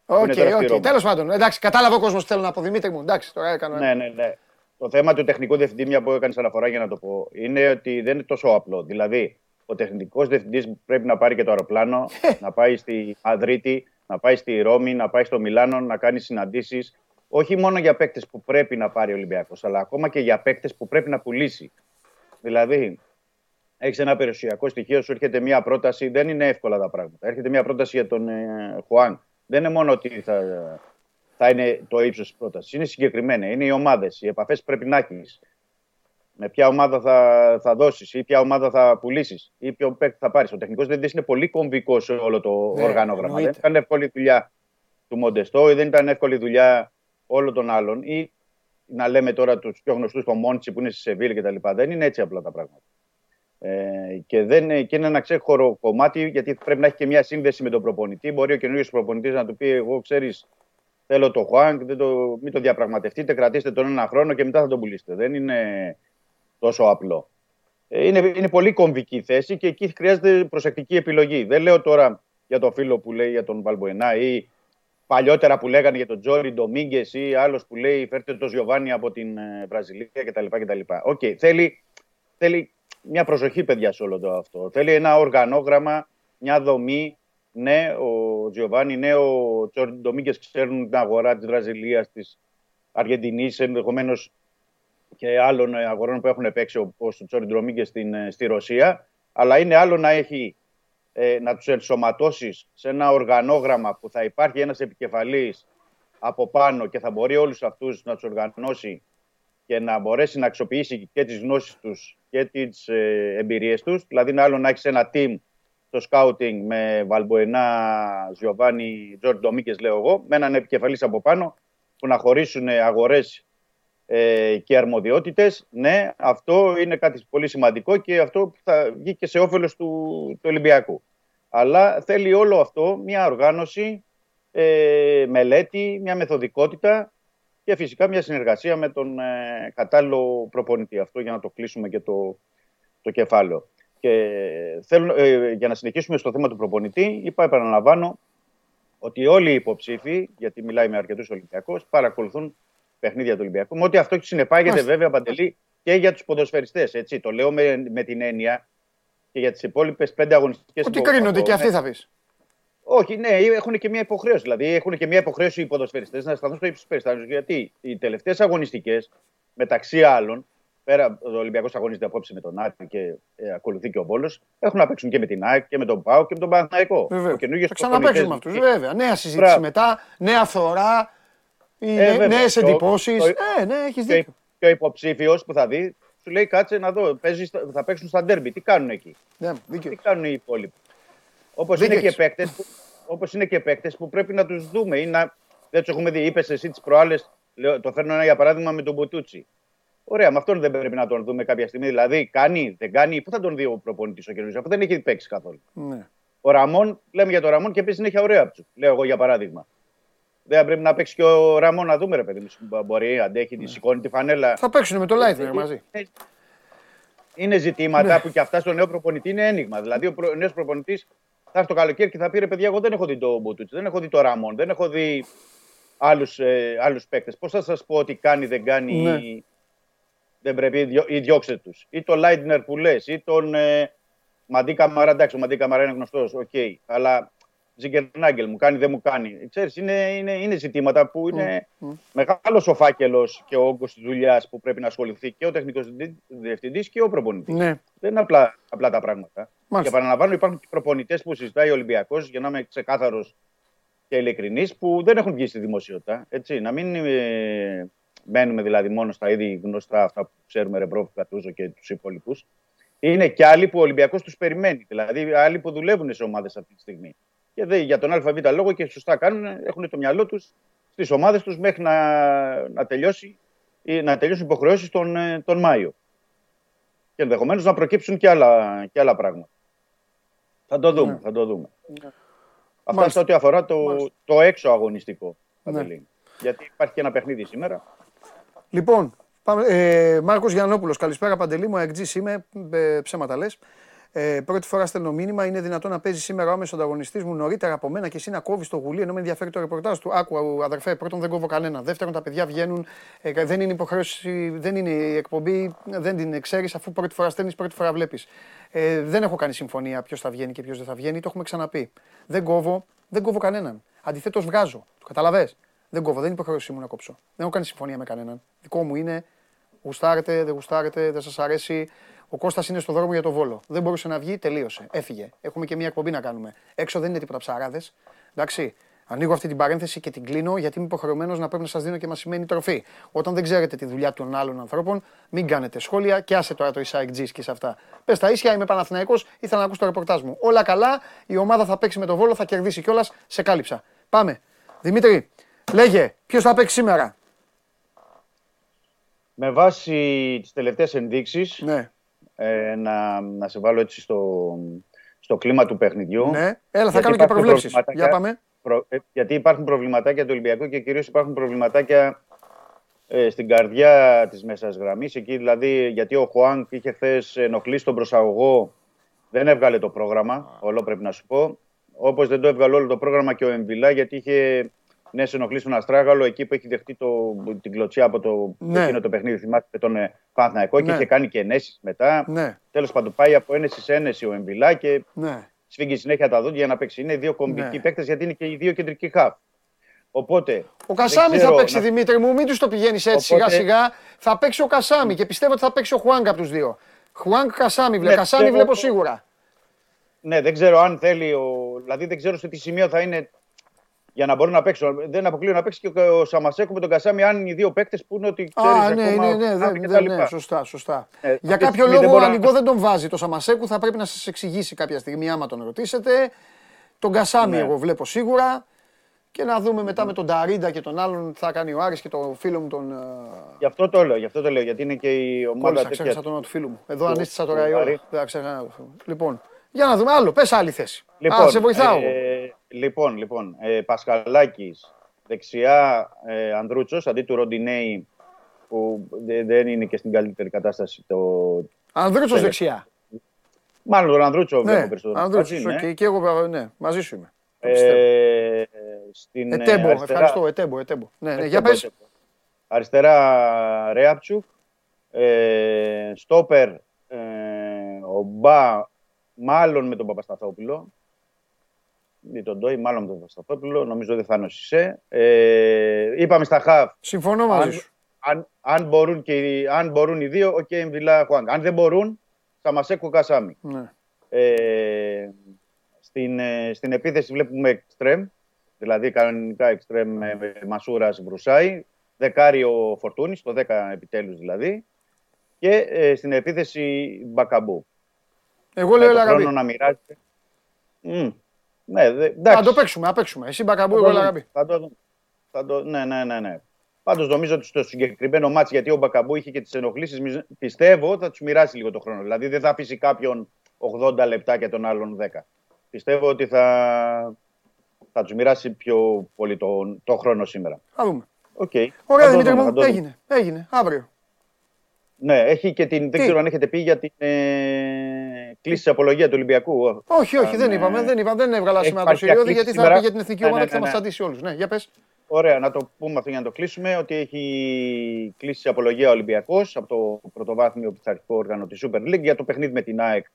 OK, okay, okay. τέλος πάντων. Εντάξει, κατάλαβα ο κόσμος θέλω να πω, Δημήτρη μου. Εντάξει, τώρα έκανα... Ναι, ναι, ναι. Το θέμα του τεχνικού διευθυντή, μια που έκανες αναφορά για να το πω, είναι ότι δεν είναι τόσο απλό. Δηλαδή, ο τεχνικός διευθυντής πρέπει να πάρει και το αεροπλάνο, να πάει στη Μαδρίτη, να πάει στη Ρώμη, να πάει στο Μιλάνο, να κάνει συναντήσεις. Όχι μόνο για παίκτες που πρέπει να πάρει ο Ολυμπιακός, αλλά ακόμα και για παίκτες που πρέπει να πουλήσει. Δηλαδή, έχεις ένα περιουσιακό στοιχείο, σου έρχεται μια πρόταση. Δεν είναι εύκολα τα πράγματα. Έρχεται μια πρόταση για τον ε, Χουάν. Δεν είναι μόνο ότι θα, θα είναι το ύψος της πρότασης. Είναι συγκεκριμένα. Είναι οι ομάδες, οι επαφές που πρέπει να έχεις. Με ποια ομάδα θα, θα δώσεις ή ποια ομάδα θα πουλήσεις ή ποιο παίκτη θα πάρεις. Ο τεχνικός διευθυντή είναι πολύ κομβικός σε όλο το Ναι, οργανόγραμμα. Δεν εννοείται. ήταν εύκολη δουλειά του Μοντεστό ή δεν ήταν εύκολη δουλειά όλων των άλλων. Ή να λέμε τώρα τους πιο γνωστούς, τον Μόντσι που είναι στη Σεβίλη κτλ. Δεν είναι έτσι απλά τα πράγματα. Ε, και, δεν, και είναι ένα ξέχωρο κομμάτι γιατί πρέπει να έχει και μια σύνδεση με τον προπονητή. Μπορεί ο καινούριο προπονητής να του πει: Εγώ ξέρεις, θέλω το Χουάνκ, δεν το, μην το διαπραγματευτείτε, κρατήστε τον ένα χρόνο και μετά θα τον πουλήσετε. Δεν είναι τόσο απλό. Ε, Είναι, είναι πολύ κομβική θέση και εκεί χρειάζεται προσεκτική επιλογή. Δεν λέω τώρα για το φίλο που λέει για τον Βαλμποενά ή παλιότερα που λέγανε για τον Τσόρι Ντομίνγκες ή άλλος που λέει φέρτε το Τζιοβάνι από την ε, Βραζιλία κτλ. κτλ. Οκ, θέλει, θέλει μια προσοχή, παιδιά, σε όλο το αυτό. Θέλει ένα οργανόγραμμα, μια δομή. Ναι, ο Τζιοβάνι, ναι, ο Τσόρι Ντομίνγκες ξέρουν την αγορά της Βραζιλίας, της Αργεντινής, ενδεχομένως και άλλων ε, αγορών που έχουν παίξει όπως ο Τσόρι Ντομίνγκες στην, ε, στη Ρωσία. Αλλά είναι άλλο να έχει ε, να τους ενσωματώσεις σε ένα οργανόγραμμα που θα υπάρχει ένας επικεφαλής από πάνω και θα μπορεί όλους αυτούς να τους οργανώσει και να μπορέσει να αξιοποιήσει και τις γνώσεις τους και τις ε, εμπειρίες τους. Δηλαδή είναι άλλο να έχεις ένα team στο scouting με Βαλμποενά, Ζιωβάνι, Τζόρτ Ντομίκες λέω εγώ, με έναν επικεφαλής από πάνω που να χωρίσουν αγορές ε, και αρμοδιότητες. Ναι, αυτό είναι κάτι πολύ σημαντικό και αυτό που θα βγει και σε όφελος του, του Ολυμπιακού. Αλλά θέλει όλο αυτό μια οργάνωση, ε, μελέτη, μια μεθοδικότητα και φυσικά μια συνεργασία με τον ε, κατάλληλο προπονητή. Αυτό για να το κλείσουμε και το, το κεφάλαιο. Και θέλω, ε, για να συνεχίσουμε στο θέμα του προπονητή, είπα, επαναλαμβάνω, ότι όλοι οι υποψήφοι, γιατί μιλάει με αρκετούς Ολυμπιακούς, παρακολουθούν παιχνίδια του Ολυμπιακού. Με ότι αυτό συνεπάγεται Μάλιστα. βέβαια παντελή και για τους ποδοσφαιριστές. Έτσι. Το λέω με, με την έννοια και για τις υπόλοιπες πέντε αγωνιστικές Ότι κρίνονται και αυτοί θα πεις. όχι, ναι, έχουν και μια υποχρέωση. Δηλαδή έχουν και μια υποχρέωση οι ποδοσφαιριστές να σταθούν στο ύψος τη περιστάσεως. Γιατί οι τελευταίες αγωνιστικές, μεταξύ άλλων, πέρα ο Ολυμπιακός αγωνίζεται απόψε με τον Άκη και ε, ακολουθεί και ο Βόλος, έχουν να παίξουν και με την ΑΕΚ και με τον Πάο και με τον Παναθηναϊκό. Βέβαια. Ο καινούργιος Θα ξαναπέξουμε με αυτούς. προπονητής- Βέβαια. Νέα συζήτηση Μπράβο. μετά, νέα φθορά, βέβαια. νέες Το- εντυπώσεις. το- Ε, ναι, έχεις Και, δίκιο. και ο υποψήφιος που θα δει, σου λέει κάτσε να δω, παίζεις, θα παίξουν στα ντέρμπι. Τι κάνουν εκεί; Ναι, Τι δίκιο. κάνουν οι υπόλοιποι; Όπως Δίκιο είναι, και έχεις. παίκτες που, όπως είναι και παίκτες που πρέπει να τους δούμε ή να. Δεν τους έχουμε δει. Είπες εσύ τις προάλλες, το φέρνω ένα για παράδειγμα με τον Μπουτούτσι. Ωραία, με αυτόν δεν πρέπει να τον δούμε κάποια στιγμή. Δηλαδή, κάνει, δεν κάνει, πού θα τον δει ο προπονητής ο καινούριο, αφού δεν έχει παίξει καθόλου. Ναι. Ο Ραμόν, λέμε για τον Ραμόν και επίση συνέχεια ωραία τους. Λέω εγώ για παράδειγμα. Δεν πρέπει να παίξει και ο Ραμόν να δούμε, ρε παιδί μου. Μπορεί, αντέχει, τη σηκώνει τη φανέλα. Θα παίξουν με το Λάιντνερ μαζί. Είναι ζητήματα που και αυτά στο νέο προπονητή είναι αίνιγμα. Δηλαδή, ο προ... νέος προπονητής θα έρθει το καλοκαίρι και θα πει ρε παιδιά, εγώ δεν έχω δει το Μπούτουτ, δεν έχω δει το Ραμόν, δεν έχω δει άλλους ε, άλλους παίκτες. Πώς θα σας πω ότι κάνει, δεν κάνει, Ναι. ή δεν πρέπει, ή διώ- ή διώξτε τους. Ή το Λάιντνερ που λες, ή τον ε, Μαντί Καμαρά. Εντάξει, ο Μαντί Καμαρά είναι γνωστός, οκ. Αλλά Ζιγκερνάγκελ μου κάνει, δεν μου κάνει. Ξέρεις, είναι, είναι, είναι ζητήματα που είναι Μμ, μμ. μεγάλος ο φάκελος και ο όγκος της δουλειάς που πρέπει να ασχοληθεί και ο τεχνικός διευθυντής και ο προπονητής. Ναι. Δεν είναι απλά, απλά τα πράγματα. Μάλιστα. Και επαναλαμβάνω, υπάρχουν και προπονητές που συζητάει ο Ολυμπιακός, για να είμαι ξεκάθαρος και ειλικρινής, που δεν έχουν βγει στη δημοσιότητα. Έτσι, να μην ε, μένουμε δηλαδή μόνο στα ήδη γνωστά αυτά που ξέρουμε, Ρεμπρόφ, Κατούζο και τους υπόλοιπους. Είναι και άλλοι που ο Ολυμπιακός τους περιμένει. Δηλαδή, άλλοι που δουλεύουν σε ομάδες αυτή τη στιγμή. Και δε, για τον ΑΒ λόγο και σωστά κάνουν, έχουν το μυαλό τους στις ομάδες τους μέχρι να, να τελειώσει ή να τελειώσουν υποχρεώσεις τον, ε, τον Μάιο. Και ενδεχομένως να προκύψουν και άλλα, και άλλα πράγματα. Θα το δούμε. Ναι. Θα το δούμε. Αυτά Μάλιστα. σε ό,τι αφορά το, Μάλιστα. το έξω αγωνιστικό. Ναι. Παντελή. Γιατί υπάρχει και ένα παιχνίδι σήμερα. Λοιπόν, πάμε, ε, Μάρκος Γιαννόπουλος, καλησπέρα Παντελή μου, εκτζής είμαι, ε, ψέματα λες. Ε, πρώτη φορά στέλνω μήνυμα. Είναι δυνατόν να παίζει σήμερα ο άμεσος ανταγωνιστής μου νωρίτερα από μένα και εσύ να κόβεις το γουλί ενώ με ενδιαφέρει το ρεπορτάζ του. Άκου, αδερφέ, πρώτον δεν κόβω κανένα. Δεύτερον, τα παιδιά βγαίνουν. Ε, δεν είναι υποχρέωση, δεν είναι η εκπομπή, δεν την ξέρεις αφού πρώτη φορά στέλνεις, πρώτη φορά βλέπεις. Ε, δεν έχω κάνει συμφωνία ποιος θα βγαίνει και ποιος δεν θα βγαίνει. Το έχουμε ξαναπεί. Δεν κόβω, δεν κόβω κανέναν. Αντιθέτως βγάζω. Το καταλαβέ. Δεν κόβω, δεν είναι υποχρέωσή μου να κόψω. Δεν έχω κάνει συμφωνία με κανέναν. Δικό μου είναι γουστάρετε, δεν γουστάρετε, δεν σας αρέσει. Ο Κώστας είναι στο δρόμο για το βόλο. Δεν μπορούσε να βγει, τελείωσε. Έφυγε. Έχουμε και μια εκπομπή να κάνουμε. Έξω δεν είναι τίποτα ψαράδες. Εντάξει. Ανοίγω αυτή την παρένθεση και την κλείνω γιατί είμαι υποχρεωμένος να πρέπει να σας δίνω και μα σημαίνει τροφή. Όταν δεν ξέρετε τη δουλειά των άλλων ανθρώπων, μην κάνετε σχόλια και άσε τώρα το Ισάικ Τζις και σε αυτά. Πες τα ίσια, είμαι Παναθηναϊκός, ήθελα να ακούσω το ρεπορτάζ μου. Όλα καλά, η ομάδα θα παίξει με το βόλο, θα κερδίσει κιόλας, σε κάλυψα. Πάμε. Δημήτρη, λέγε, ποιος θα παίξει σήμερα; Με βάση τις τελευταίες ενδείξεις, Ναι, ε, να, να σε βάλω έτσι στο, στο κλίμα του παιχνιδιού. ναι. Έλα, θα Γιατί κάνω και υπάρχουν προβλέψεις. προβληματάκια. Για πάμε. Προ- ε, γιατί υπάρχουν προβληματάκια του Ολυμπιακού και κυρίως υπάρχουν προβληματάκια ε, στην καρδιά της μέσας γραμμής. Εκεί δηλαδή, γιατί ο Χουάνκ είχε χθες ενοχλήσει τον προσαγωγό, δεν έβγαλε το πρόγραμμα, όλο πρέπει να σου πω. Όπως δεν το έβγαλε όλο το πρόγραμμα και ο Εμβιλά, γιατί είχε ναι, ενοχλήσει τον Αστράγαλο εκεί που έχει δεχτεί το, την κλωτσιά από το, Ναι. εκείνο το παιχνίδι, θυμάστε με τον ε, Παναθηναϊκό και Ναι. είχε κάνει και ενέσεις μετά. Ναι, Τέλος πάντων, πάει από ένεση σε ένεση ο Εμβιλά και ναι. σφίγγει συνέχεια τα δόντια για να παίξει. Είναι δύο κομβικοί Ναι. παίκτες γιατί είναι και οι δύο κεντρικοί χαφ. Οπότε. Ο Κασάμι δεν θα ξέρω, παίξει, να- Δημήτρη μου, μην τους το πηγαίνεις έτσι Οπότε- σιγά σιγά. Θα παίξει ο Κασάμι και πιστεύω ότι θα παίξει ο Χουάνκ από τους δύο. Χουάνκ Κασάμι, βλέ. Ναι, Κασάμι ξέρω- βλέπω σίγουρα. Ναι, δεν ξέρω αν θέλει. Ο... Δηλαδή δεν ξέρω σε τι σημείο θα είναι για να μπορεί να παίξει. Δεν αποκλείω να παίξει και ο Σαμασέκο με τον Κασάμι αν είναι οι δύο παίκτες που είναι ότι ξέρεις. Α, ναι, ναι, ναι, δεν- δεν- ναι, σωστά, σωστά. Ε, Για αυτή τη κάποιο στιγμή δεν λόγο μπορώ ο να- Ανιγκό δεν τον βάζει το Σαμασέκου, θα πρέπει να σας εξηγήσει κάποια στιγμή άμα τον ρωτήσετε. Τον Κασάμι Ναι. εγώ βλέπω σίγουρα. Και να δούμε μετά με τον Ταρίντα και τον άλλον τι θα κάνει ο Άρης και το φίλο μου τον. ε, Γι' αυτό το λέω, γι' αυτό το λέω. Γιατί είναι και η ομάδα Κόλλησα, τέτοια. ξέχασα το όνομα του φίλου μου. Εδώ του- ανέστησα του τώρα η ώρα. Βαρύ. Δεν θα ξέχασα το φίλο μου. Λοιπόν, για να δούμε άλλο. Πες άλλη θέση. Λοιπόν, Α, σε βοηθάω. εγώ. ε, λοιπόν, λοιπόν. Ε, Πασχαλάκης, δεξιά ε, Ανδρούτσος, αντί του Ροντινέη που δε- δεν είναι και στην καλύτερη κατάσταση. Το... Ανδρούτσος τέλος. δεξιά. Μάλλον τον Ανδρούτσο βλέπω Ναι, περισσότερο. Ανδρούτσος, μαζί, ναι. οκ. Και εγώ, ναι, μαζί σου είμαι. Το πιστεύω. Ε, στην, ε, Ετέμπο, αριστερά- ευχαριστώ, Ετέμπο, Ετέμπο. Ναι, ναι, Ετέμπο, για πες. Ετέμπο. Αριστερά Ρέαπτσουκ. Ε, στόπερ ε, ο Μπα μάλλον με τον Παπασταθόπουλο. Ή τον Ντόι, μάλλον με τον Παπασταθόπουλο. Νομίζω δεν θα είναι ο Σισε. Ε, είπαμε στα χαφ. Συμφωνώ μαζί Αν, σου. αν, αν, μπορούν και, οι- αν μπορούν οι δύο, ο okay, Εμβιλά Χουάνγκ. Αν δεν μπορούν, Σαμασέκο Κασάμι. Ναι. Ε, στην, ε, στην επίθεση βλέπουμε εξτρέμ, δηλαδή κανονικά εξτρέμ με, με Μασούρας Βρουσάη, δεκάρι ο Φορτούνης, το 10 επιτέλους δηλαδή, και ε, στην επίθεση Μπακαμπού. Εγώ λέω με τον Ελαραμπή. χρόνο να μοιράζεται. Μμ. Ναι, δε, Θα εντάξει. το παίξουμε, θα παίξουμε. Εσύ Μπακαμπού, Θα εγώ το δούμε. Ελαραμπή. Θα το, δούμε. θα το, ναι, ναι, ναι, ναι. Πάντως νομίζω ότι στο συγκεκριμένο μάτσο, γιατί ο Μπακαμπού είχε και τις ενοχλήσεις, πιστεύω ότι θα τους μοιράσει λίγο το χρόνο. Δηλαδή δεν θα αφήσει κάποιον 80 λεπτά και τον άλλον 10. Πιστεύω ότι θα, θα τους μοιράσει πιο πολύ το, το χρόνο σήμερα. Θα δούμε. Οκ. Ωραία, Θα το Δημήτρη δούμε, θα μου, το δούμε. έγινε. Έγινε. Αύριο. Ναι, έχει και την. Τι; Δεν ξέρω αν έχετε πει για την ε, κλίση τη απολογία του Ολυμπιακού. Όχι, όχι, Αν, δεν ε, είπαμε. Δεν, είπα, δεν έβγαλα έχει σήμερα το υπάρξει Σιριώδη ακλήση γιατί θα σήμερα. πει για την εθνική Ναι, ομάδα ναι, και θα ναι, μας ναι. αντίσει όλους. Ναι, για πες. Ωραία, να το πούμε αυτό για να το κλείσουμε, ότι έχει κλείσει η απολογία ο Ολυμπιακός από το πρωτοβάθμιο πειθαρχικό όργανο της Super League για το παιχνίδι με την ΑΕΚ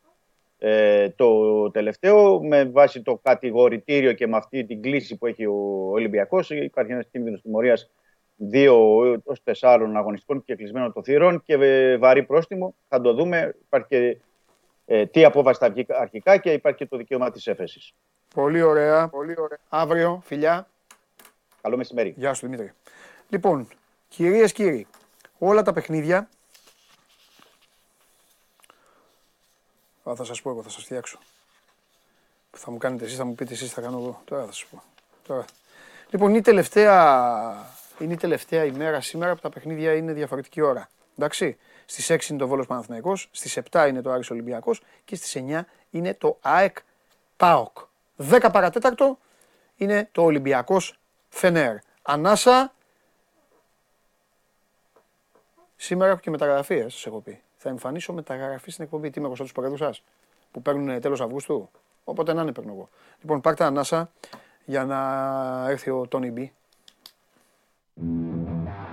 ε, το τελευταίο. Με βάση το κατηγορητήριο και με αυτή την κλίση που έχει ο Ολυμπιακός υπάρχει ένας κίνδυνος τιμωρίας δύο έως τεσσάρων αγωνιστικών και κλεισμένων των θύρων και ε, βαρύ πρόστιμο. Θα το δούμε. Υπάρχει και ε, τι απόφαση θα βγει αρχικά και υπάρχει και το δικαίωμα της έφεσης. Πολύ ωραία. Πολύ ωραία. Αύριο, φιλιά. Καλό μεσημέρι. Γεια σου Δημήτρη. Λοιπόν, κυρίες κύριοι, όλα τα παιχνίδια. Α, θα σας πω εγώ, θα σας φτιάξω. Θα μου κάνετε εσείς, θα μου πείτε εσείς, θα κάνω εγώ. Τώρα θα σας πω. Τώρα. Λοιπόν, είναι η, τελευταία, είναι η τελευταία ημέρα σήμερα που τα παιχνίδια είναι διαφορετική ώρα. Εντάξει. Στις 6 είναι το Βόλος Παναθηναϊκός, στις 7 είναι το Άρης Ολυμπιακός και στις 9 είναι το ΑΕΚ ΠΑΟΚ. 10 παρατέταρτο είναι το Ολυμπιακός Φενέρ. Ανάσα. Σήμερα έχω και μεταγραφή, ε, σας έχω πει. Θα εμφανίσω μεταγραφή στην εκπομπή. Τι είμαι εγώ στους πορεδούς σας, που παίρνουν τέλος Αυγούστου; Όποτε να είναι παίρνω εγώ. Λοιπόν, πάρτε ανάσα για να έρθει ο Τόνι Μπι.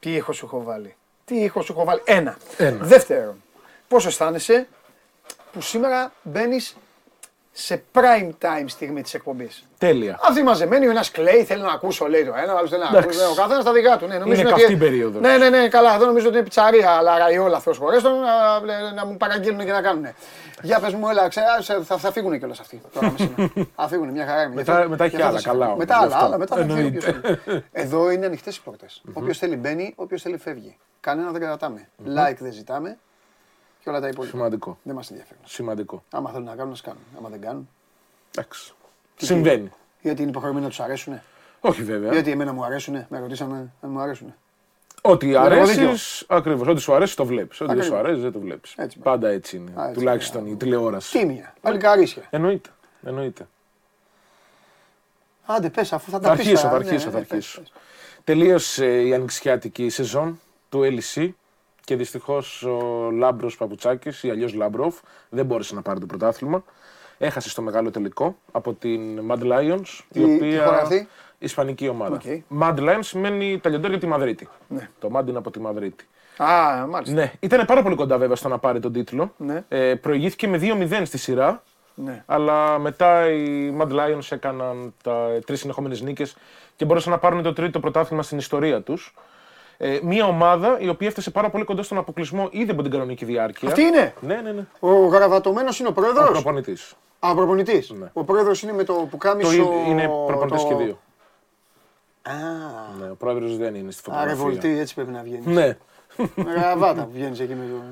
Τι ήχος σου έχω βάλει; Τι ήχος σου έχω βάλει; Ένα. Ένα. Δεύτερον, πώς αισθάνεσαι που σήμερα μπαίνεις σε prime time στιγμή της εκπομπής. Τέλεια. Αυτοί μαζεμένοι, ο ένας κλαίει, θέλει να ακούσω, λέει το ένα, ο άλλος θέλει να Εντάξει. ακούσει. Ο καθένας στα δικά του. Ναι, νομίζουν Είναι ότι- καυτή η περίοδος. Ναι, ναι, ναι, καλά. Εδώ νομίζω ότι είναι πιτσαρία, αλλά ραϊόλα Θεό χωρέστον να, να, να μου παραγγείλουν και να κάνουν. Για πες μου, έλα, ξέ, ας, θα, θα φύγουν κιόλας αυτοί. Τώρα μεσημέρι. θα φύγουν μια χαρά. είναι. Μετά- Γιατί- μετά έχει γιατί θα άλλα, σε- καλά όμως, Μετά γι' άλλα, αυτό. άλλα, μετά θα φύγει Εννοείται. όποιος θέλει. Εδώ είναι ανοιχτές οι πόρτες. Όποιος θέλει μπαίνει, όποιος θέλει φεύγει. Κανένα δεν κρατάμε. Like δεν ζητάμε και όλα τα υπόλοιπα. Σημαντικό. Δεν μας ενδιαφέρουν. Σημαντικό. Άμα θέλουν να κάνουν, να κάνουν. Άμα δεν κάνουν, Εντάξει. Συμβαίνει. γιατί είναι υποχρεωμένοι να τους αρέσουν. Όχι βέβαια. Γιατί εμένα μου αρέσουν. Με ρωτήσανε αν μου αρέσουν. Ό,τι έχω αρέσεις. δίκιο. Ακριβώς. Ό,τι σου αρέσει το βλέπεις. Ό,τι δεν Ακριβώς. σου αρέσει δεν το βλέπεις. Έτσι, Πάντα έτσι είναι. Α, έτσι, Τουλάχιστον η τηλεόραση. Τίμια. Παλικαρίσια. Εννοείται. Εννοείται. Άντε, πες αφού θα τα Θα πεις, αρχίσω, α, θα ναι, αρχίσω, ναι, θα πες, αρχίσω. πες. Τελείωσε η ανοιξιάτικη σεζόν του LEC και δυστυχώς ο Λάμπρος Παπουτσάκης ή αλλιώς Λάμπροφ δεν μπόρεσε να πάρει το πρωτάθλημα. Έχασε στο μεγάλο τελικό από την Mad Lions, Τι- η τι οποία. χώρα αυτή; Ισπανική ομάδα. OK. Mad Lions σημαίνει τα λιοντάρια από τη Μαδρίτη. Ναι. Το Mad είναι από τη Μαδρίτη. Α, μάλιστα. Ναι, ήταν πάρα πολύ κοντά βέβαια στο να πάρει τον τίτλο. Ναι. Ε, προηγήθηκε με 2-0 στη σειρά. Ναι. Αλλά μετά οι Mad Lions έκαναν τα τρεις συνεχόμενες νίκες και μπορούσαν να πάρουν το τρίτο πρωτάθλημα στην ιστορία τους. Ε, μια ομάδα η οποία έφτασε πάρα πολύ κοντά στον αποκλεισμό ήδη από την κανονική διάρκεια. Αυτή είναι; Ναι, ναι, ναι. Ο γραβατωμένο είναι ο Ο πρόεδρο. προπονητής. Α, προπονητής. Ναι. Ο πρόεδρος είναι με το που κάνει. Το ίδιο είναι προπονητέ και δύο. Α, Ναι, ο πρόεδρος δεν είναι στη άρα φωτογραφία. βολτή, έτσι πρέπει να βγαίνεις. Ναι. Με γραβάτα που βγαίνεις εκεί με το.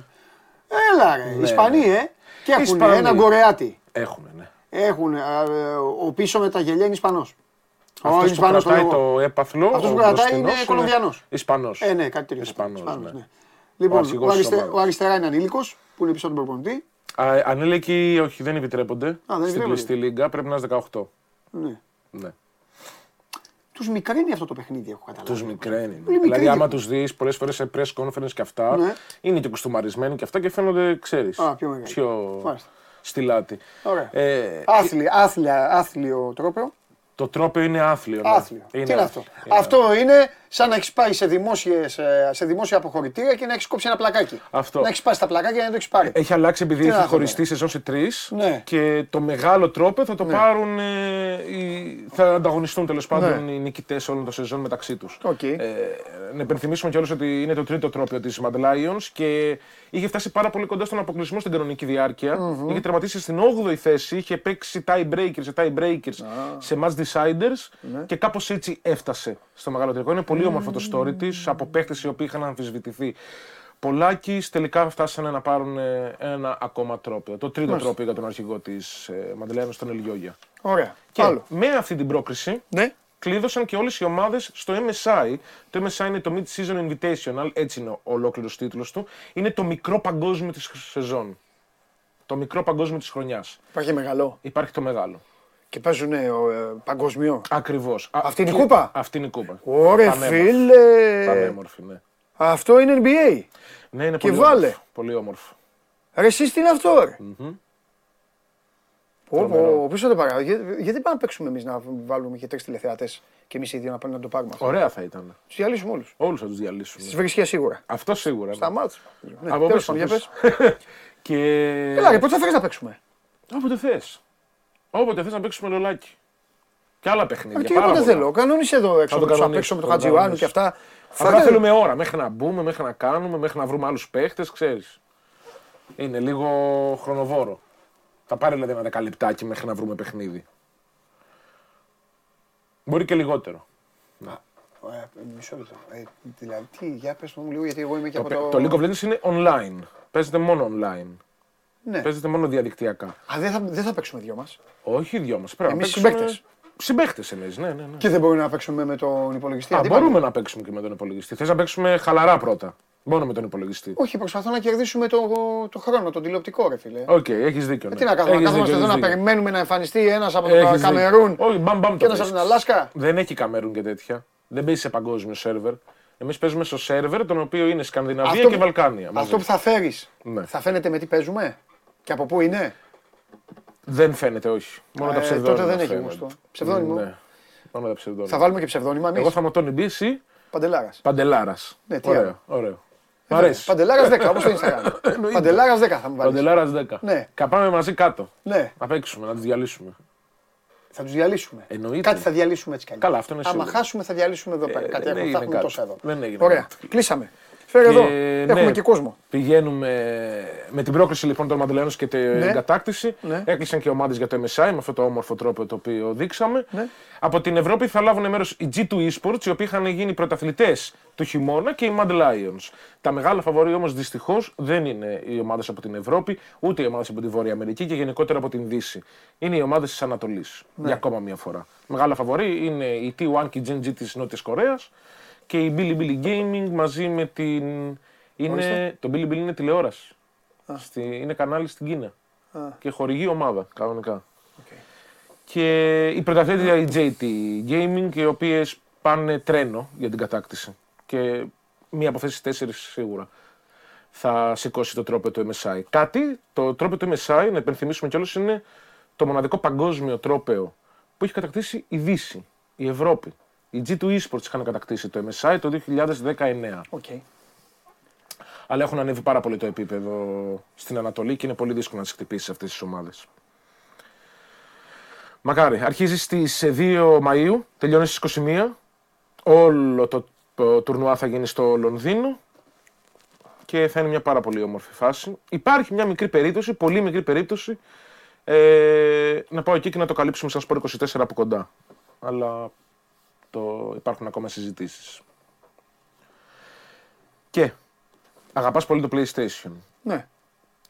Έλα ρε, Ναι. Ισπανοί, ε. Και έχουν Ισπανοί. ένα γκορεάτι. Έχουμε, ναι. Έχουν. α, ε, Ο πίσω με τα γελιά είναι Ισπανός. Αυτός που Ισπανός κρατάει το λέγω. το έπαθλο. Αυτός ο που κρατάει μπροστινός, είναι Κολομβιανός. Ισπανός. Ε, ναι, κάτι τέτοιο. Ισπανός, Ισπανός, ναι. Λοιπόν, αρχηγός ο, της αριστε- ομάδας. ο αριστερά είναι ανήλικος που είναι πίσω από τον προπονητή. Α, ανήλικοι, όχι, δεν επιτρέπονται. δεν Στην επιτρέπονται. κλειστή λίγκα πρέπει να είσαι 18. Ναι. Ναι. Τους μικραίνει αυτό το παιχνίδι, έχω καταλάβει. Τους μικραίνει. Πολύ μικρή Δηλαδή, άμα διαφορά. τους δεις πολλές φορές σε press conference και αυτά, Ναι. είναι και κουστούμαρισμένοι και αυτά και φαίνονται, ξέρεις. Α, πιο μεγάλοι. Πιο Μάλιστα. στυλάτι. Ωραία. Ε, Άθλια, άθλια, άθλιο τρόπο. Το τρόπο είναι άθλιο. ναι. Άθλιο. Τι είναι αυτό; Αυτό είναι σαν να έχεις πάει σε, δημόσιες, ε, σε δημόσια αποχωρητήρια και να έχεις κόψει ένα πλακάκι. Αυτό. Να έχεις πάει στα πλακάκια και να το έχεις πάρει. Έχει αλλάξει επειδή Τι να έχει αυτό χωριστεί τώρα. σεζόν σε τρεις. Ναι. Και το μεγάλο τρόπο θα το πάρουν. ε, οι- θα ανταγωνιστούν τέλος πάντων Ναι. οι νικητές όλων των σεζόν μεταξύ τους. Οκ. Ε, να υπενθυμίσουμε κιόλας ότι είναι το τρίτο τρόπιο της Mad Lions και είχε φτάσει πάρα πολύ κοντά στον αποκλεισμό στην κανονική διάρκεια. Είχε τερματίσει στην 8η θέση, είχε παίξει tie breakers σε tie breakers σε match deciders Ναι. και κάπως έτσι έφτασε στο μεγάλο τελικό. Είναι πολύ όμορφο το story της από παίχτες οι οποίοι είχαν αμφισβητηθεί. Πολλάκι τελικά φτάσανε να πάρουν ε, ένα ακόμα τρόπιο. Το τρίτο τρόπιο για τον αρχηγό της ε, Lions, τον Ελιόγια. Ωραία. Και Άλλο. με αυτή την πρόκριση Ναι. κλείδωσαν και όλες οι ομάδες στο MSI. Το MSI είναι το Mid-Season Invitational, έτσι είναι ο ολόκληρος τίτλος του. Είναι το μικρό παγκόσμιο της σεζόν. Το μικρό παγκόσμιο της χρονιάς. Υπάρχει μεγάλο. Υπάρχει το μεγάλο. Και παίζουν ε, ο, ε, παγκοσμιό. Ακριβώς. Α, Αυτή είναι η και- κούπα; Αυτή είναι η κούπα. Ωραία, Πανέμορφη. φίλε. Πανέμορφη, ναι. Αυτό είναι NBA. Ναι, είναι Και πολύ βάλε. όμορφο. Πολύ όμορφο. Ρε, εσείς τι είναι αυτό, ρε. Πω, Τρομερό. πω, πίσω το παρά. Για- Γιατί πάμε να παίξουμε εμείς να βάλουμε και τρεις τηλεθεατές και εμείς οι δύο να πάμε να το πάρουμε αυτό; Ωραία θα ήταν. Τους διαλύσουμε όλους. Όλους θα τους διαλύσουμε. Στις βρισχέ σίγουρα. Αυτό σίγουρα. ναι. Στα μάτς. Ναι, Από τέλος πίσω. πάντων, για πίσω. πες. και... Έλα, ρε, πότε θα φέρεις να παίξουμε; Όποτε θες. Όποτε θες να παίξουμε λολάκι. Και άλλα παιχνίδια. Ε, Τι πάρα εγώ δεν πολλά. θέλω. Κανόνισε εδώ έξω Θα το με τους απ' κανονίσω, έξω με τον θα το Χατζιωάννου και κανονίσω. αυτά. Απλά Φάτε- θέλουμε ώρα μέχρι να μπούμε, μέχρι να κάνουμε, μέχρι να βρούμε άλλους παίχτες, ξέρεις. Είναι λίγο χρονοβόρο. Θα πάρει δηλαδή ένα δεκαλεπτάκι μέχρι να βρούμε παιχνίδι. Μπορεί και λιγότερο. Ε, Μισό λεπτό. Ε, Δηλαδή, τι, για πες μου λίγο, γιατί εγώ είμαι και Το, από παι- το... το League of Legends είναι online. Παίζεται μόνο online. Ναι. Παίζεται μόνο διαδικτυακά. Α, δεν θα, δεν θα παίξουμε δυο μας. Όχι οι δυο μας. Πρέπει Εμείς να παίξουμε. συμπαίκτες. Συμπαίκτες εμείς, ναι, ναι. ναι. Και δεν μπορούμε να παίξουμε με τον υπολογιστή. Α, αντίπαλο. μπορούμε να παίξουμε και με τον υπολογιστή. Θες να παίξουμε χαλαρά πρώτα. Μόνο με τον υπολογιστή. Όχι, προσπαθώ να κερδίσουμε το, το χρόνο, τον τηλεοπτικό, ρε φίλε. Οκ, έχεις δίκιο. Ε, ναι. Τι να κάνουμε, να Έχεις καθόμαστε δίκιο, εδώ να έχεις δίκιο. περιμένουμε να εμφανιστεί ένας από το Έχεις δίκιο. Καμερούν Όχι, μπαμ, μπαμ και το ένας από θες. την Αλάσκα. Δεν έχει Καμερούν και τέτοια. Δεν παίζει σε παγκόσμιο σερβερ. Εμείς παίζουμε στο σερβερ, τον οποίο είναι Σκανδιναβία Αυτό και που- Βαλκάνια. μαζί. Αυτό που θα φέρεις Ναι. θα φαίνεται με τι παίζουμε; Και από πού είναι; Δεν φαίνεται, όχι. Μόνο τα Ε, ψευδόνυμα. τότε δεν έχει φαίνονται. γούστο. Ψευδόνυμο. Ναι. Μόνο τα ψευδόνυμα. Θα βάλουμε και ψευδόνυμα εμείς; Εγώ θα είμαι ο Τόνι Μπις, εσύ Παντελάρας. Παντελάρας. Ναι, τι ωραίο, άλλο. ωραίο. Μ' αρέσει. Παντελάρας 10, όπως το Instagram. Παντελάρας 10 θα μου βάλεις. Παντελάρας 10. Ναι. Καπάμε μαζί κάτω. Ναι, Να παίξουμε, να τους διαλύσουμε. θα τους διαλύσουμε. Εννοείται. Κάτι θα διαλύσουμε έτσι κι αλλιώς. Καλά, αυτό είναι Άμα σίγουρο. χάσουμε, θα διαλύσουμε εδώ πέρα. Ε, Κάτι δεν έχουμε, έγινε θα έχουμε κάτι. τόσα εδώ. Δεν έγινε Ωραία. κάτι. Κλείσαμε. Φέρε εδώ. Και, Έχουμε ναι, και κόσμο. Πηγαίνουμε με την πρόκριση λοιπόν των Μαντελένων και την Ναι. κατάκτηση. Ναι. Έκλεισαν και ομάδες για το MSI με αυτό το όμορφο τρόπο το οποίο δείξαμε. Ναι. Από την Ευρώπη θα λάβουν μέρος οι G2 Esports, οι οποίοι είχαν γίνει πρωταθλητές του χειμώνα και οι Mad Lions. Τα μεγάλα φαβορή όμως δυστυχώς δεν είναι οι ομάδες από την Ευρώπη, ούτε οι ομάδες από τη Βόρεια Αμερική και γενικότερα από την Δύση. Είναι οι ομάδες της Ανατολής. Ναι. Για ακόμα μία φορά. Μεγάλα φαβορή είναι η T1 και η Gen G της Νότιας Κορέας και η Billy Billy Gaming μαζί με την. Είναι, Ορίστε. το Billy Billy είναι τηλεόραση. Στη, είναι κανάλι στην Κίνα. Και χορηγεί ομάδα κανονικά. Και η πρωταθλήτρια η JT Gaming, οι οποίες πάνε τρένο για την κατάκτηση. Και μία από αυτές τις τέσσερις σίγουρα θα σηκώσει το τρόπο του MSI. Κάτι, το τρόπο του MSI, να υπενθυμίσουμε κιόλας, είναι το μοναδικό παγκόσμιο τρόπαιο που έχει κατακτήσει η Δύση, η Ευρώπη. Οι G2 Esports είχαν κατακτήσει το MSI το 2019. Οκ. Αλλά έχουν ανέβει πάρα πολύ το επίπεδο στην Ανατολή και είναι πολύ δύσκολο να τις χτυπήσεις αυτές τις ομάδες. Μακάρι. Αρχίζει στις 2 Μαΐου, τελειώνει στις 21. Όλο το, το τουρνουά θα γίνει στο Λονδίνο και θα είναι μια πάρα πολύ όμορφη φάση. Υπάρχει μια μικρή περίπτωση, πολύ μικρή περίπτωση, ε, να πάω εκεί και να το καλύψουμε σαν σπορ 24 από κοντά. Αλλά το, υπάρχουν ακόμα συζητήσεις. Και αγαπάς πολύ το PlayStation. Ναι.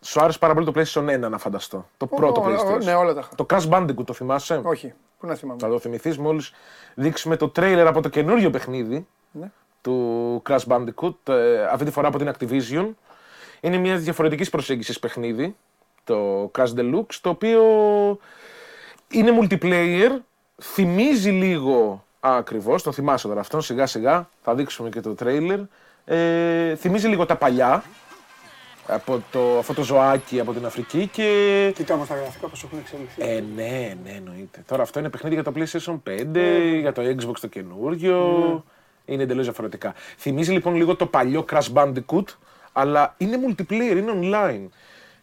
Σου άρεσε πάρα πολύ το PlayStation 1 να φανταστώ. Το πρώτο Ω, ω, PlayStation. Ναι, όλα τα είχα. Το Crash Bandicoot το θυμάσαι; Όχι. Πού να θυμάμαι; Θα το θυμηθείς μόλις δείξουμε το τρέιλερ από το καινούριο παιχνίδι Ναι. του Crash Bandicoot, ε, αυτή τη φορά από την Activision. Είναι μια διαφορετικής προσέγγισης παιχνίδι, το Crash Deluxe, το οποίο είναι multiplayer, θυμίζει λίγο ακριβώς, τον θυμάσαι τώρα αυτόν, σιγά σιγά, θα δείξουμε και το τρέιλερ. Ε, θυμίζει λίγο τα παλιά, από το, αυτό το ζωάκι από την Αφρική και Κοίτα όμως τα γραφικά πώς έχουν εξελιχθεί. ε, ναι, ναι, εννοείται. Τώρα αυτό είναι παιχνίδι για το PlayStation 5, για το Xbox το καινούριο. Είναι εντελώς διαφορετικά. Θυμίζει λοιπόν λίγο το παλιό Crash Bandicoot, αλλά είναι multiplayer, είναι online.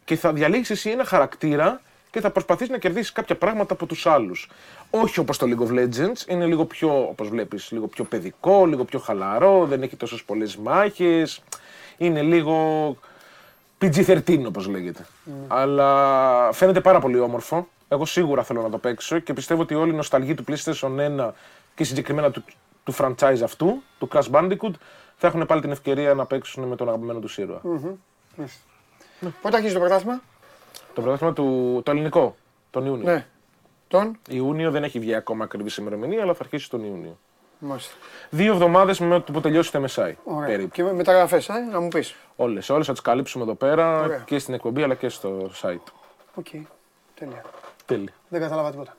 Και θα διαλέξεις εσύ ένα χαρακτήρα και θα προσπαθείς να κερδίσεις κάποια πράγματα από τους άλλους. Όχι όπως το League of Legends, είναι λίγο πιο, όπως βλέπεις, λίγο πιο παιδικό, λίγο πιο χαλαρό, δεν έχει τόσες πολλές μάχες. Είναι λίγο PG-13 όπως λέγεται. Αλλά φαίνεται πάρα πολύ όμορφο. Εγώ σίγουρα θέλω να το παίξω και πιστεύω ότι όλη η νοσταλγή του PlayStation 1 και συγκεκριμένα του, του franchise αυτού, του Crash Bandicoot, θα έχουν πάλι την ευκαιρία να παίξουν με τον αγαπημένο τους ήρωα. Πότε αρχίζει το πρωτάθλημα; Το πρωτάθλημα του το ελληνικό, τον Ιούνιο. Ναι. Τον; Ιούνιο δεν έχει βγει ακόμα ακριβή ημερομηνία, αλλά θα αρχίσει τον Ιούνιο. Μάλιστα. Δύο εβδομάδες με το που τελειώσει το MSI. Ωραία. Περίπου. Και με μεταγραφές, ε, να μου πεις. Όλες, όλες θα τις καλύψουμε εδώ πέρα Ωραία. και στην εκπομπή αλλά και στο site. OK. Τέλεια. Τέλεια. Δεν κατάλαβα τίποτα.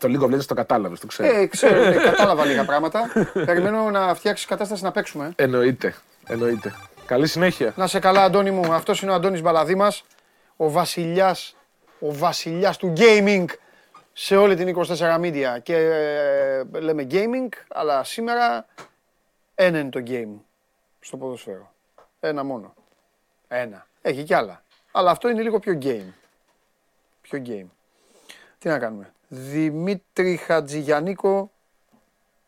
Το League of Legends το κατάλαβες, το ξέρω. Ε, ξέρω, ναι, κατάλαβα λίγα πράγματα. Περιμένω να φτιάξει κατάσταση να παίξουμε. ε. Εννοείται. Εννοείται. Καλή συνέχεια. Να σε καλά, Αντώνη μου. Αυτός είναι ο Αντώνης Μπαλαδήμας, ο βασιλιάς, ο βασιλιάς του gaming σε όλη την 24 media. Και ε, λέμε gaming, αλλά σήμερα ένα είναι το game στο ποδοσφαίρο. Ένα μόνο. Ένα. Έχει κι άλλα. Αλλά αυτό είναι λίγο πιο game. Πιο game. Τι να κάνουμε. Δημήτρη Χατζηγιαννίκο.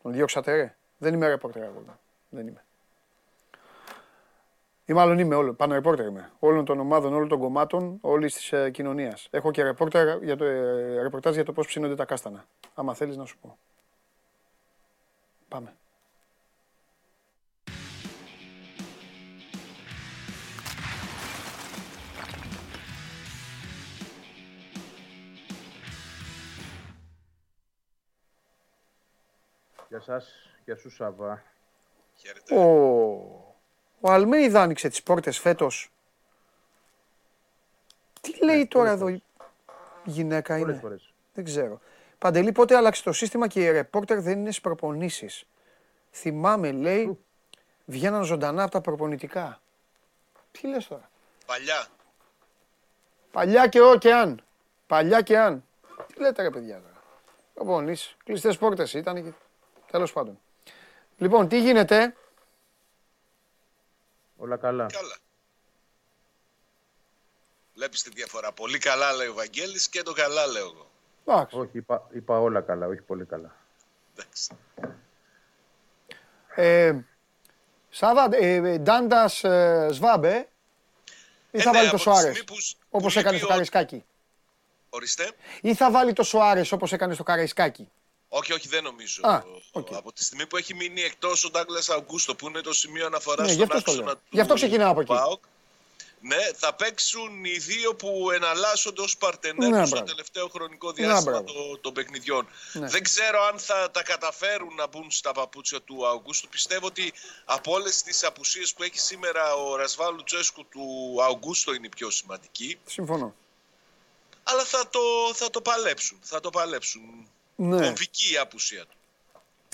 Τον διώξατε ρε. Δεν είμαι ρεπόρτερ εγώ. Δεν είμαι. Ή μάλλον είμαι όλο, πάνω ρεπόρτερ είμαι. Όλων των ομάδων, όλων των κομμάτων, όλης της ε, κοινωνίας. Έχω και ρεπόρτερ για το, ε, ρεπορτάζ για το πώς ψήνονται τα κάστανα. Άμα θέλεις να σου πω. Πάμε. Γεια σας, γεια σου Σάβα. Ο, ο Αλμέιδα άνοιξε τις πόρτες φέτος. Τι λέει τώρα εδώ η γυναίκα Πολλές είναι; φορές. Δεν ξέρω. Παντελή, πότε άλλαξε το σύστημα και οι ρεπόρτερ δεν είναι στις προπονήσεις; Θυμάμαι, λέει, βγαίναν ζωντανά από τα προπονητικά. Τι λες τώρα; Παλιά. Παλιά και ό και αν. Παλιά και αν. Τι λέτε ρε παιδιά τώρα; Προπονήσεις. Κλειστές πόρτες ήταν και... Τέλος πάντων. Λοιπόν, τι γίνεται; Όλα καλά. Καλά. Βλέπεις τη διαφορά. Πολύ καλά λέει ο Βαγγέλης και το καλά λέω εγώ. Εντάξει. Όχι, είπα, είπα όλα καλά, όχι πολύ καλά. Εντάξει. Ε, Σάβα, ε, ε, Ντάντας ε, Σβάμπε ή Ε, θα ναι, βάλει από το τη Σοάρες στιγμή που σ- όπως που έκανε λείπει στο ο- Καραϊσκάκι. Ορίστε. Ή θα βάλει το Σοάρες όπως έκανε στο Καραϊσκάκι. Όχι, όχι, δεν νομίζω. Α, οκ. Από τη στιγμή που έχει μείνει εκτός ο Ντάγκλας Αουγκούστο, που είναι το σημείο αναφοράς Ναι, γι' στον αυτό το άξονα λέω. του Γι' αυτό ξεκινάω από εκεί. ΠΑΟΚ, ναι, θα παίξουν οι δύο που εναλλάσσονται ως παρτενέρ Ναι, στο μπράβο. τελευταίο χρονικό Ναι, διάστημα μπράβο. των, των παιχνιδιών. Ναι. Δεν ξέρω αν θα τα καταφέρουν να μπουν στα παπούτσια του Αουγκούστο. Πιστεύω ότι από όλες τις απουσίες που έχει σήμερα ο Ρασβάλου Τσέσκου του Αυγούστο είναι η πιο σημαντική. Συμφωνώ. Αλλά θα το, θα το παλέψουν. Θα το παλέψουν. Ναι. Κομβική η απουσία του.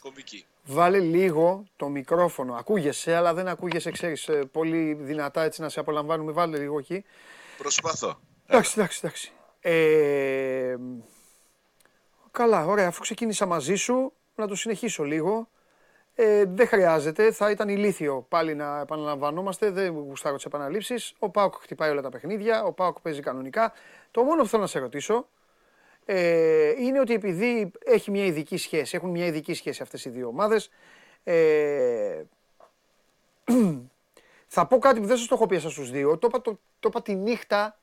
Κομβική. Βάλε λίγο το μικρόφωνο. Ακούγεσαι, αλλά δεν ακούγεσαι, ξέρεις, ε, πολύ δυνατά έτσι να σε απολαμβάνουμε. Βάλε λίγο εκεί. Προσπαθώ. Εντάξει, εντάξει, εντάξει. Ε, καλά, ωραία. Αφού ξεκίνησα μαζί σου, να το συνεχίσω λίγο. Ε, δεν χρειάζεται. Θα ήταν ηλίθιο πάλι να επαναλαμβανόμαστε. Δεν γουστάρω τις επαναλήψεις. Ο Πάοκ χτυπάει όλα τα παιχνίδια. Ο Πάοκ παίζει κανονικά. Το μόνο που θέλω να σε ρωτήσω ε, είναι ότι επειδή έχει μια ειδική σχέση, έχουν μια ειδική σχέση αυτές οι δύο ομάδες, ε, θα πω κάτι που δεν σας το έχω πει εσάς στους δύο. Το είπα, το, το είπα τη νύχτα,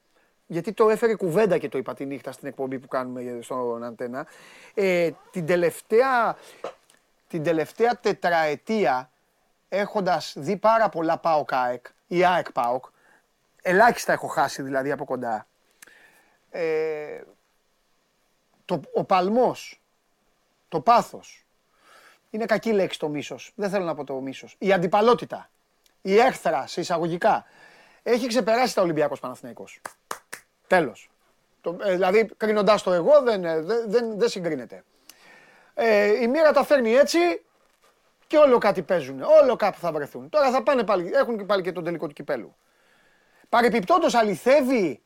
γιατί το έφερε κουβέντα και το είπα τη νύχτα στην εκπομπή που κάνουμε στον Αντένα. Ε, την, τελευταία, την τελευταία τετραετία, έχοντας δει πάρα πολλά ΠΑΟΚ ΑΕΚ ή ΑΕΚ ΠΑΟΚ, ελάχιστα έχω χάσει δηλαδή από κοντά. Ε, το, ο παλμός, το πάθος, είναι κακή λέξη το μίσος. Δεν θέλω να πω το μίσος. Η αντιπαλότητα, η έχθρα σε εισαγωγικά, έχει ξεπεράσει τα Ολυμπιακός Παναθηναϊκός. Τέλος. Το, ε, δηλαδή, κρίνοντας το εγώ, δεν, ε, δεν, δεν, δεν συγκρίνεται. Ε, η μοίρα τα φέρνει έτσι και όλο κάτι παίζουν. Όλο κάπου θα βρεθούν. Τώρα θα πάνε πάλι, έχουν και πάλι και τον τελικό του κυπέλου. Παρεπιπτόντως αληθεύει,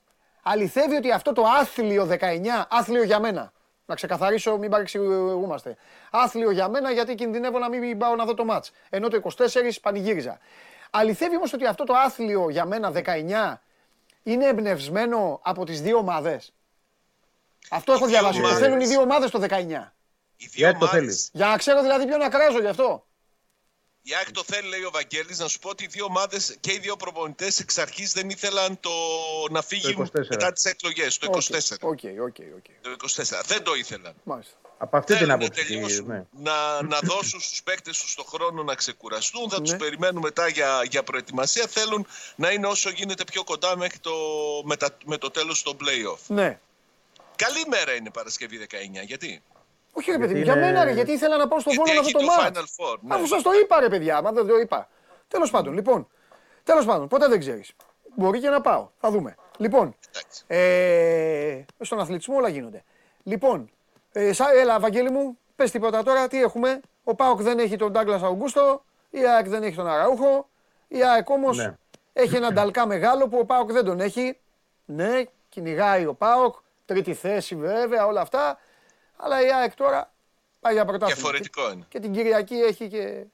αληθεύει ότι αυτό το άθλιο 19, άθλιο για μένα, να ξεκαθαρίσω, μην παρεξηγούμαστε. Άθλιο για μένα γιατί κινδυνεύω να μην πάω να δω το μάτς. Ενώ το 24 πανηγύριζα. Αληθεύει όμως ότι αυτό το άθλιο για μένα 19 είναι εμπνευσμένο από τις δύο ομάδες. Αυτό έχω Οι δύο διαβάσει. Το ομάδες. θέλουν οι δύο ομάδες το 19. Οι δύο Γιατί το ομάδες- θέλεις; Για να ξέρω δηλαδή ποιον να κράζω γι' αυτό. Η ΑΕΚ το θέλει, λέει ο Βαγγέλης, να σου πω ότι οι δύο ομάδες και οι δύο προπονητές εξ αρχής δεν ήθελαν το να φύγει 24. μετά τις εκλογές, το 24. Οκ, οκ, οκ. Το 24. Δεν το ήθελαν. Μάλιστα. Από αυτή την Θέλουν να άποψη. τελειώσουν, Ναι. να, να δώσουν στους παίκτες τους το χρόνο να ξεκουραστούν, θα τους Ναι. περιμένουν μετά για, για προετοιμασία. Θέλουν να είναι όσο γίνεται πιο κοντά μέχρι το, με, τα- με το τέλος των play-off. Ναι. Καλή μέρα είναι Παρασκευή 19, γιατί; Όχι ρε παιδί μου, Γιατί για είναι- μένα ρε, γιατί ήθελα να πάω στο Γιατί Βόλο να έχει δω το το μάτς. Final Four. ναι. Αφού σας το είπα ρε παιδιά, μα δεν το είπα. Τέλος πάντων, λοιπόν. Τέλος πάντων, ποτέ δεν ξέρεις. Μπορεί και να πάω. Θα δούμε. Λοιπόν, Εντάξει. ε, στον αθλητισμό όλα γίνονται. Λοιπόν, ε, σα, έλα Βαγγέλη μου, πες τίποτα τώρα, τι έχουμε. Ο Πάοκ δεν έχει τον Ντάγκλας Αουγκούστο, η ΑΕΚ δεν έχει τον Αραούχο, η ΑΕΚ όμως Ναι. έχει έναν Νταλκά μεγάλο που ο Πάοκ δεν τον έχει. Ναι, κυνηγάει ο Πάοκ, τρίτη θέση βέβαια, όλα αυτά. Αλλά η ΑΕΚ τώρα πάει για πρωτάθλημα. Διαφορετικό είναι. Και την Κυριακή έχει και.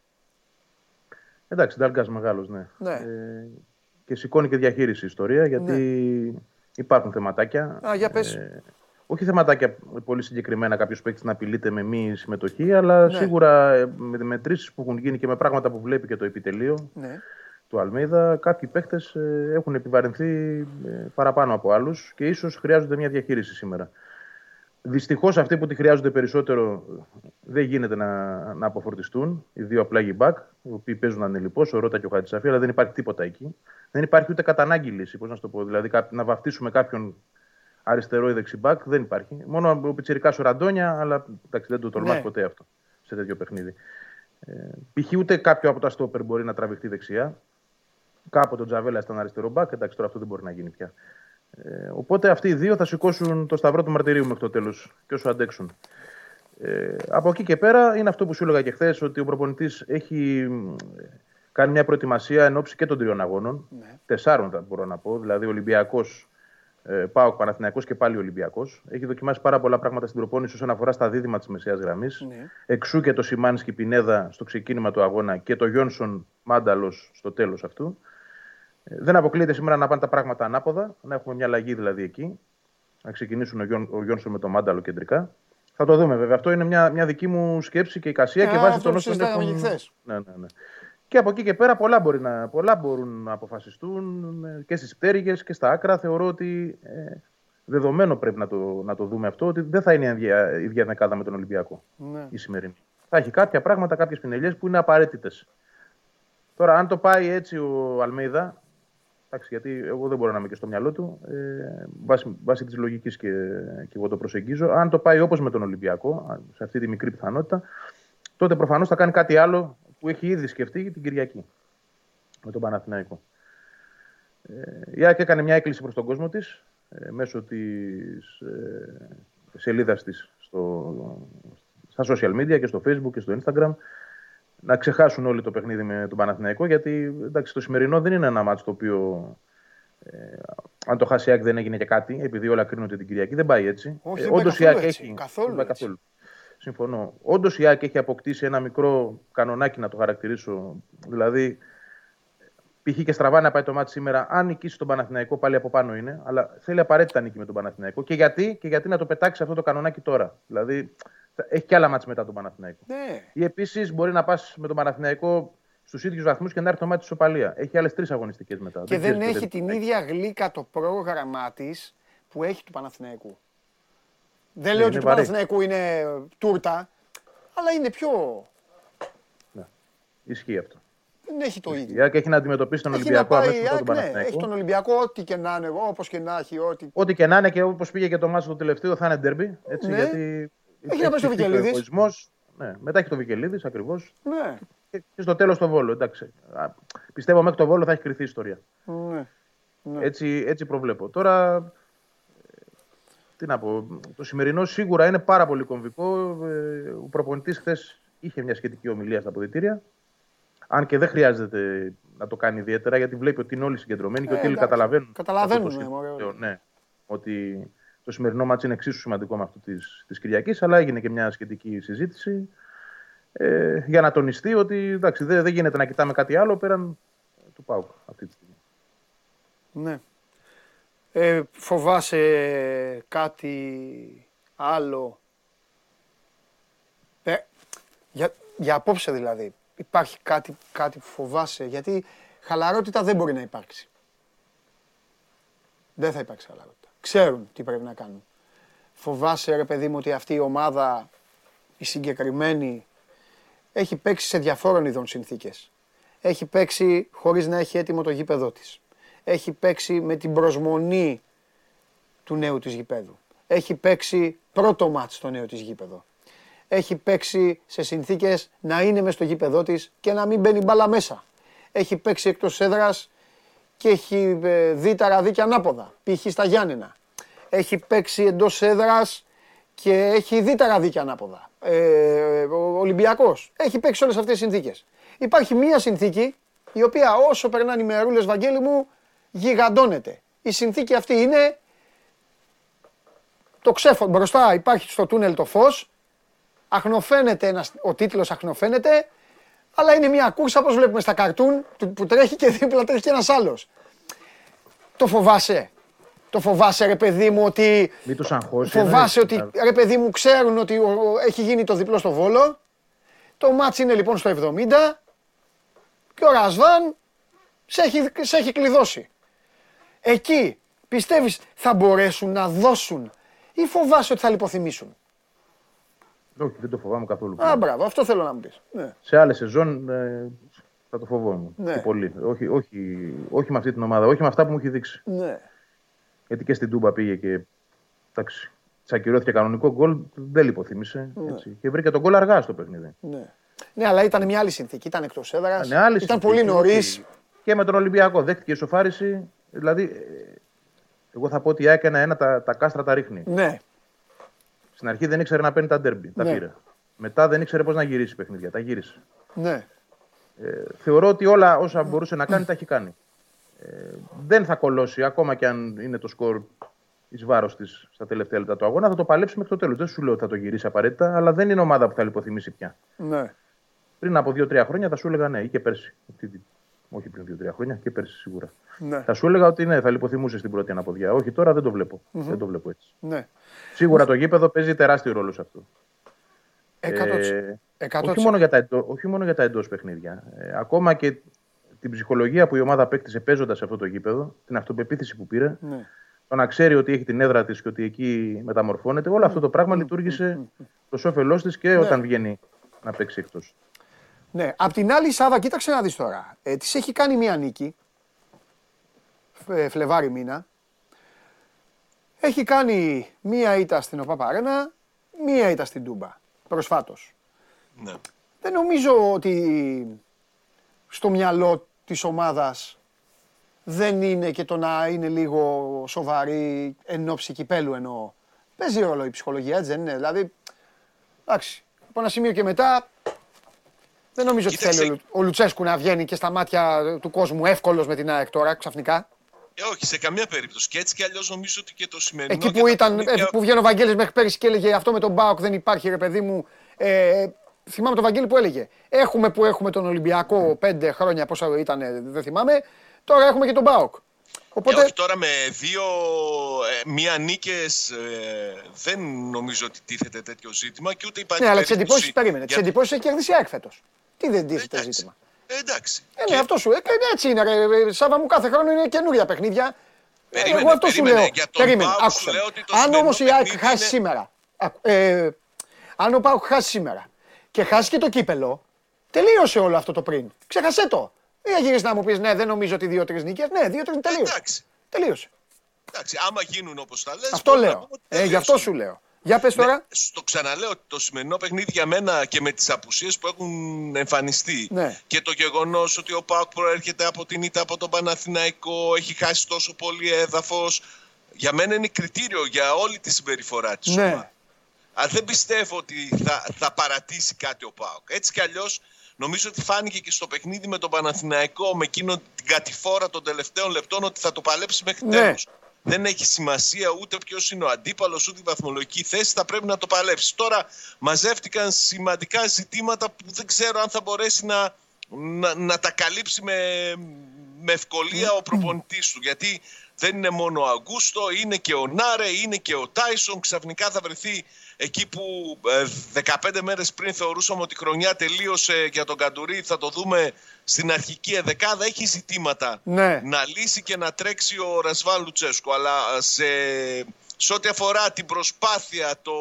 Εντάξει, Ντάλγκα μεγάλος, ναι. Ναι. Ε, και σηκώνει και διαχείριση η ιστορία γιατί υπάρχουν θεματάκια. Α, για πες. Ε, όχι θεματάκια πολύ συγκεκριμένα, κάποιος παίκτη να απειλείται με μη συμμετοχή, αλλά Ναι. σίγουρα ε, με μετρήσει που έχουν γίνει και με πράγματα που βλέπει και το επιτελείο Ναι. του Αλμέιδα, κάποιοι παίκτες έχουν επιβαρυνθεί ε, παραπάνω από άλλους και ίσως χρειάζονται μια διαχείριση σήμερα. Δυστυχώς αυτοί που τη χρειάζονται περισσότερο δεν γίνεται να, να αποφορτιστούν. Οι δύο απλά back, οι οποίοι παίζουν ανελειπώ, ο Ρότα και ο Χατζησαφή, αλλά δεν υπάρχει τίποτα εκεί. Δεν υπάρχει ούτε κατά ανάγκη λύση. Πώς να σου το πω, δηλαδή κά- να βαφτίσουμε κάποιον αριστερό ή δεξιμπάκ δεν υπάρχει. Μόνο ο Πιτσυρικά ο Ραντόνια, αλλά εντάξει, δεν το τολμάς Ναι. ποτέ αυτό σε τέτοιο παιχνίδι. Ε, π.χ. ούτε κάποιο από τα στόπερ μπορεί να τραβηχτεί δεξιά. Κάποτε ο Τζαβέλα ήταν αριστερό μπακ, εντάξει, τώρα αυτό δεν μπορεί να γίνει πια. Ε, οπότε αυτοί οι δύο θα σηκώσουν το σταυρό του μαρτυρίου μέχρι το τέλος και όσο αντέξουν. Ε, από εκεί και πέρα είναι αυτό που σου έλεγα και χθες, ότι ο προπονητής έχει μ, κάνει μια προετοιμασία εν ώψη και των τριών αγώνων. Τεσσάρων θα μπορώ να πω. Δηλαδή, ο Ολυμπιακός Ε, Πάω Παναθηναϊκός και πάλι Ολυμπιακός. Έχει δοκιμάσει πάρα πολλά πράγματα στην προπόνηση όσον αφορά στα δίδυμα της μεσαίας γραμμής. Ναι. Εξού και το Σιμάνσκι Πινέδα στο ξεκίνημα του αγώνα και το Γιόνσον Μάνταλος στο τέλος αυτού. Ε, δεν αποκλείεται σήμερα να πάνε τα πράγματα ανάποδα, να έχουμε μια αλλαγή δηλαδή εκεί. Να ξεκινήσουν ο, Γιον, ο Γιόνσον με το Μάνταλο κεντρικά. Θα το δούμε βέβαια. Αυτό είναι μια, μια δική μου σκέψη και εικασία Ε, και βάσει αυτό των που όσων συζητάγαμε έχουν... και χθες. Ναι, ναι, ναι. Και από εκεί και πέρα πολλά, μπορεί να, πολλά μπορούν να αποφασιστούν ε, και στις πτέρυγες και στα άκρα. Θεωρώ ότι ε, δεδομένο πρέπει να το, να το δούμε αυτό, ότι δεν θα είναι η ίδια- η ίδια δεκάδα με τον Ολυμπιακό Ναι. η σημερινή. Θα έχει κάποια πράγματα, κάποιες πινελιές που είναι απαραίτητες. Τώρα, αν το πάει έτσι ο Αλμέιδα, εντάξει, γιατί εγώ δεν μπορώ να είμαι και στο μυαλό του, ε, βάσει, βάσει της λογικής και, και εγώ το προσεγγίζω, αν το πάει όπως με τον Ολυμπιακό, αν- σε αυτή τη μικρή πιθανότητα, τότε προφανώς θα κάνει κάτι άλλο που έχει ήδη σκεφτεί την Κυριακή με τον Παναθηναϊκό. Ε, η ΑΕΚ έκανε μια έκκληση προς τον κόσμο της ε, μέσω της ε, σελίδας της στο, στα social media και στο facebook και στο instagram να ξεχάσουν όλοι το παιχνίδι με τον Παναθηναϊκό γιατί εντάξει, το σημερινό δεν είναι ένα μάτσο το οποίο ε, αν το χάσει η ΑΕΚ δεν έγινε και κάτι επειδή όλα κρίνονται την Κυριακή δεν πάει έτσι. Όχι, δεν πάει όντως η καθόλου ΑΕΚ έτσι. έχει, Καθόλου δεν πάει έτσι. καθόλου. Συμφωνώ. Όντως η ΑΕΚ έχει αποκτήσει ένα μικρό κανονάκι να το χαρακτηρίσω. Δηλαδή, π.χ. και στραβά να πάει το μάτι σήμερα. Αν νικήσει τον Παναθηναϊκό, πάλι από πάνω είναι. Αλλά θέλει απαραίτητα νίκη με τον Παναθηναϊκό. Και γιατί, και γιατί να το πετάξει αυτό το κανονάκι τώρα. Δηλαδή, θα- έχει και άλλα μάτς μετά τον Παναθηναϊκό. Ναι. Ή επίσης μπορεί να πας με τον Παναθηναϊκό στους ίδιους βαθμούς και να έρθει το μάτι της Οπαλία. Έχει άλλες τρεις αγωνιστικές μετά. Και δεν ξέρεις έχει ποτέ την τι θα ίδια γλύκα το πρόγραμμά της που έχει του Παναθηναϊκού. Δεν Ναι, λέω ότι είναι του βαρύ. Παναθηναϊκού είναι τούρτα, αλλά είναι πιο. έχει. Ισχύει αυτό. Δεν έχει το Η ίδιο. ΑΕΚ έχει να αντιμετωπίσει τον Έχει να Ολυμπιακό πάει, αμέσως μετά α, τον ναι, Παναθηναϊκό. έχει τον Ολυμπιακό, ό,τι και να είναι, όπως και να έχει, ό,τι. Ό,τι και να είναι και όπως πήγε και το μάτσο το τελευταίο θα είναι ντέρμπι. Έτσι, Ναι. γιατί Έχει να πάει στο ψηφίσει ο Βικελίδης. εγωισμός. Ναι, μετά έχει το Βικελίδης ακριβώς. Ναι, Και, και στο τέλος το Βόλο. Εντάξει. Α, πιστεύω μέχρι το Βόλο θα έχει κρυθεί η ιστορία. ναι. Έτσι, έτσι προβλέπω. Τώρα. ε, Τι να πω. Το σημερινό σίγουρα είναι πάρα πολύ κομβικό. Ε, Ο προπονητής χθες είχε μια σχετική ομιλία στα αποδητήρια. Αν και δεν χρειάζεται να το κάνει ιδιαίτερα, γιατί βλέπει ότι είναι όλοι συγκεντρωμένοι και Ε, ότι όλοι εντάξει. καταλαβαίνουν. Καταλαβαίνουν, αυτό το ναι, μωρέ, σημείο, όλοι. ναι, ότι το σημερινό μάτι είναι εξίσου σημαντικό με αυτό της, της Κυριακής, αλλά έγινε και μια σχετική συζήτηση ε, για να τονιστεί ότι εντάξει, δεν, δεν γίνεται να κοιτάμε κάτι άλλο πέραν του ΠΑΟΚ αυτή τη στιγμή. ναι. Ε, φοβάσαι κάτι άλλο; Ε, για, για απόψε δηλαδή. Υπάρχει κάτι, κάτι που φοβάσαι; Γιατί χαλαρότητα δεν μπορεί να υπάρξει. Δεν θα υπάρξει χαλαρότητα. Ξέρουν τι πρέπει να κάνουν. Φοβάσαι ρε παιδί μου ότι αυτή η ομάδα, η συγκεκριμένη, έχει παίξει σε διαφόρων ειδών συνθήκες. Έχει παίξει χωρίς να έχει έτοιμο το γήπεδό της. Έχει παίξει με την προσμονή του νέου της γηπέδου. Έχει παίξει πρώτο μάτς στο νέο της γήπεδο. Έχει παίξει σε συνθήκες να είναι μες στο γήπεδό της και να μην μπαίνει μπάλα μέσα. Έχει παίξει εκτός έδρας και έχει ε, δει τα ραδίκια ανάποδα, π.χ. στα Γιάννενα. Έχει παίξει εντός έδρας και έχει δει τα ραδίκια ανάποδα. Ε, ο Ολυμπιακός. Έχει παίξει όλες αυτές τις συνθήκες. Υπάρχει μία συνθήκη η οποία όσο περνάνε οι μερούλες, Βαγγέλη μου, γιγαντώνεται. Η συνθήκη αυτή είναι το ξέφο. Μπροστά υπάρχει στο τούνελ το φως, αχνοφαίνεται ένας, ο τίτλος αχνοφαίνεται, αλλά είναι μια κούρσα όπως βλέπουμε στα καρτούν του- που τρέχει και δίπλα τρέχει και ένας άλλος. Το φοβάσαι. Το φοβάσαι ρε παιδί μου ότι Μην τους αγχώσει. Φοβάσαι ότι εννοείς. ρε παιδί μου ξέρουν ότι ο- ο- έχει γίνει το διπλό στο Βόλο. Το μάτς είναι λοιπόν στο 70 και ο Ρασβάν σε έχει, σε έχει κλειδώσει. Εκεί πιστεύεις θα μπορέσουν να δώσουν ή φοβάσαι ότι θα λιποθυμήσουν; Όχι, δεν το φοβάμαι καθόλου. Α, μπράβο, αυτό θέλω να μου πεις. Ναι. Σε άλλε σεζόν ε, θα το φοβόμουν. Ναι. Και πολύ. Όχι, όχι, όχι με αυτή την ομάδα, όχι με αυτά που μου έχει δείξει. ναι. Γιατί και στην Τούμπα πήγε και. Εντάξει, τσακυρώθηκε κανονικό γκολ, δεν λιποθύμησε. Έτσι. Και βρήκε τον γκολ αργά στο παιχνίδι. Ναι. ναι, αλλά ήταν μια άλλη συνθήκη. Ήταν εκτός έδρας. Είναι άλλη ήταν συνθήκη, πολύ νωρίς. όχι. Και με τον Ολυμπιακό δέχτηκε ισοφάριση. Δηλαδή, ε, εγώ θα πω ότι η ΑΕΚ ένα-ένα τα, τα κάστρα τα ρίχνει. Ναι, Στην αρχή δεν ήξερε να παίρνει τα ντέρμπι. Τα Ναι. πήρε. Μετά δεν ήξερε πώς να γυρίσει παιχνίδια. Τα γύρισε. ναι. Ε, θεωρώ ότι όλα όσα μπορούσε να κάνει τα έχει κάνει. Ε, δεν θα κολώσει ακόμα και αν είναι το σκορ εις βάρος της στα τελευταία λεπτά του αγώνα. Θα το παλέψει μέχρι το τέλος. Δεν σου λέω ότι θα το γυρίσει απαραίτητα, αλλά δεν είναι ομάδα που θα λιποθυμήσει πια. Ναι. Πριν από 2-3 χρόνια θα σου έλεγα ναι, ή και πέρσι. Αυτή- Όχι πριν 2-3 χρόνια, και πέρσι σίγουρα. Ναι. Θα σου έλεγα ότι ναι, θα λιποθυμούσε στην πρώτη αναποδιά. Όχι, τώρα δεν το βλέπω. Δεν το βλέπω έτσι. ναι. Σίγουρα το γήπεδο παίζει τεράστιο ρόλο σε αυτό. 100%. Ε, 100%. όχι, μόνο για τα εντό, όχι μόνο για τα εντός παιχνίδια. Ε, ακόμα και την ψυχολογία που η ομάδα απέκτησε παίζοντας σε αυτό το γήπεδο, την αυτοπεποίθηση που πήρε, Ναι. το να ξέρει ότι έχει την έδρα της και ότι εκεί μεταμορφώνεται, όλο αυτό το πράγμα λειτουργήσε προ όφελό της και όταν βγαίνει να παίξει εκτός. Ναι. Απ' την άλλη, Σάβα, κοίταξε να δεις τώρα. Ε, της έχει κάνει μία νίκη, Φε- Φλεβάρι μήνα. Έχει κάνει μία ήττα στην ΟΠΑΠΑΡΕΝΑ, μία ήττα στην Τούμπα, προσφάτως. Ναι. Δεν νομίζω ότι στο μυαλό της ομάδας δεν είναι και το να είναι λίγο σοβαρή εν ώψη κυπέλου εννοώ. Παίζει ρόλο η ψυχολογία, έτσι δεν είναι. Δηλαδή, εντάξει, από ένα σημείο και μετά δεν νομίζω ότι Κοίταξε. θέλει ο Λου- ο Λουτσέσκου να βγαίνει και στα μάτια του κόσμου εύκολος με την ΑΕΚ τώρα ξαφνικά. Ε, όχι, σε καμία περίπτωση. Και έτσι κι αλλιώς νομίζω ότι και το σημερινό. Εκεί και που, τα ήταν, παιχνίδια- ε, που βγαίνει ο Βαγγέλης μέχρι πέρυσι και έλεγε αυτό με τον Μπάουκ δεν υπάρχει ρε παιδί μου. Ε, θυμάμαι τον Βαγγέλη που έλεγε έχουμε που έχουμε τον Ολυμπιακό πέντε χρόνια πόσα ήταν ε, δεν θυμάμαι. Τώρα έχουμε και τον Μπάουκ. Ε, Οπότε όχι τώρα με δύο ε, μία νίκες ε, δεν νομίζω ότι τίθεται τέτοιο ζήτημα και ούτε υπάρχει ναι, αλλά τις περίπτωση εντυπώσεις περίμενε. Τις για- εντυπώσεις έχει κερδίσει η ΑΕΚ φέτος. Τι δεν τίθεται Εντάξει. ζήτημα. Ε, εντάξει. Ε, Και- ναι, αυτό σου. Ε, ε, έτσι είναι, ρε. ε, Σάβα μου κάθε χρόνο είναι καινούρια παιχνίδια. Ε, Περίμενε, Εγώ αυτό σου περίμενε. λέω. Για τον Περίμενε, ΠΑΟΚ άκουσε. σου με. λέω ότι το Αν σημερινό όμως η ΑΕΚ παιχνίδι χάσει είναι- σήμερα. ακου- Ε, αν ο ΠΑΟΚ χάσει σήμερα και χάσει και το κύπελο, τελείωσε όλο αυτό το πριν. Ξέχασέ το. Δεν θα γυρίσει να μου πεις ναι, δεν νομίζω ότι δύο-τρεις νίκες. Ναι, δύο-τρεις τελείωσε. Εντάξει. Τελείωσε. Εντάξει, άμα γίνουν όπως τα λες, Αυτό μπορούμε να λέω. πούμε ότι Ε, γι' αυτό τελείωσε. σου λέω. Για πες τώρα. Ναι, στο ξαναλέω ότι το σημερινό παιχνίδι για μένα και με τις απουσίες που έχουν εμφανιστεί Ναι. και το γεγονός ότι ο ΠΑΟΚ προέρχεται από την ήττα από τον Παναθηναϊκό, έχει χάσει τόσο πολύ έδαφος, για μένα είναι κριτήριο για όλη τη συμπεριφορά της Ναι. ομάδας. Αλλά δεν πιστεύω ότι θα, θα παρατήσει κάτι ο ΠΑΟΚ. Έτσι κι αλλιώς νομίζω ότι φάνηκε και στο παιχνίδι με τον Παναθηναϊκό με εκείνο την κατηφόρα των τελευταίων λεπτών ότι θα το παλέψει μέχρι Ναι. τέλους. Δεν έχει σημασία ούτε ποιος είναι ο αντίπαλος, ούτε η βαθμολογική θέση. Θα πρέπει να το παλέψει. Τώρα μαζεύτηκαν σημαντικά ζητήματα που δεν ξέρω αν θα μπορέσει να, να, να τα καλύψει με, με ευκολία ο προπονητής του. Γιατί δεν είναι μόνο ο Αγκούστο, είναι και ο Νάρε, είναι και ο Τάισον. Ξαφνικά θα βρεθεί εκεί που ε, 15 μέρες πριν θεωρούσαμε ότι η χρονιά τελείωσε για τον Καντουρί. Θα το δούμε στην αρχική εδεκάδα. Έχει ζητήματα Ναι. να λύσει και να τρέξει ο Ρασβάν Λουτσέσκο. Αλλά σε, σε ό,τι αφορά την προσπάθεια, το,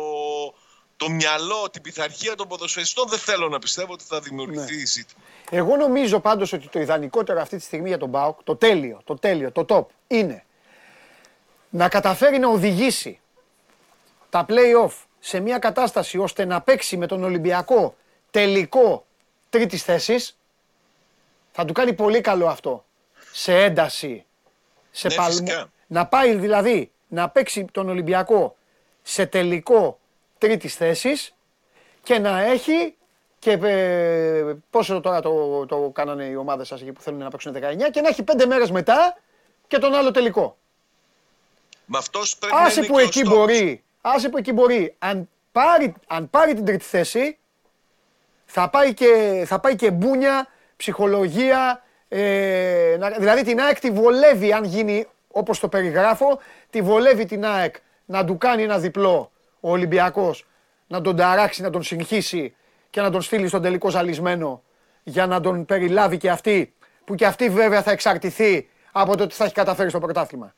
το μυαλό, την πειθαρχία των ποδοσφαιριστών, δεν θέλω να πιστεύω ότι θα δημιουργηθεί Ναι. ζήτημα. Εγώ νομίζω πάντως ότι το ιδανικότερο αυτή τη στιγμή για τον Μπάουκ, το τέλειο, το τέλειο, το top, είναι να καταφέρει να οδηγήσει τα play-off σε μια κατάσταση ώστε να παίξει με τον Ολυμπιακό τελικό τρίτης θέσης. Θα του κάνει πολύ καλό αυτό. Σε ένταση, σε Ναι, παλμό. φυσικά. Να πάει δηλαδή να παίξει τον Ολυμπιακό σε τελικό τρίτης θέσης και να έχει και ε, πόσο τώρα το, το κάνανε οι ομάδες σας εκεί που θέλουν να παίξουν 19 και να έχει πέντε μέρες μετά και τον άλλο τελικό. Με αυτός πρέπει να Άσε είναι που και ο εκεί στόχος. μπορεί, άσε που εκεί μπορεί, αν πάρει, αν πάρει την τρίτη θέση, θα πάει και, θα πάει και μπούνια, ψυχολογία, ε, να- δηλαδή την ΑΕΚ τη βολεύει αν γίνει όπως το περιγράφω, τη βολεύει την ΑΕΚ να του κάνει ένα διπλό ο Ολυμπιακός, να τον ταράξει, να τον συγχύσει και να τον στείλει στον τελικό ζαλισμένο για να τον περιλάβει και αυτή, που και αυτή βέβαια θα εξαρτηθεί από το τι θα έχει καταφέρει στο πρωτάθλημα.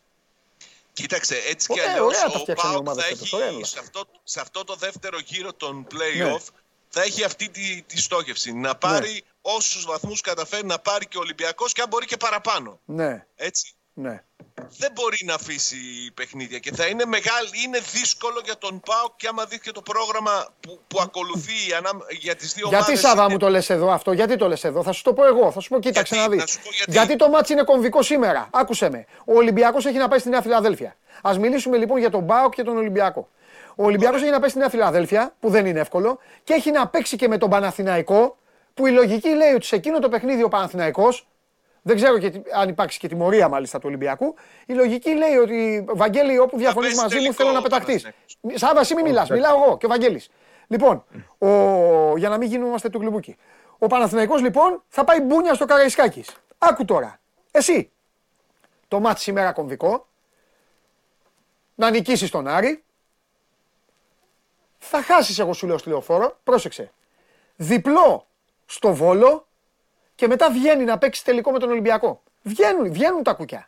Κοίταξε, έτσι Ωραία, κι αλλιώς ωραία τα ο φτιάξανε οι ΠΑΟΚ ομάδες θα φέτος, έχει ωραία όλα. σε αυτό, σε αυτό το δεύτερο γύρο των Ναι. play-off θα έχει αυτή τη, τη στόχευση. Να πάρει όσους βαθμούς καταφέρει να πάρει και ο Ολυμπιακός και αν μπορεί και παραπάνω. Ναι, Έτσι. ναι. Δεν μπορεί να αφήσει παιχνίδια και θα είναι μεγάλη, είναι δύσκολο για τον ΠΑΟΚ και άμα δει και το πρόγραμμα που, που ακολουθεί ανά- για τις δύο Γιατί ομάδες Σάβα είναι- μου το λες εδώ αυτό, γιατί το λες εδώ, θα σου το πω εγώ, θα σου πω κοίταξε Γιατί, να δεις. να σου πω γιατί. το μάτς είναι κομβικό σήμερα, άκουσε με. Ο Ολυμπιακός έχει να πάει στη Νέα Φιλαδέλφια. Ας μιλήσουμε λοιπόν για τον Μπάουκ και τον Ολυμπιακό. Ο Ολυμπιακός έχει να πάει στη Νέα Φιλαδέλφια, που δεν είναι εύκολο, και έχει να παίξει και με τον Παναθηναϊκό, που η λογική λέει ότι σε εκείνο το παιχνίδι ο Παναθηναϊκός Δεν ξέρω και, τι- αν υπάρξει και τιμωρία μάλιστα του Ολυμπιακού. Η λογική λέει ότι Βαγγέλη, όπου διαφωνείς πέσει μαζί μου, τελικό θέλω να ο πεταχτείς. Παναθηναϊκός. Σάβα, εσύ μην μιλάς, μιλάω εγώ και ο Βαγγέλης. Λοιπόν, ο... για να μην γινόμαστε του γλυμπούκι. Ο Παναθηναϊκός λοιπόν θα πάει μπούνια στο Καραϊσκάκης. Άκου τώρα. Εσύ. Το μάτι σήμερα κομβικό. Να νικήσεις τον Άρη. Θα χάσεις, εγώ σου λέω στη λεωφόρο. Πρόσεξε. Διπλό στο Βόλο και μετά βγαίνει να παίξει τελικό με τον Ολυμπιακό. Βγαίνουν, βγαίνουν τα κουκιά.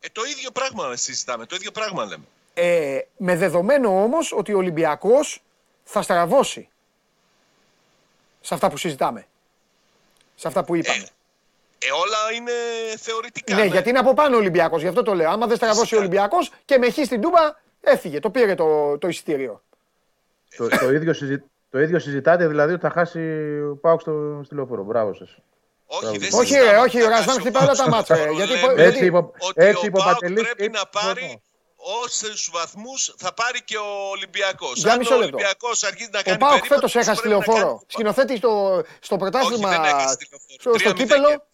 Ε, το ίδιο πράγμα συζητάμε, το ίδιο πράγμα λέμε. Ε, με δεδομένο όμως ότι ο Ολυμπιακός θα στραβώσει σε αυτά που συζητάμε. Σε αυτά που είπαμε. Ε, όλα είναι θεωρητικά. ναι, γιατί είναι από πάνω ο Ολυμπιακός, γι' αυτό το λέω. Άμα δεν στραβώσει ο Φυσικά. Ολυμπιακός και με χ στην Τούμπα, έφυγε, το πήρε το, το εισιτήριο. Το, το, ίδιο συζη... το ίδιο συζητάτε δηλαδή ότι θα χάσει ο Πάουκ στο, στη λεωφόρο. Μπράβο σας. Όχι, δεν Όχι, συζητάμε ρε, ότι όχι, θα ο Ρασβάν χάσει χτυπάει όλα τα Πάοκ. μάτσα, ρε, Το γιατί- λέμε γιατί- Έτσι είπε, ότι έτσι ο είπε ο Πάοκ Παντελής πρέπει και να συμφωνώ. πάρει όσους βαθμούς θα πάρει και ο Ολυμπιακός. Για Αν μισό ο λεπτό. Ολυμπιακός αρχίζει να Ο κάνει Πάοκ περίπατο, φέτος έχασε πρέπει να τηλεοφόρο. κάνει- Σκηνοθέτη στο, στο πρωτάθλημα, Όχι, δεν έχασε τηλεοφόρο. στο, στο 3-0 κύπελο, κέρδισε.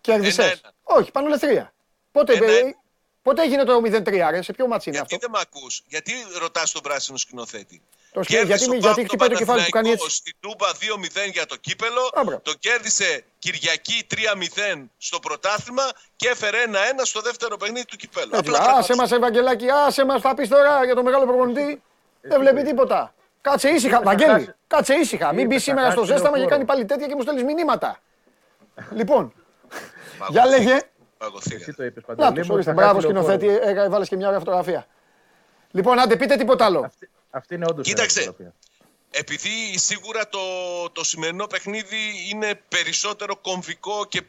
κέρδισες. Ένα-ένα. Όχι, πανολεθρία. Πότε, Ένα-ένα. ε, πότε έγινε το 0-3, ρε, σε ποιο μάτσι είναι Γιατί αυτό; δεν με ακούς, γιατί ρωτάς τον πράσινο σκηνοθέτη; Το σκηνο- Κέρδισε γιατί- ο γιατί Πάοκ χτυπάει το τον κεφάλι του, κάνει Παναθηναϊκός έτσι. Στην Τούμπα 2-0 για το κύπελο. Α, μπράβο. Το κέρδισε Κυριακή 3-0 στο πρωτάθλημα και έφερε 1-1 στο δεύτερο παιχνίδι του κυπέλου. Έτσι, Απλά άσε πράγματα- μας Ευαγγελάκη, άσε μας, θα πεις τώρα για το μεγάλο προπονητή. Δεν βλέπει τίποτα. Κάτσε ήσυχα, Βαγγέλη, χάσει- κάτσε ήσυχα. Μην μπει θα σήμερα στο χάσει ζέσταμα και λεωφόρο. κάνει πάλι τέτοια και μου στέλνεις μηνύματα. Λοιπόν, για Παγωθήκα. λέγε. Παγωθήκα. Εσύ το είπες Να Παντελή. τους, μου, ορίστε, θα μπράβο χάσει λεωφόρο. σκηνοθέτη, ε, έβαλες και μια ωραία φωτογραφία. Λοιπόν, άντε πείτε τίποτα άλλο. Αυτή, αυτή είναι όντως Κοίταξε. Επειδή σίγουρα το, το σημερινό παιχνίδι είναι περισσότερο κομβικό και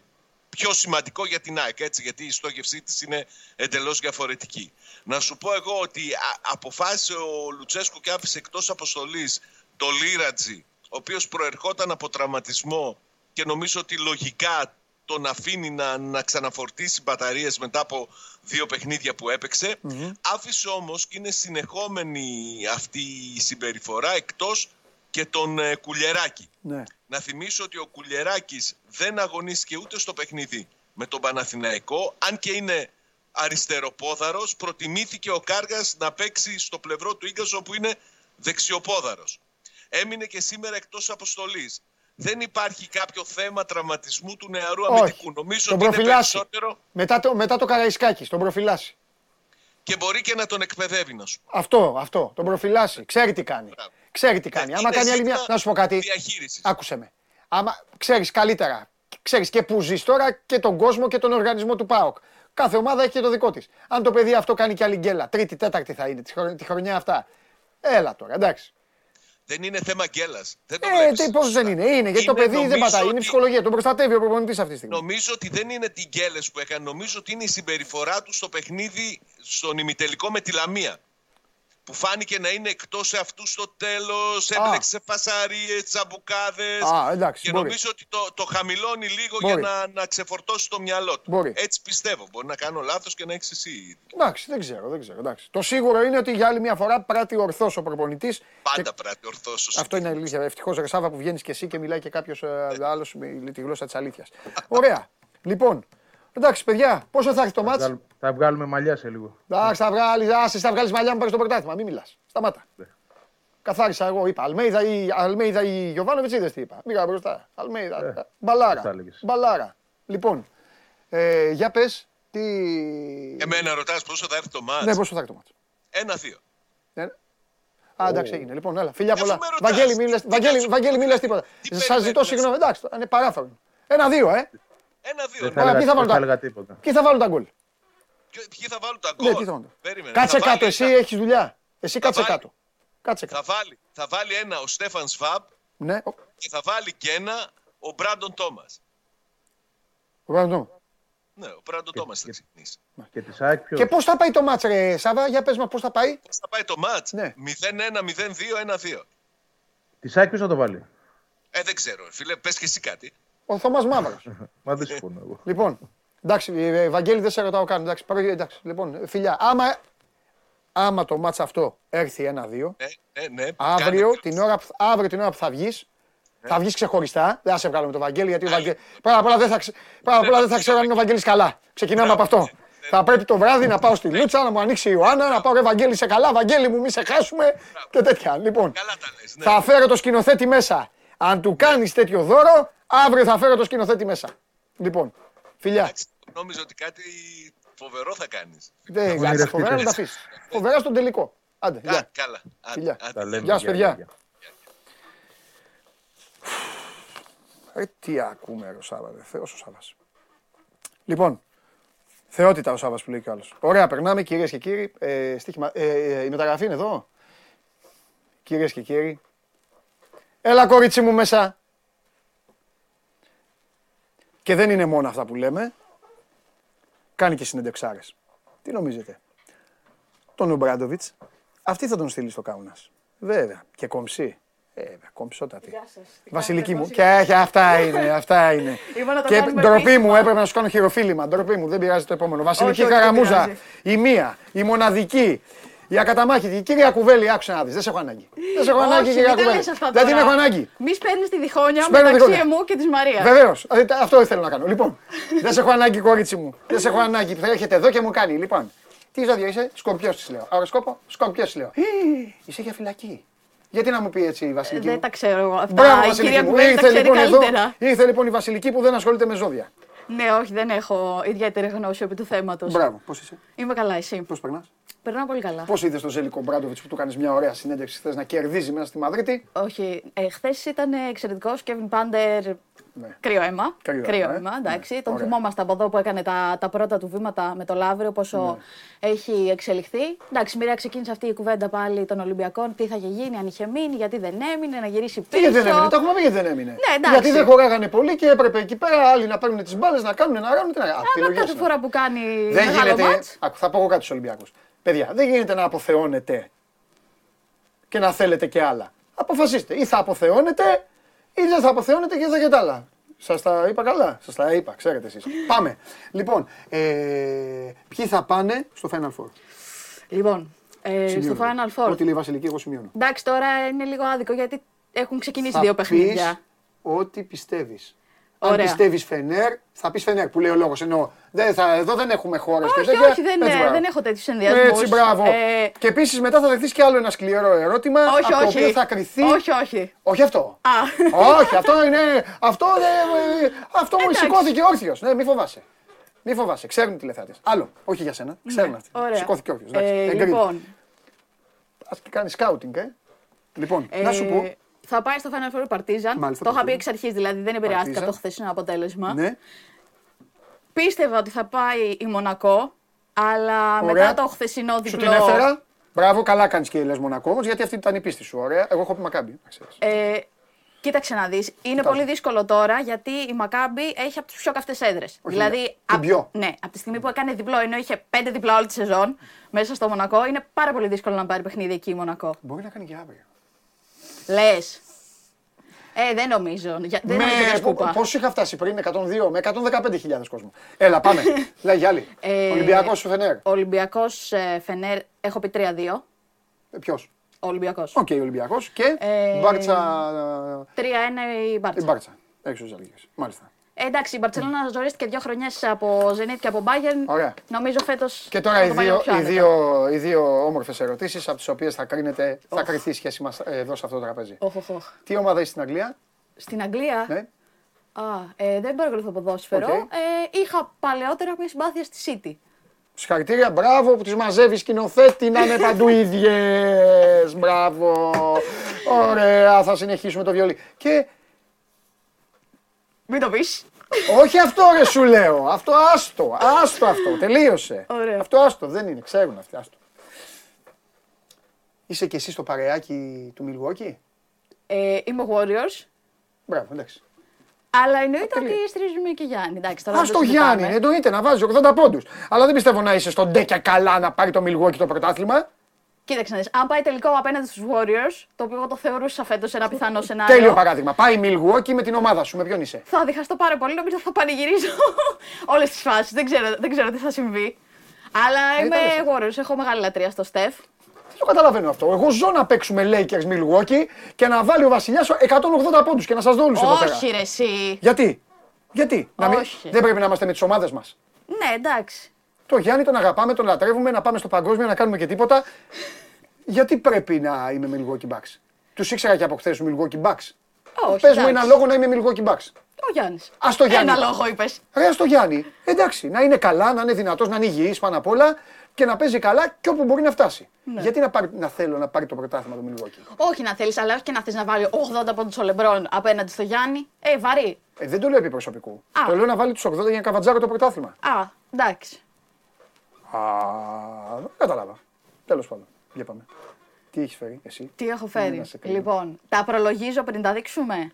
πιο σημαντικό για την ΑΕΚ, έτσι, γιατί η στόχευσή της είναι εντελώς διαφορετική. Να σου πω εγώ ότι α, αποφάσισε ο Λουτσέσκου και άφησε εκτός αποστολής το Λίρατζι, ο οποίος προερχόταν από τραυματισμό και νομίζω ότι λογικά τον αφήνει να, να ξαναφορτίσει μπαταρίες μετά από δύο παιχνίδια που επαιξε Άφησε όμως και είναι συνεχόμενη αυτή η συμπεριφορά εκτός και τον ε, Κουλιεράκη. Ναι. Να θυμίσω ότι ο Κουλιεράκης δεν αγωνίστηκε ούτε στο παιχνίδι με τον Παναθηναϊκό, αν και είναι αριστεροπόδαρος, προτιμήθηκε ο Κάργας να παίξει στο πλευρό του Ίγκαζο που είναι δεξιοπόδαρος. Έμεινε και σήμερα εκτός αποστολής. Δεν υπάρχει κάποιο θέμα τραυματισμού του νεαρού Όχι. αμυντικού. Νομίζω Τον ότι είναι προφυλάσσει. περισσότερο Μετά το, μετά το Καραϊσκάκης, τον προφυλάσσει. και μπορεί και να τον εκπαιδεύει να σου πω. Αυτό, αυτό, τον προφυλάσσει. Ξέρει τι κάνει. Μπράβο. Ξέρει τι κάνει. Ε, Άμα είναι κάνει άλλη μια. ζήτημα Να σου πω κάτι. διαχείρισης. Άκουσε με. Άμα ξέρεις καλύτερα, ξέρεις και που ζεις τώρα και τον κόσμο και τον οργανισμό του ΠΑΟΚ. Κάθε ομάδα έχει και το δικό της. Αν το παιδί αυτό κάνει και άλλη γκέλα, τρίτη, τέταρτη θα είναι τη χρονιά, τη χρονιά αυτά. Έλα τώρα, εντάξει. Δεν είναι θέμα γκέλας. Δεν το Ε, βλέπεις. τι, πώς δεν είναι. Είναι, γιατί το Είναι, παιδί δεν νομίζω πατάει. Είναι ότι- ψυχολογία. Τον προστατεύει ο προπονητής αυτή τη στιγμή. Νομίζω ότι δεν είναι τι γκέλες που έκανε. Νομίζω ότι είναι η συμπεριφορά του στο παιχνίδι, στον ημιτελικό με τη Λαμία. Που φάνηκε να είναι εκτός αυτού στο τέλος, έμπλεξε φασαρίες, τσαμπουκάδες. Α, εντάξει, Και μπορεί. νομίζω ότι το, το χαμηλώνει λίγο Μπορεί. για να, να ξεφορτώσει το μυαλό του. Μπορεί. Έτσι πιστεύω. Μπορεί να κάνω λάθος και να έχεις εσύ. Εντάξει, δεν ξέρω, δεν ξέρω. Εντάξει. Το σίγουρο είναι ότι για άλλη μια φορά πράττει ορθώς ο προπονητής. Πάντα πράττει ορθώς. Αυτό είναι αλήθεια. Ευτυχώς ρε Σάβα που βγαίνεις και εσύ και μιλάει και κάποιος άλλος με τη γλώσσα της αλήθειας. Ωραία. Λοιπόν, εντάξει, παιδιά, πόσο θα έρθει το μάτς; Βγάλ- Θα βγάλουμε μαλλιά σε λίγο. Εντάξει, θα βγάλεις, άσες, θα βγάλεις μαλλιά μου πάρει στο πρωτάθλημα. Μην μιλάς. Σταμάτα. Ναι. Καθάρισα εγώ, είπα. Αλμέιδα ή, Αλμέιδα ή Γιωβάνοβιτς, είδες τι είπα. Πήγα μπροστά. Αλμέιδα. Ε, θα μπαλάρα. έλεγες. Μπαλάρα. Λοιπόν, ε, για πες, τι. Εμένα ρωτάς πόσο θα έρθει το μάτς; Ναι, πόσο θα έρθει το μάτς. Ένα-δύο. Ναι. Α, εντάξει, έγινε. Λοιπόν, έλα. Φιλιά Αφού πολλά. με ρωτάς, Βαγγέλη, μην λες- τι Βαγγέλη, να σου- Βαγγέλη, μην λες τίποτα. τι Σας ζητώ περιμένεις. συγγνώμη. Εντάξει, είναι παράφαρο. Ένα-δύο, ε. Ένα-δύο. Δεν θα Ωραία, έλεγα- ποιοι θα βάλουν δεν θα τα- έλεγα τίποτα. Ποιοι θα βάλουν τα γκολ; Και Ποιοι θα βάλουν τα Ναι, γκολ. τι θα βάλουν. Περίμενε. Κάτσε Θα κάτω, βάλει εσύ ένα- έχεις δουλειά. Εσύ κάτσε βάλει. κάτω. Κάτσε Θα κάτω. βάλει, θα βάλει ένα ο Στέφαν Σβάμπ Ναι, ο- και θα βάλει και ένα ο Μπράντον Τόμας. ο Ραντό. Ναι, ο Μπράντον Τόμας θα ξεκινήσει. Και της ΑΕΚ ποιος; Και πώς θα πάει το μάτς ρε Σάβα, για πες μας πώς θα πάει. Πώς θα πάει το μάτς, Ναι. 0-1, 0-2, 1-2. Της ΑΕΚ ποιος θα το βάλει; Ε, δεν ξέρω. Φίλε, πες και εσύ κάτι. Ο Θωμάς Μαύρος. Μα δεν συμφωνώ εγώ. λοιπόν, εντάξει, ε, Βαγγέλη δεν σε ρωτάω καν. Εντάξει, παρό- εντάξει, λοιπόν, ε, φιλιά, άμα, άμα το μάτς αυτό έρθει ένα-δύο, Ναι, ναι, ναι. αύριο Κάνε- την, ώρα, που- αύριο την ώρα που θα βγεις, Θα βγεις ξεχωριστά, δεν θα σε βγάλω με τον Βαγγέλη γιατί ο Βαγγέλη. Πρώτα απ' όλα δεν θα, ξε- πρώτα απ' όλα δεν θα ξέρω αν είναι ο Βαγγέλης καλά. Ξεκινάμε από αυτό. Θα πρέπει το βράδυ να πάω στη Λούτσα, να μου ανοίξει η Ιωάννα, να πάω ρε Βαγγέλη σε καλά, Βαγγέλη μου μη σε χάσουμε και τέτοια. Λοιπόν, Καλά τα λες, ναι. θα φέρω το σκηνοθέτη μέσα. Αν του κάνεις τέτοιο δώρο, αύριο θα φέρω το σκηνοθέτη μέσα. Λοιπόν, φιλιά. Εντάξει, Νόμιζα ότι κάτι φοβερό θα κάνεις. Δεν Έχουν κάτσε, ηρευτεί φοβερά να τα τόσοι. αφήσεις. Φοβερά στον τελικό. Άντε, Α, γεια. καλά. Άντε, Φιλιά. άντε. Τα λέμε. Γεια σας, παιδιά. γεια. Ρε, τι ακούμε ρε ο Σάββας, ρε, Θεός ο Σάββας. Λοιπόν, θεότητα ο Σάββας που λέει κι ο άλλος. Ωραία, περνάμε κυρίες και κύριοι. Ε, στοίχημα, ε, ε, η μεταγραφή είναι εδώ. Κυρίες και κύριοι. Έλα κορίτσι μου μέσα. Και δεν είναι μόνο αυτά που λέμε. Κάνει και συνεντευξάρες. Τι νομίζετε; Τον Ουμπράντοβιτς, αυτή θα τον στείλει στο Κάουνας. Βέβαια. Και κομψή. Ε, βέβαια, κομψότατη. Βασιλική μου. Και, και αυτά είναι, αυτά είναι. Είπα να το και κάνουμε ντροπή επίσημα. μου, έπρεπε να σου κάνω χειροφίλημα. Ντροπή μου, δεν πειράζει το επόμενο. Βασιλική όχι, δεν Καραμούζα, πειράζει. η μία, η μοναδική, η ακαταμάχητη. Η κυρία Κουβέλη, άκουσα να δεις. Δεν σε έχω ανάγκη. Δεν σε έχω ανάγκη, Όχι, κυρία μην τα Κουβέλη. λες αυτά Δεν την τώρα. έχω ανάγκη. Μη σπέρνεις τη διχόνια Σπέρνω μεταξύ διχόνια. μου και της Μαρίας. Βεβαίως. Αυτό ήθελα να κάνω. Λοιπόν, δεν σε έχω ανάγκη, κορίτσι μου. Δεν σε έχω ανάγκη. Θα έρχεται εδώ και μου κάνει. Λοιπόν, τι ζώδιο είσαι, σκορπιός της λέω. Αεροσκόπο, σκορπιός της λέω. «Ε, Είσαι για φυλακή. Γιατί να μου πει έτσι η Βασιλική. Δεν μου; τα ξέρω εγώ αυτά. Μπράβο, η Βασιλική κυρία μου. Κουβέλη τα Ήρθε ξέρει λοιπόν εδώ. καλύτερα. Ήρθε λοιπόν η Βασιλική που δεν ασχολείται με ζώδια. Ναι, όχι, δεν έχω ιδιαίτερη γνώση επί του θέματος. Μπράβο, πώς είσαι, Είμαι καλά, εσύ. πώς περνάς; Περνάω πολύ καλά. Πώς είδες τον Ζέλικο Μπράντοβιτς που του κάνεις μια ωραία συνέντευξη χθες να κερδίζει μέσα στη Μαδρίτη; Όχι, ε, χθες ήταν εξαιρετικός. Κέβιν Πάντερ. Ναι. Κρύο αίμα. Κρύο αίμα, ε. εντάξει. Ναι, Τον ωραία. θυμόμαστε από εδώ που έκανε τα, τα πρώτα του βήματα με το Λαύριο, πόσο έχει εξελιχθεί. Εντάξει, μοιραία ξεκίνησε αυτή η κουβέντα πάλι των Ολυμπιακών. Τι θα είχε γίνει, αν είχε μείνει, γιατί δεν έμεινε, να γυρίσει Τι πίσω. γιατί δεν έμεινε, το έχουμε πει γιατί δεν έμεινε. Ναι, εντάξει. γιατί δεν χωράγανε πολύ και έπρεπε εκεί πέρα άλλοι να παίρνουν τις μπάλες, να κάνουν, να κάνουν. Τι να κάνουν. Αλλά Επιλογές κάθε είναι. φορά που κάνει Δεν μεγάλο γίνεται. μάτς, Άκου, θα πω εγώ κάτι στους Ολυμπιακούς. Παιδιά, δεν γίνεται να αποθεώνετε και να θέλετε και άλλα. Αποφασίστε. Ή θα αποθεώνετε ή δεν θα αποθεώνετε και θα έχετε άλλα. Σας τα είπα καλά. Σας τα είπα, ξέρετε εσείς. Πάμε. Λοιπόν, ε, ποιοι θα πάνε στο Final Four; Λοιπόν, ε, στο Σημειώνω. Final Four. Ό,τι λέει η Βασιλική, εγώ σημειώνω. Εντάξει, τώρα είναι λίγο άδικο γιατί έχουν ξεκινήσει Θα δύο πεις παιχνίδια. Ό,τι πιστεύεις. Αν Ωραία. πιστεύεις Φενέρ, θα πεις Φενέρ που λέει ο λόγος. Εννοώ. Δεν θα, εδώ δεν έχουμε χώρες και Όχι, τέτοια. όχι, δεν, Έτσι, μπράβο. δεν έχω τέτοιους ενδιασμούς. Έτσι, μπράβο. Και επίσης μετά θα δεχθείς κι άλλο ένα σκληρό ερώτημα. όχι, από το όχι. οποίο θα κρυθεί. Όχι, όχι. Όχι αυτό. Α. όχι, αυτό είναι. Αυτό, δεν- αυτό μου Εντάξει. σηκώθηκε όρθιος. Ναι, μη φοβάσαι. Μη φοβάσαι. Ξέρουν οι τηλεθεάτε. Άλλο. Όχι για σένα. Ξέρουν αυτοί. Ναι, Ωραία. Σηκώθηκε όρθιος. Ε, λοιπόν, Α κάνεις σκάουτινγκ, ε. Λοιπόν, ε, να σου πω. Θα πάει στο Final Four Partizan. Μάλιστα, το είχα πει Partizan. εξ αρχής, δηλαδή δεν επηρεάστηκα Partizan. από το χθεσινό αποτέλεσμα. Ναι. Πίστευα ότι θα πάει η Μονακό, αλλά Ωραία. μετά το χθεσινό Σου διπλό. την έφερα. Μπράβο, καλά κάνεις και λες Μονακό όμως, γιατί αυτή ήταν η πίστη σου. Ωραία. Εγώ έχω πει Μακάμπι. να ξέρεις. Ε, κοίταξε να δεις. Είναι πολύ δύσκολο τώρα γιατί η Μακάμπι έχει από τις πιο καυτές έδρες. Δηλαδή, την απ- πιο. ναι, από τη στιγμή που έκανε διπλό, ενώ είχε πέντε διπλά όλη τη σεζόν μέσα στο Μονακό, είναι πάρα πολύ δύσκολο να πάρει παιχνίδι εκεί η Μονακό. Μπορεί να κάνει και αύριο. Λες. Ε, δεν νομίζω. Για- Δεν νομίζω για σκούπα. Πόσου είχα φτάσει πριν, 102 με 115.000 κόσμο. Έλα, πάμε. Λέγει άλλη. Ε, Ολυμπιακός σου Φενέρ; Ολυμπιακός Φενέρ, έχω πει 3-2. Ποιος; Ολυμπιακός. Οκ, Ολυμπιακός και Ε, Μπάρτσα. 3-1 η Η Μπάρτσα. Μπάρτσα. Έξω Ζαλγκίρις. Μάλιστα. Ε, εντάξει, η Μπαρσελόνα ζορίστηκε δύο χρονιές από Zenit και από Bayern. Ωραία. Νομίζω φέτος. Και τώρα οι δύο, οι δύο, οι δύο όμορφες ερωτήσεις από τις οποίες θα, κρίνεται, θα κριθεί η σχέση μας εδώ σε αυτό το τραπέζι. Οχ, οχ, οχ. Τι ομάδα είσαι στην Αγγλία, Στην Αγγλία; ναι. Α, ε, δεν παρακολουθώ ποδόσφαιρο. Οκ. Ε, είχα παλαιότερα μια συμπάθεια στη City. Συγχαρητήρια, μπράβο που τις μαζεύεις σκηνοθέτη να είναι παντού ίδιες. Μπράβο. Ωραία, θα συνεχίσουμε το βιολί. Και Μην το πεις. όχι αυτό ρε σου λέω, αυτό άστο, άστο αυτό, τελείωσε. Ωραία. Αυτό άστο, δεν είναι, ξέρουν αυτοί, άστο. Είσαι και εσύ στο παρεάκι του Μιλγουόκι. Ε, είμαι Warriors. Μπράβο, εντάξει. Αλλά εννοείται Τελεία. ότι στηρίζουμε και Γιάννη. Εντάξει, τώρα Α δεν το συζητάμε. Γιάννη, εννοείται να βάζει 80 πόντους. Αλλά δεν πιστεύω να είσαι στον ντέκια καλά να πάρει το Μιλγουόκι το πρωτάθλημα. Κοίταξε να δεις, αν πάει τελικό απέναντι στους Warriors, το οποίο εγώ το θεωρούσα φέτος ένα πιθανό σενάριο. Τέλειο παράδειγμα. Πάει Μιλγουόκι με την ομάδα σου. Με ποιον είσαι; Θα διχαστώ πάρα πολύ, νομίζω θα πανηγυρίζω όλες τις φάσεις. Δεν ξέρω, δεν ξέρω τι θα συμβεί. Αλλά είμαι Ε, τέλος. Warriors, έχω μεγάλη λατρεία στο Στεφ. Δεν το καταλαβαίνω αυτό. Εγώ ζω να παίξουμε Lakers Milwaukee και να βάλει ο Βασιλιάς 180 πόντους και να σας δω όλους εδώ πέρα. Όχι, ρε, εσύ. Γιατί, γιατί, να μην, Όχι. δεν πρέπει να είμαστε με τις ομάδες μας. Ναι, εντάξει. Το Γιάννη τον αγαπάμε, τον λατρεύουμε, να πάμε στο παγκόσμιο, να κάνουμε και τίποτα. Γιατί πρέπει να είμαι Milwaukee Bucks; Τους ήξερα και από χθες του Milwaukee Bucks. Όχι. Πες μου εντάξει. ένα λόγο να είμαι Milwaukee Bucks. Ο Γιάννης. Α το Γιάννη. Ένα λόγο είπες. Ρε, στο Γιάννη. Εντάξει, να είναι καλά, να είναι δυνατός, να είναι υγιής πάνω απ' όλα και να παίζει καλά και όπου μπορεί να φτάσει. Ναι. Γιατί να, πάρει, να θέλω να πάρει το πρωτάθλημα του Milwaukee; Όχι να θέλεις, αλλά όχι και να θες να βάλει 80 πόντους ο Λεμπρόν απέναντι στο Γιάννη. Ε, βαρύ. Ε, δεν το λέω επί προσωπικού. Α. Το λέω να βάλει τους 80 για να καβατζάρω το πρωτάθλημα. Α, εντάξει. Α, δεν κατάλαβα. Τέλος πάντων. Για πάμε. Τι έχεις φέρει εσύ; Τι έχω Να φέρει. σε κρίνω. Λοιπόν, τα προλογίζω πριν τα δείξουμε;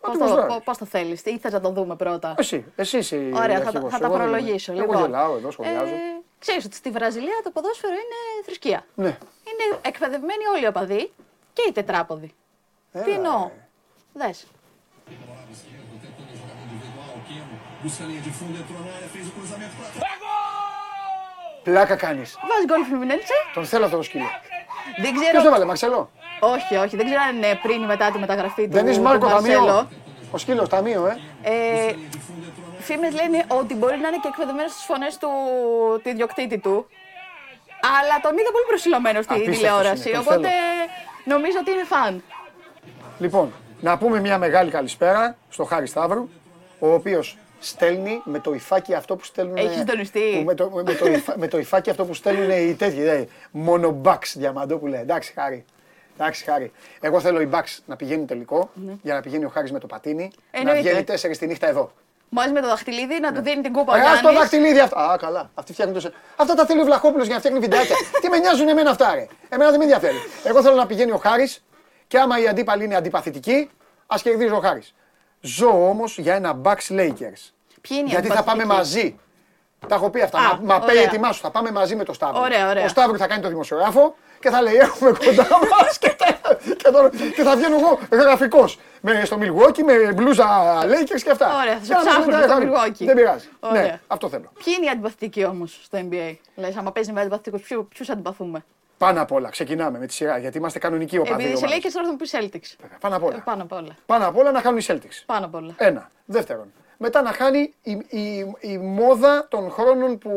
Πώς τι το, μας πώς- πώς το θέλεις, ή θες να το δούμε πρώτα; Εσύ, εσύ είσαι η Ωραία, θα, αρχηγός. θα τα Εγώ δεν είμαι. προλογίσω. Εγώ λοιπόν. γελάω εδώ, σχολιάζω. Ε, ξέρεις ότι στη Βραζιλία το ποδόσφαιρο είναι θρησκεία. Ναι. Είναι εκπαιδευμένοι όλοι οι οπαδοί και οι τετράποδοι. Τι Έλα, εννοώ; ρε. Δες. Πλάκα κάνεις. Βάζεις γκολ Φλουμινέντσε. Τον θέλω αυτό το σκύλο. Δεν Ποιος το ξέρω. βάλε, Μαξελό. Όχι, όχι, δεν ξέρω αν είναι πριν ή μετά τη μεταγραφή του. Δεν είσαι του Μάρκο Μαρσέλο. Ταμείο. Ο σκύλος Ταμείο, ε. Ε, Φήμες λένε ότι μπορεί να είναι και εκπαιδευμένος στις φωνές του, του ιδιοκτήτη του. Αλλά τον είδα πολύ προσιλωμένο στη Απίστευτος τηλεόραση. είναι, τον οπότε θέλω. νομίζω ότι είναι φαν. Λοιπόν, να πούμε μια μεγάλη καλησπέρα στο Χάρη Σταύρου, ο οποίος στέλνει με το υφάκι αυτό που στέλνουν. Έχεις συντονιστεί; που Με το, με, το, υφα- με το υφάκι αυτό που στέλνουν οι τέτοιοι. Δε, μονομπαξ διαμαντόπουλε. Εντάξει, Χάρη. Εντάξει, Χάρη. Εγώ θέλω η Μπαξ να πηγαίνει τελικό για να πηγαίνει ο Χάρης με το πατίνι. Να Ναι. Εννοείται. βγαίνει 4 τη νύχτα εδώ. Μαζί με το δαχτυλίδι να του δίνει την κούπα ο Ρε, ας το Γιάννης. δαχτυλίδι αυτό. Α, καλά. Αυτοί φτιάχνουν το. Αυτά τα θέλει ο Βλαχόπουλος για να φτιάχνει βιντεάκια. Τι με νοιάζουν εμένα αυτά, ρε; Εμένα δεν με ενδιαφέρει. Εγώ θέλω να πηγαίνει ο Χάρης και άμα οι αντίπαλοι είναι αντιπαθητικοί, ας κερδίζει ο Χάρης. Ζω όμως για ένα Bucks Lakers. Ποιοι είναι οι Γιατί θα πάμε αντιπαθητικοί; μαζί. Τα έχω πει αυτά. Α, Μα, μα ωραία. πέει ετοιμάσου. Θα πάμε μαζί με το Σταύρο. Ωραία, ωραία. Ο Σταύρο θα κάνει το δημοσιογράφο και θα λέει: Έχουμε κοντά μας και, τα- και, το- και θα βγαίνω εγώ γραφικός. Στο Milwaukee με μπλούζα Lakers και αυτά. Ωραία, θα σε Και να μας ψάχνουμε λένε, στο «Χάρη». Milwaukee. Δεν πειράζει. Ωραία. Ναι, αυτό θέλω. Ποιοι είναι οι αντιπαθητικοί όμως στο NBA. Λες, άμα παίζεις με αντιπαθητικούς, ποιου αντιπαθούμε; Πάνω απ' όλα, ξεκινάμε με τη σειρά γιατί είμαστε κανονικοί οπαδοί. Επειδή σε ομάδες. λέει και τώρα θα μου πεις Celtics. Πάνω απ' Ε, όλα. Πάνω απ' όλα. Πάνω απ' όλα να κάνουν οι Celtics. Πάνω απ' όλα. Ένα. Δεύτερον. Μετά να χάνει η, η, η μόδα των χρόνων, που,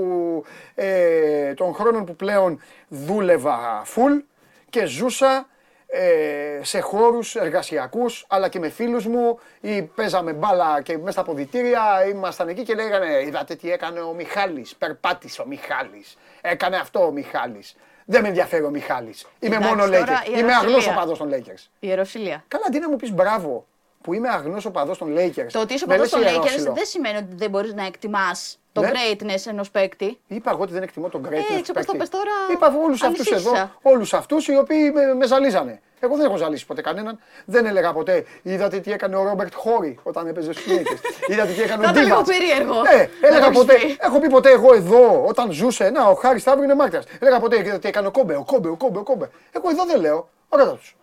ε, των χρόνων που πλέον δούλευα full και ζούσα ε, σε χώρους εργασιακούς αλλά και με φίλους μου ή παίζαμε μπάλα και μέσα στα ποδητήρια ήμασταν εκεί και λέγανε είδατε τι έκανε ο Μιχάλης, περπάτησε ο Μιχάλης, έκανε αυτό ο Μιχάλης. Δεν με ενδιαφέρει ο Μιχάλης. Είμαι Εντάξει, μόνο τώρα Lakers. η Είμαι αγνός Ιεροσυλία. οπαδός των Lakers. Η Ιεροσιλία. Καλά, αντί να μου πεις μπράβο που είμαι αγνός οπαδό των Lakers. Το ότι είσαι με παντό λες των Lakers ιερόσυλο. δεν σημαίνει ότι δεν μπορείς να εκτιμάς το Ναι. greatness ενός παίκτη. Είπα εγώ ότι δεν εκτιμώ τον greatness Ε, του ξέρω πώς το παίκτη. πες τώρα, Είπα όλους αυτούς ανησύχησα. εδώ, όλους αυτούς οι οποίοι με, με ζαλίζανε. Εγώ δεν έχω ζαλίσει ποτέ κανέναν. Δεν έλεγα ποτέ. Είδατε τι έκανε ο Ρόμπερτ Χόρι όταν έπαιζε στους Lakers. Είδατε τι έκανε Θα ο ήταν λίγο Ντίβατς. περίεργο. Ε, να έλεγα το ποτέ. έχεις πεις. Έχω πει ποτέ εγώ εδώ όταν ζούσε. Να, ο Χάρης Σταύρου είναι μάρτυρα. Έλεγα ποτέ είδατε τι έκανε ο Κόμπε, ο Κόμπε, ο Κόμπε, ο Κόμπε. Εγώ εδώ δεν λέω. Ωραία τους.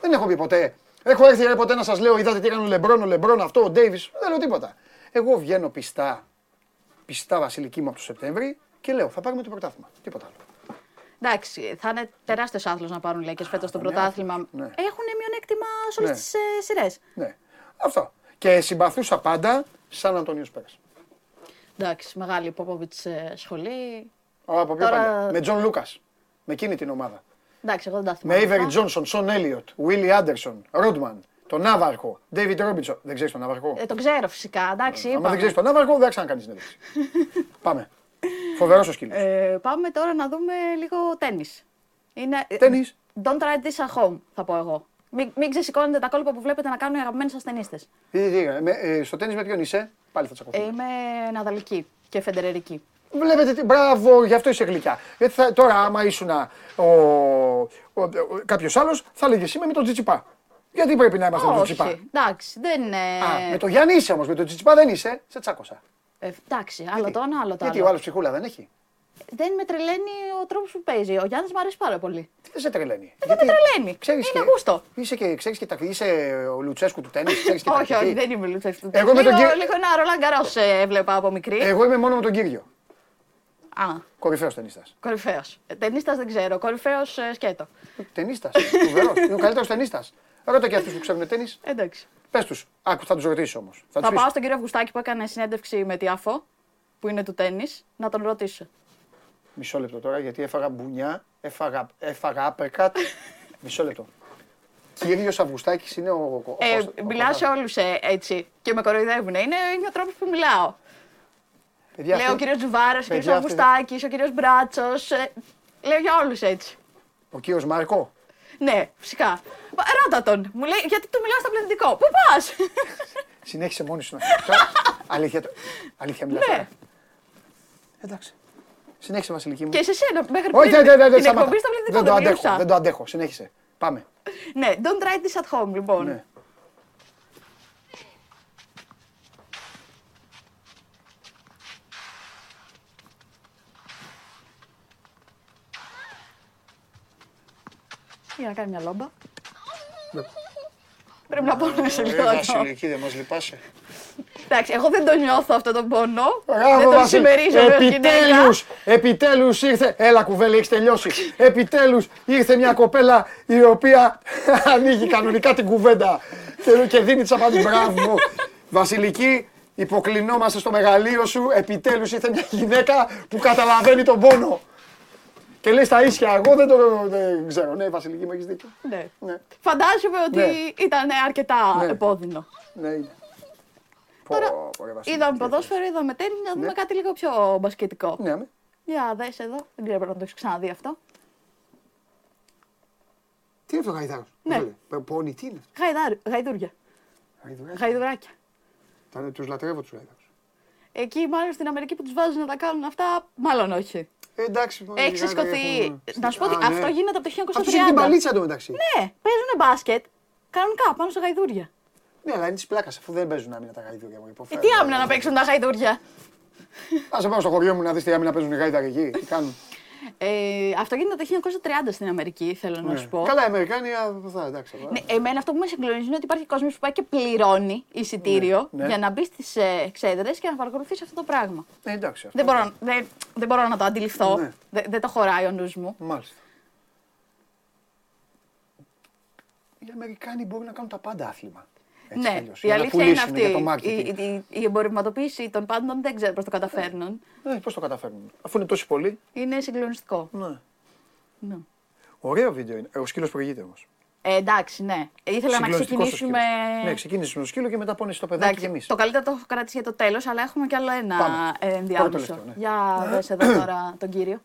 Δεν έχω πει ποτέ. Έχω έρθει ρε, ποτέ να σας λέω, είδατε τι έκανε ο Λεμπρόν, ο Λεμπρόν αυτό, ο Ντέιβις. Δεν λέω τίποτα. Εγώ βγαίνω πιστά, πιστά Βασιλική μου από το Σεπτέμβρη και λέω θα πάρουμε το πρωτάθλημα. Τίποτα άλλο. Εντάξει, θα είναι τεράστιος άθλος να πάρουν οι Lakers φέτος το ναι, πρωτάθλημα. ναι. Έχουν μειονέκτημα σε όλες Ναι. τι σειρές. Ναι. Αυτό. Και συμπαθούσα πάντα Σαν Αντόνιο Σπερς. Εντάξει, μεγάλη Πόποβιτς σχολή. Από πιο Τώρα- παλιά. Με Τζον Λούκας. Με εκείνη την ομάδα. Εντάξει, εγώ δεν τα Με θυμάμαι. Avery αυτά. Johnson, Σον Έλιοτ, Willie Anderson, Ρόντμαν, τον Ναύαρχο, David Robinson. Δεν ξέρεις τον Ναύαρχο; Ε, τον ξέρω φυσικά, εντάξει. Αν είπαμε. δεν ξέρεις τον Ναύαρχο, δεν ξανακάνεις συνέντευξη. Πάμε. Φοβερός ο σκύλος. Ε, πάμε τώρα να δούμε λίγο τέννη. Είναι... Τέννις. Don't try this at home, θα πω εγώ. Μην, μην ξεσηκώνετε τα κόλπα που βλέπετε να κάνουν οι αγαπημένοι σα ταινίστε. Στο τέννη με ποιον είσαι, πάλι θα Ε, τσακωθούμε. είμαι Ναδαλική και Φεντερερική. Βλέπετε τι. Μπράβο, γι' αυτό είσαι γλυκιά. Γιατί θα- τώρα, άμα ήσουν ο, ο, ο, κάποιος άλλος, θα έλεγε εσύ είμαι με τον Τζιτσιπά. Γιατί πρέπει να είμαστε με τον Όχι, Τζιτσιπά. εντάξει, δεν είναι. Α, με τον Γιάννη είσαι όμως, με τον Τζιτσιπά δεν είσαι. Σε τσάκωσα. Ε, εντάξει, άλλο το ένα, άλλο το Γιατί άλλο. ο άλλος ψυχούλα δεν έχει; Δεν με τρελαίνει ο τρόπος που παίζει. Ο Γιάννης μου αρέσει πάρα πολύ. Τι δεν σε τρελαίνει; δεν με τρελαίνει. Ξέρεις Είναι και, γούστο. Είσαι και, ξέρεις και τα, είσαι ο Λουτσέσκου του τέννις, ξέρεις και όχι, τακτική. όχι, δεν είμαι Λουτσέσκου. Εγώ με τον λίγο, κύριο- λίγο ένα Ρολάν Γκαρός, ε, έβλεπα από μικρή. Εγώ είμαι μόνο με τον Κύριο. Α, Κορυφαίος ταινίστα. κορυφαίος. Ταινίστα δεν ξέρω. Κορυφαίος σκέτο. Ταινίστα. Φοβερός. Είναι ο καλύτερος ταινίστα. Ρώτα και αυτούς που ξέρουν τέννη. Εντάξει. Πες τους. Άκου, θα τους ρωτήσεις όμως. Θα, Θα τους πάω πεις. στον κύριο Αυγουστάκη που έκανε συνέντευξη με τη ΑΦΟ, που είναι του τέννη, να τον ρωτήσω. Μισό λεπτό τώρα γιατί έφαγα μπουνιά, έφαγα, έφαγα άπερκατ. Μισό λεπτό. Κύριος Αυγουστάκης είναι ο. ο, Ε, Κώστα- ο μιλάω σε Κώστας. όλου έτσι και με κοροϊδεύουν. Είναι, είναι ο τρόπος που μιλάω. Παιδιά, Λέω ο αυτή- κύριος Τζουβάρα, ο κύριος παιδιά, αυτή- Αυγουστάκης, ο κύριος Μπράτσος. λέω για όλους έτσι. Ο κύριος Μάρκο. Ναι, φυσικά. Μα, Ρώτα τον. Μου λέει γιατί του μιλάω στο πληθυντικό. Πού πας! Συνέχισε μόνη σου να Τώρα, αλήθεια, το- αλήθεια μιλάς Ναι. τώρα. Εντάξει. Συνέχισε Βασιλική μου. και σε σένα μέχρι Όχι, πριν δεν, δεν, δεν, την σταμάτα. εκπομπή στο πληθυντικό δεν το δεν αντέχω. μιλούσα. Δεν το αντέχω. Συνέχισε. Πάμε. Ναι, don't try this at home λοιπόν. Ναι. Για να κάνει μια λόμπα. Ναι. Πρέπει να πόνεσαι Ε, λίγο εδώ. Βασιλική, δεν μας λυπάσαι. Εντάξει, εγώ δεν το νιώθω αυτό το πόνο. Μπράβο, δεν τον Βασίλη. συμμερίζομαι ως γυναίκα. Επιτέλους, επιτέλους ήρθε. Έλα κουβέλη, έχεις τελειώσει. Επιτέλους ήρθε μια κοπέλα η οποία ανοίγει κανονικά την κουβέντα και, και δίνει τις απαντήσεις. Μπράβο. Βασιλική, υποκλεινόμαστε στο μεγαλείο σου. Επιτέλους ήρθε μια γυναίκα που καταλαβαίνει τον πόνο. Και λέει στα ίσια, εγώ δεν το δεν ξέρω. Ναι, Βασιλική, μου έχεις δίκιο. Ναι. Ναι, Φαντάζομαι ότι Ναι. ήταν αρκετά Ναι. επώδυνο. ναι, είναι. Τώρα, Πω, πω, ρε, Βασιλική, Είδαμε τι ποδόσφαιρο, είδαμε τέννη, να δούμε Ναι. κάτι λίγο πιο μπασκετικό. Ναι, ναι. Για δες εδώ, δεν ξέρω αν το έχεις ξαναδεί αυτό. Τι είναι αυτό ο Γαϊδάρος. Ναι. Πόνι, τι είναι; Γαϊδάρ, γαϊδούρια, Γαϊδουράκι. γαϊδουράκια. Τα- Τους λατρεύω τους Γαϊδάρους. Εκεί μάλλον στην Αμερική που τους βάζουν να τα κάνουν αυτά, μάλλον όχι. Ε, εντάξει. μόνο οι Έχεις Γαϊδάροι σηκωθεί. έχουν- Να σου πω ότι Α, ναι. αυτό γίνεται από το 1930. Αυτούς έχει την παλίτσα εντωμεταξύ. Ναι, παίζουν μπάσκετ κανονικά πάνω σε γαϊδούρια. Ναι, αλλά είναι της πλάκας αφού δεν παίζουν άμυνα τα γαϊδούρια μου. Ε, υποφέρουν. τι άμυνα να παίξουν τα γαϊδούρια. Α σε πάω στο χωριό μου να δεις τι άμυνα παίζουν οι γαϊδάροι εκεί. Τι κάνουν. Ε, αυτό γίνεται το 1930 στην Αμερική, θέλω να Ναι. σου πω. Καλά, οι Αμερικάνοι, α, θα, εντάξει. θα- Ναι, εμένα αυτό που με συγκλονίζει είναι ότι υπάρχει κόσμος που πάει και πληρώνει εισιτήριο Ναι, ναι. για να μπει στις ε, εξέδρες και να παρακολουθήσει αυτό το πράγμα. Ε, εντάξει. αυτό. Δεν μπορώ, να- δεν, δεν μπορώ να το αντιληφθώ. Ναι. Δεν, δεν το χωράει ο νους μου. Μάλιστα. Οι Αμερικάνοι μπορούν να κάνουν τα πάντα άθλημα. Έτσι κι ναι, αλλιώς, η για να αλήθεια είναι πουλήσουν αυτή. Για το η, marketing. η, η εμπορευματοποίηση των πάντων δεν ξέρω πώς το καταφέρνουν. Ε, Πώς το καταφέρνουν. Αφού είναι τόσοι πολλοί. Είναι συγκλονιστικό. Ναι. Ναι. Ωραίο βίντεο είναι. Ε, Ο σκύλος προηγείται όμως. Ε, εντάξει, ναι. Ήθελα να ξεκινήσουμε. Ναι, ξεκίνησε με το σκύλο και μετά πόνεσαι στο παιδάκι Εντάξει, και εμείς. το καλύτερο το έχω κρατήσει για το τέλος, αλλά έχουμε κι άλλο ένα Πάμε. ε, Πρώτο ενδιάμεσο. τελευταίο, ναι. Για δες εδώ τώρα τον κύριο.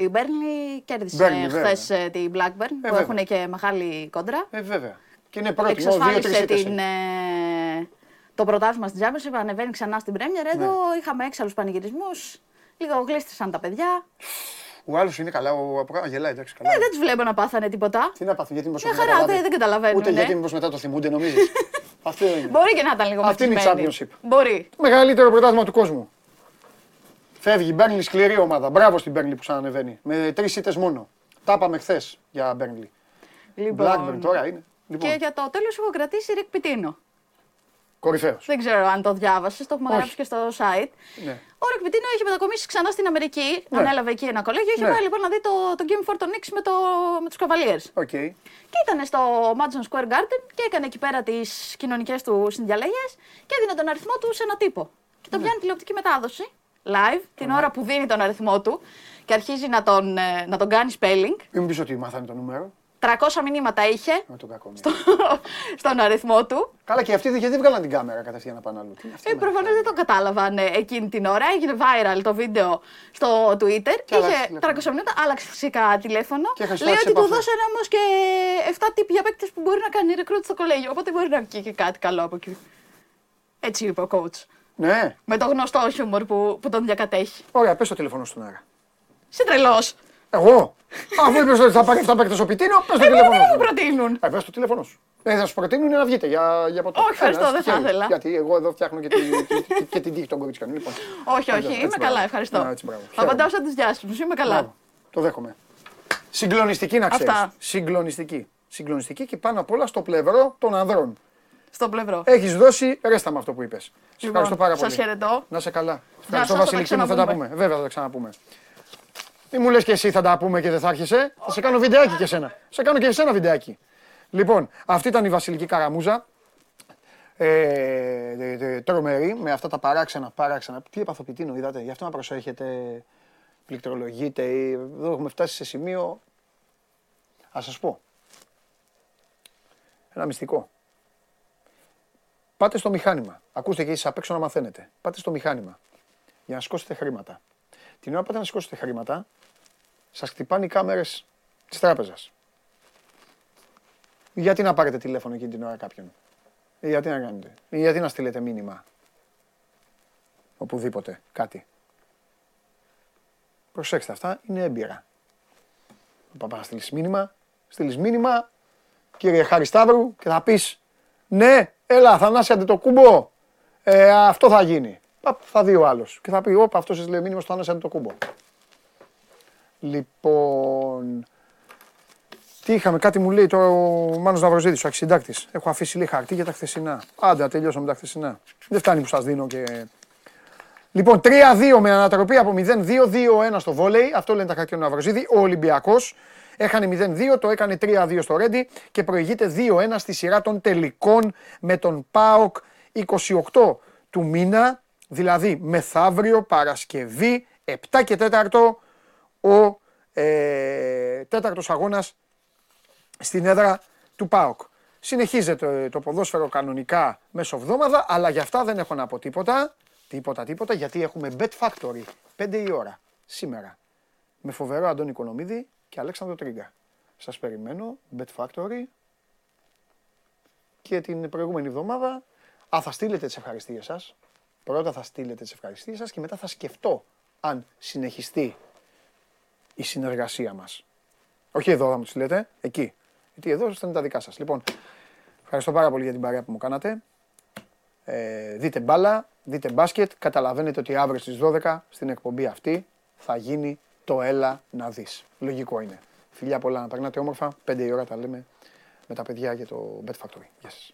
Η Μπέρνλι κέρδισε Burnley, βέβαια. χθες την Blackburn, που βέβαια. έχουν και μεγάλη κόντρα. Ε, βέβαια. Και είναι πρώτη. μόνο δύο-τρεις Εξασφάλισε ήττες την, είναι. ε, το πρωτάθλημα στην Championship, ανεβαίνει ξανά στην Premier. Εδώ Ναι. είχαμε έξαλλους πανηγυρισμούς. Λίγο γλίστρισαν τα παιδιά. Ο άλλος είναι καλά, ο Αποκά γελάει, εντάξει, καλά. Ε, δεν τους βλέπω να πάθανε τίποτα. Τι να πάθουν, γιατί μήπως Μια δεν χαρά, καταλάβει. δεν- δεν καταλαβαίνουν, Ούτε ναι. γιατί μήπως μετά το θυμούνται, νομίζεις. Αυτό είναι. Μπορεί και να ήταν λίγο Αυτή είναι η μεθυσμένοι. Championship. Μπορεί. Το μεγαλύτερο πρωτάθλημα του κόσμου. Φεύγει η Μπέρνλι, σκληρή ομάδα. Μπράβο στην Μπέρνλι που ξανανεβαίνει. Με τρεις ήττες μόνο. Τα είπαμε χθες για Μπέρνλι. Λοιπόν, Blackburn τώρα είναι. Λοιπόν, Και για το τέλος έχω κρατήσει Ρικ Πιτίνο. κορυφαίος. Δεν ξέρω αν το διάβασες, το έχουμε Όχι. γράψει και στο site. Ναι. Ο Ρικ Πιτίνο είχε μετακομίσει ξανά στην Αμερική. Ναι. Ανέλαβε εκεί ένα κολέγιο. Είχε Ναι. πάει λοιπόν να δει το, το Game for the Knicks με, το, με τους Cavaliers. Οκ. Και ήταν στο Madison Square Garden και έκανε εκεί πέρα τις κοινωνικές του συνδιαλλαγές και έδινε τον αριθμό του σε ένα τύπο. Και Ναι. τον πιάνει τηλεοπτική μετάδοση, live, την ώρα που δίνει τον αριθμό του και αρχίζει να τον, ε, να τον κάνει spelling. Μην μου πεις ότι μάθανε το νούμερο. 300 μηνύματα είχε Με τον κακό. ναι. στον αριθμό του. Καλά και αυτοί γιατί δεν βγάλαν την κάμερα κατευθείαν να πάνε αλλού. Τι είναι αυτή Ε, η μέρα. Προφανώς δεν το κατάλαβαν ε, εκείνη την ώρα. Έγινε viral το βίντεο στο Twitter. άλλαξε Είχε τηλέφωνο. 300 μηνύματα, άλλαξε φυσικά τηλέφωνο. Και είχαν Λέει στάξει ότι του επαφές. δώσανε όμως και 7 τύποι για παίκτες που μπορεί να κάνει recruit στο κολέγιο. Οπότε μπορεί να βγει και κάτι καλό από εκεί. Έτσι είπε ο coach. Ναι. Με το γνωστό χιούμορ που, που τον διακατέχει. Ωραία, πες το τηλέφωνο στον αέρα. Είσαι τρελός. Εγώ; Αφού είπες ότι θα πάρει 7 παίκτες ο Πιτίνο, πες το Εμένα τηλέφωνο δεν σου. μου προτείνουν. Ε, πες το τηλέφωνο σου. Ε, θα σου προτείνουν να βγείτε για, για ποτέ. Όχι, ευχαριστώ, δεν θα ήθελα. Γιατί εγώ εδώ φτιάχνω και, τη, και, και την τύχη των κοριτσιών. Λοιπόν, Όχι, Έτσι, όχι, έτσι, είμαι μπράβο. καλά, ευχαριστώ. Α, έτσι, μπράβο. Θα απαντάω σαν του διάσημου. Είμαι καλά. Μπράβο. Το δέχομαι. Συγκλονιστική να ξέρεις. Αυτά. Συγκλονιστική. Συγκλονιστική και πάνω απ' όλα στο πλευρό των ανδρών. Στον πλευρό. Έχεις δώσει ρέστα με αυτό που είπες. Σε ευχαριστώ πάρα πολύ. Σας Λοιπόν, χαιρετώ. Να σε καλά. σας, Ευχαριστώ, θα τα Βασιλική μου, θα τα πούμε. ξαναπούμε. Βέβαια θα τα ξαναπούμε. Μην μου λες και εσύ θα τα πούμε και δεν θα έρχεσαι. Θα σε κάνω βιντεάκι και εσένα. Σε κάνω και εσένα βιντεάκι. Λοιπόν, αυτή ήταν η Βασιλική Καραμούζα. Ε, ε, ε, τρομερή με αυτά τα παράξενα, παράξενα. Τι επαθοποιητίνο είδατε, γι' αυτό να προσέχετε. Πληκτρολογείτε. ή- Εδώ έχουμε φτάσει σε σημείο. Α σας πω. Ένα μυστικό. Πάτε στο μηχάνημα. Ακούστε και εσείς απ' έξω να μαθαίνετε. Πάτε στο μηχάνημα για να σηκώσετε χρήματα. Την ώρα που πάτε να σηκώσετε χρήματα, σας χτυπάνε οι κάμερες της τράπεζας. Γιατί να πάρετε τηλέφωνο εκείνη την ώρα κάποιον; Ή γιατί να κάνετε; Ή γιατί να στείλετε μήνυμα; Οπουδήποτε. Κάτι. Προσέξτε αυτά. Είναι έμπειρα. Θα πας να στείλεις μήνυμα. Στείλεις μήνυμα. Κύριε Χαρισταύρου και θα πεις ναι, έλα, Θανάση Αντετοκούμπο. Ε, αυτό θα γίνει. Παπ, θα δει ο άλλος. Και θα πει: Όπα, αυτός έστειλε μήνυμα στο Θανάση Αντετοκούμπο. Λοιπόν. Τι είχαμε, κάτι μου λέει τώρα ο Μάνος Ναυροζήτης, ο αξιντάκτης. Έχω αφήσει λίγο χαρτί για τα χθεσινά. Άντε, να τελειώσω με τα χθεσινά. Δεν φτάνει που σας δίνω και... Λοιπόν, 3-2 με ανατροπή από 0-2-2-1 στο βόλεϊ. Αυτό λένε τα χαρτιά του Ναυροζήτη. Ο Ολυμπιακός έχανε 0-2, το έκανε 3-2 στο Ρέντι και προηγείται 2-1 στη σειρά των τελικών με τον ΠΑΟΚ 28 του μήνα, δηλαδή μεθαύριο Παρασκευή 7 και 4 ο ε, τέταρτος αγώνας στην έδρα του ΠΑΟΚ. Συνεχίζεται το ποδόσφαιρο κανονικά μέσω εβδόμαδα, αλλά για αυτά δεν έχω να πω τίποτα. Τίποτα, τίποτα, γιατί έχουμε Bet Factory. 5 η ώρα σήμερα. Με φοβερό Αντώνη Κονομίδη και Αλέξανδρο Τρίγκα. Σας περιμένω, Bet Factory. Και την προηγούμενη εβδομάδα, α, θα στείλετε τις ευχαριστίες σας. Πρώτα θα στείλετε τις ευχαριστίες σας και μετά θα σκεφτώ αν συνεχιστεί η συνεργασία μας. Όχι εδώ θα μου τις λέτε, εκεί. Γιατί εδώ θα είναι τα δικά σας. Λοιπόν, ευχαριστώ πάρα πολύ για την παρέα που μου κάνατε. Ε, δείτε μπάλα, δείτε μπάσκετ. Καταλαβαίνετε ότι αύριο στις 12 στην εκπομπή αυτή θα γίνει το έλα να δεις. Λογικό είναι. Φιλιά πολλά να περνάτε όμορφα. 5 η ώρα τα λέμε με τα παιδιά για το Bet Factory. Γεια σας.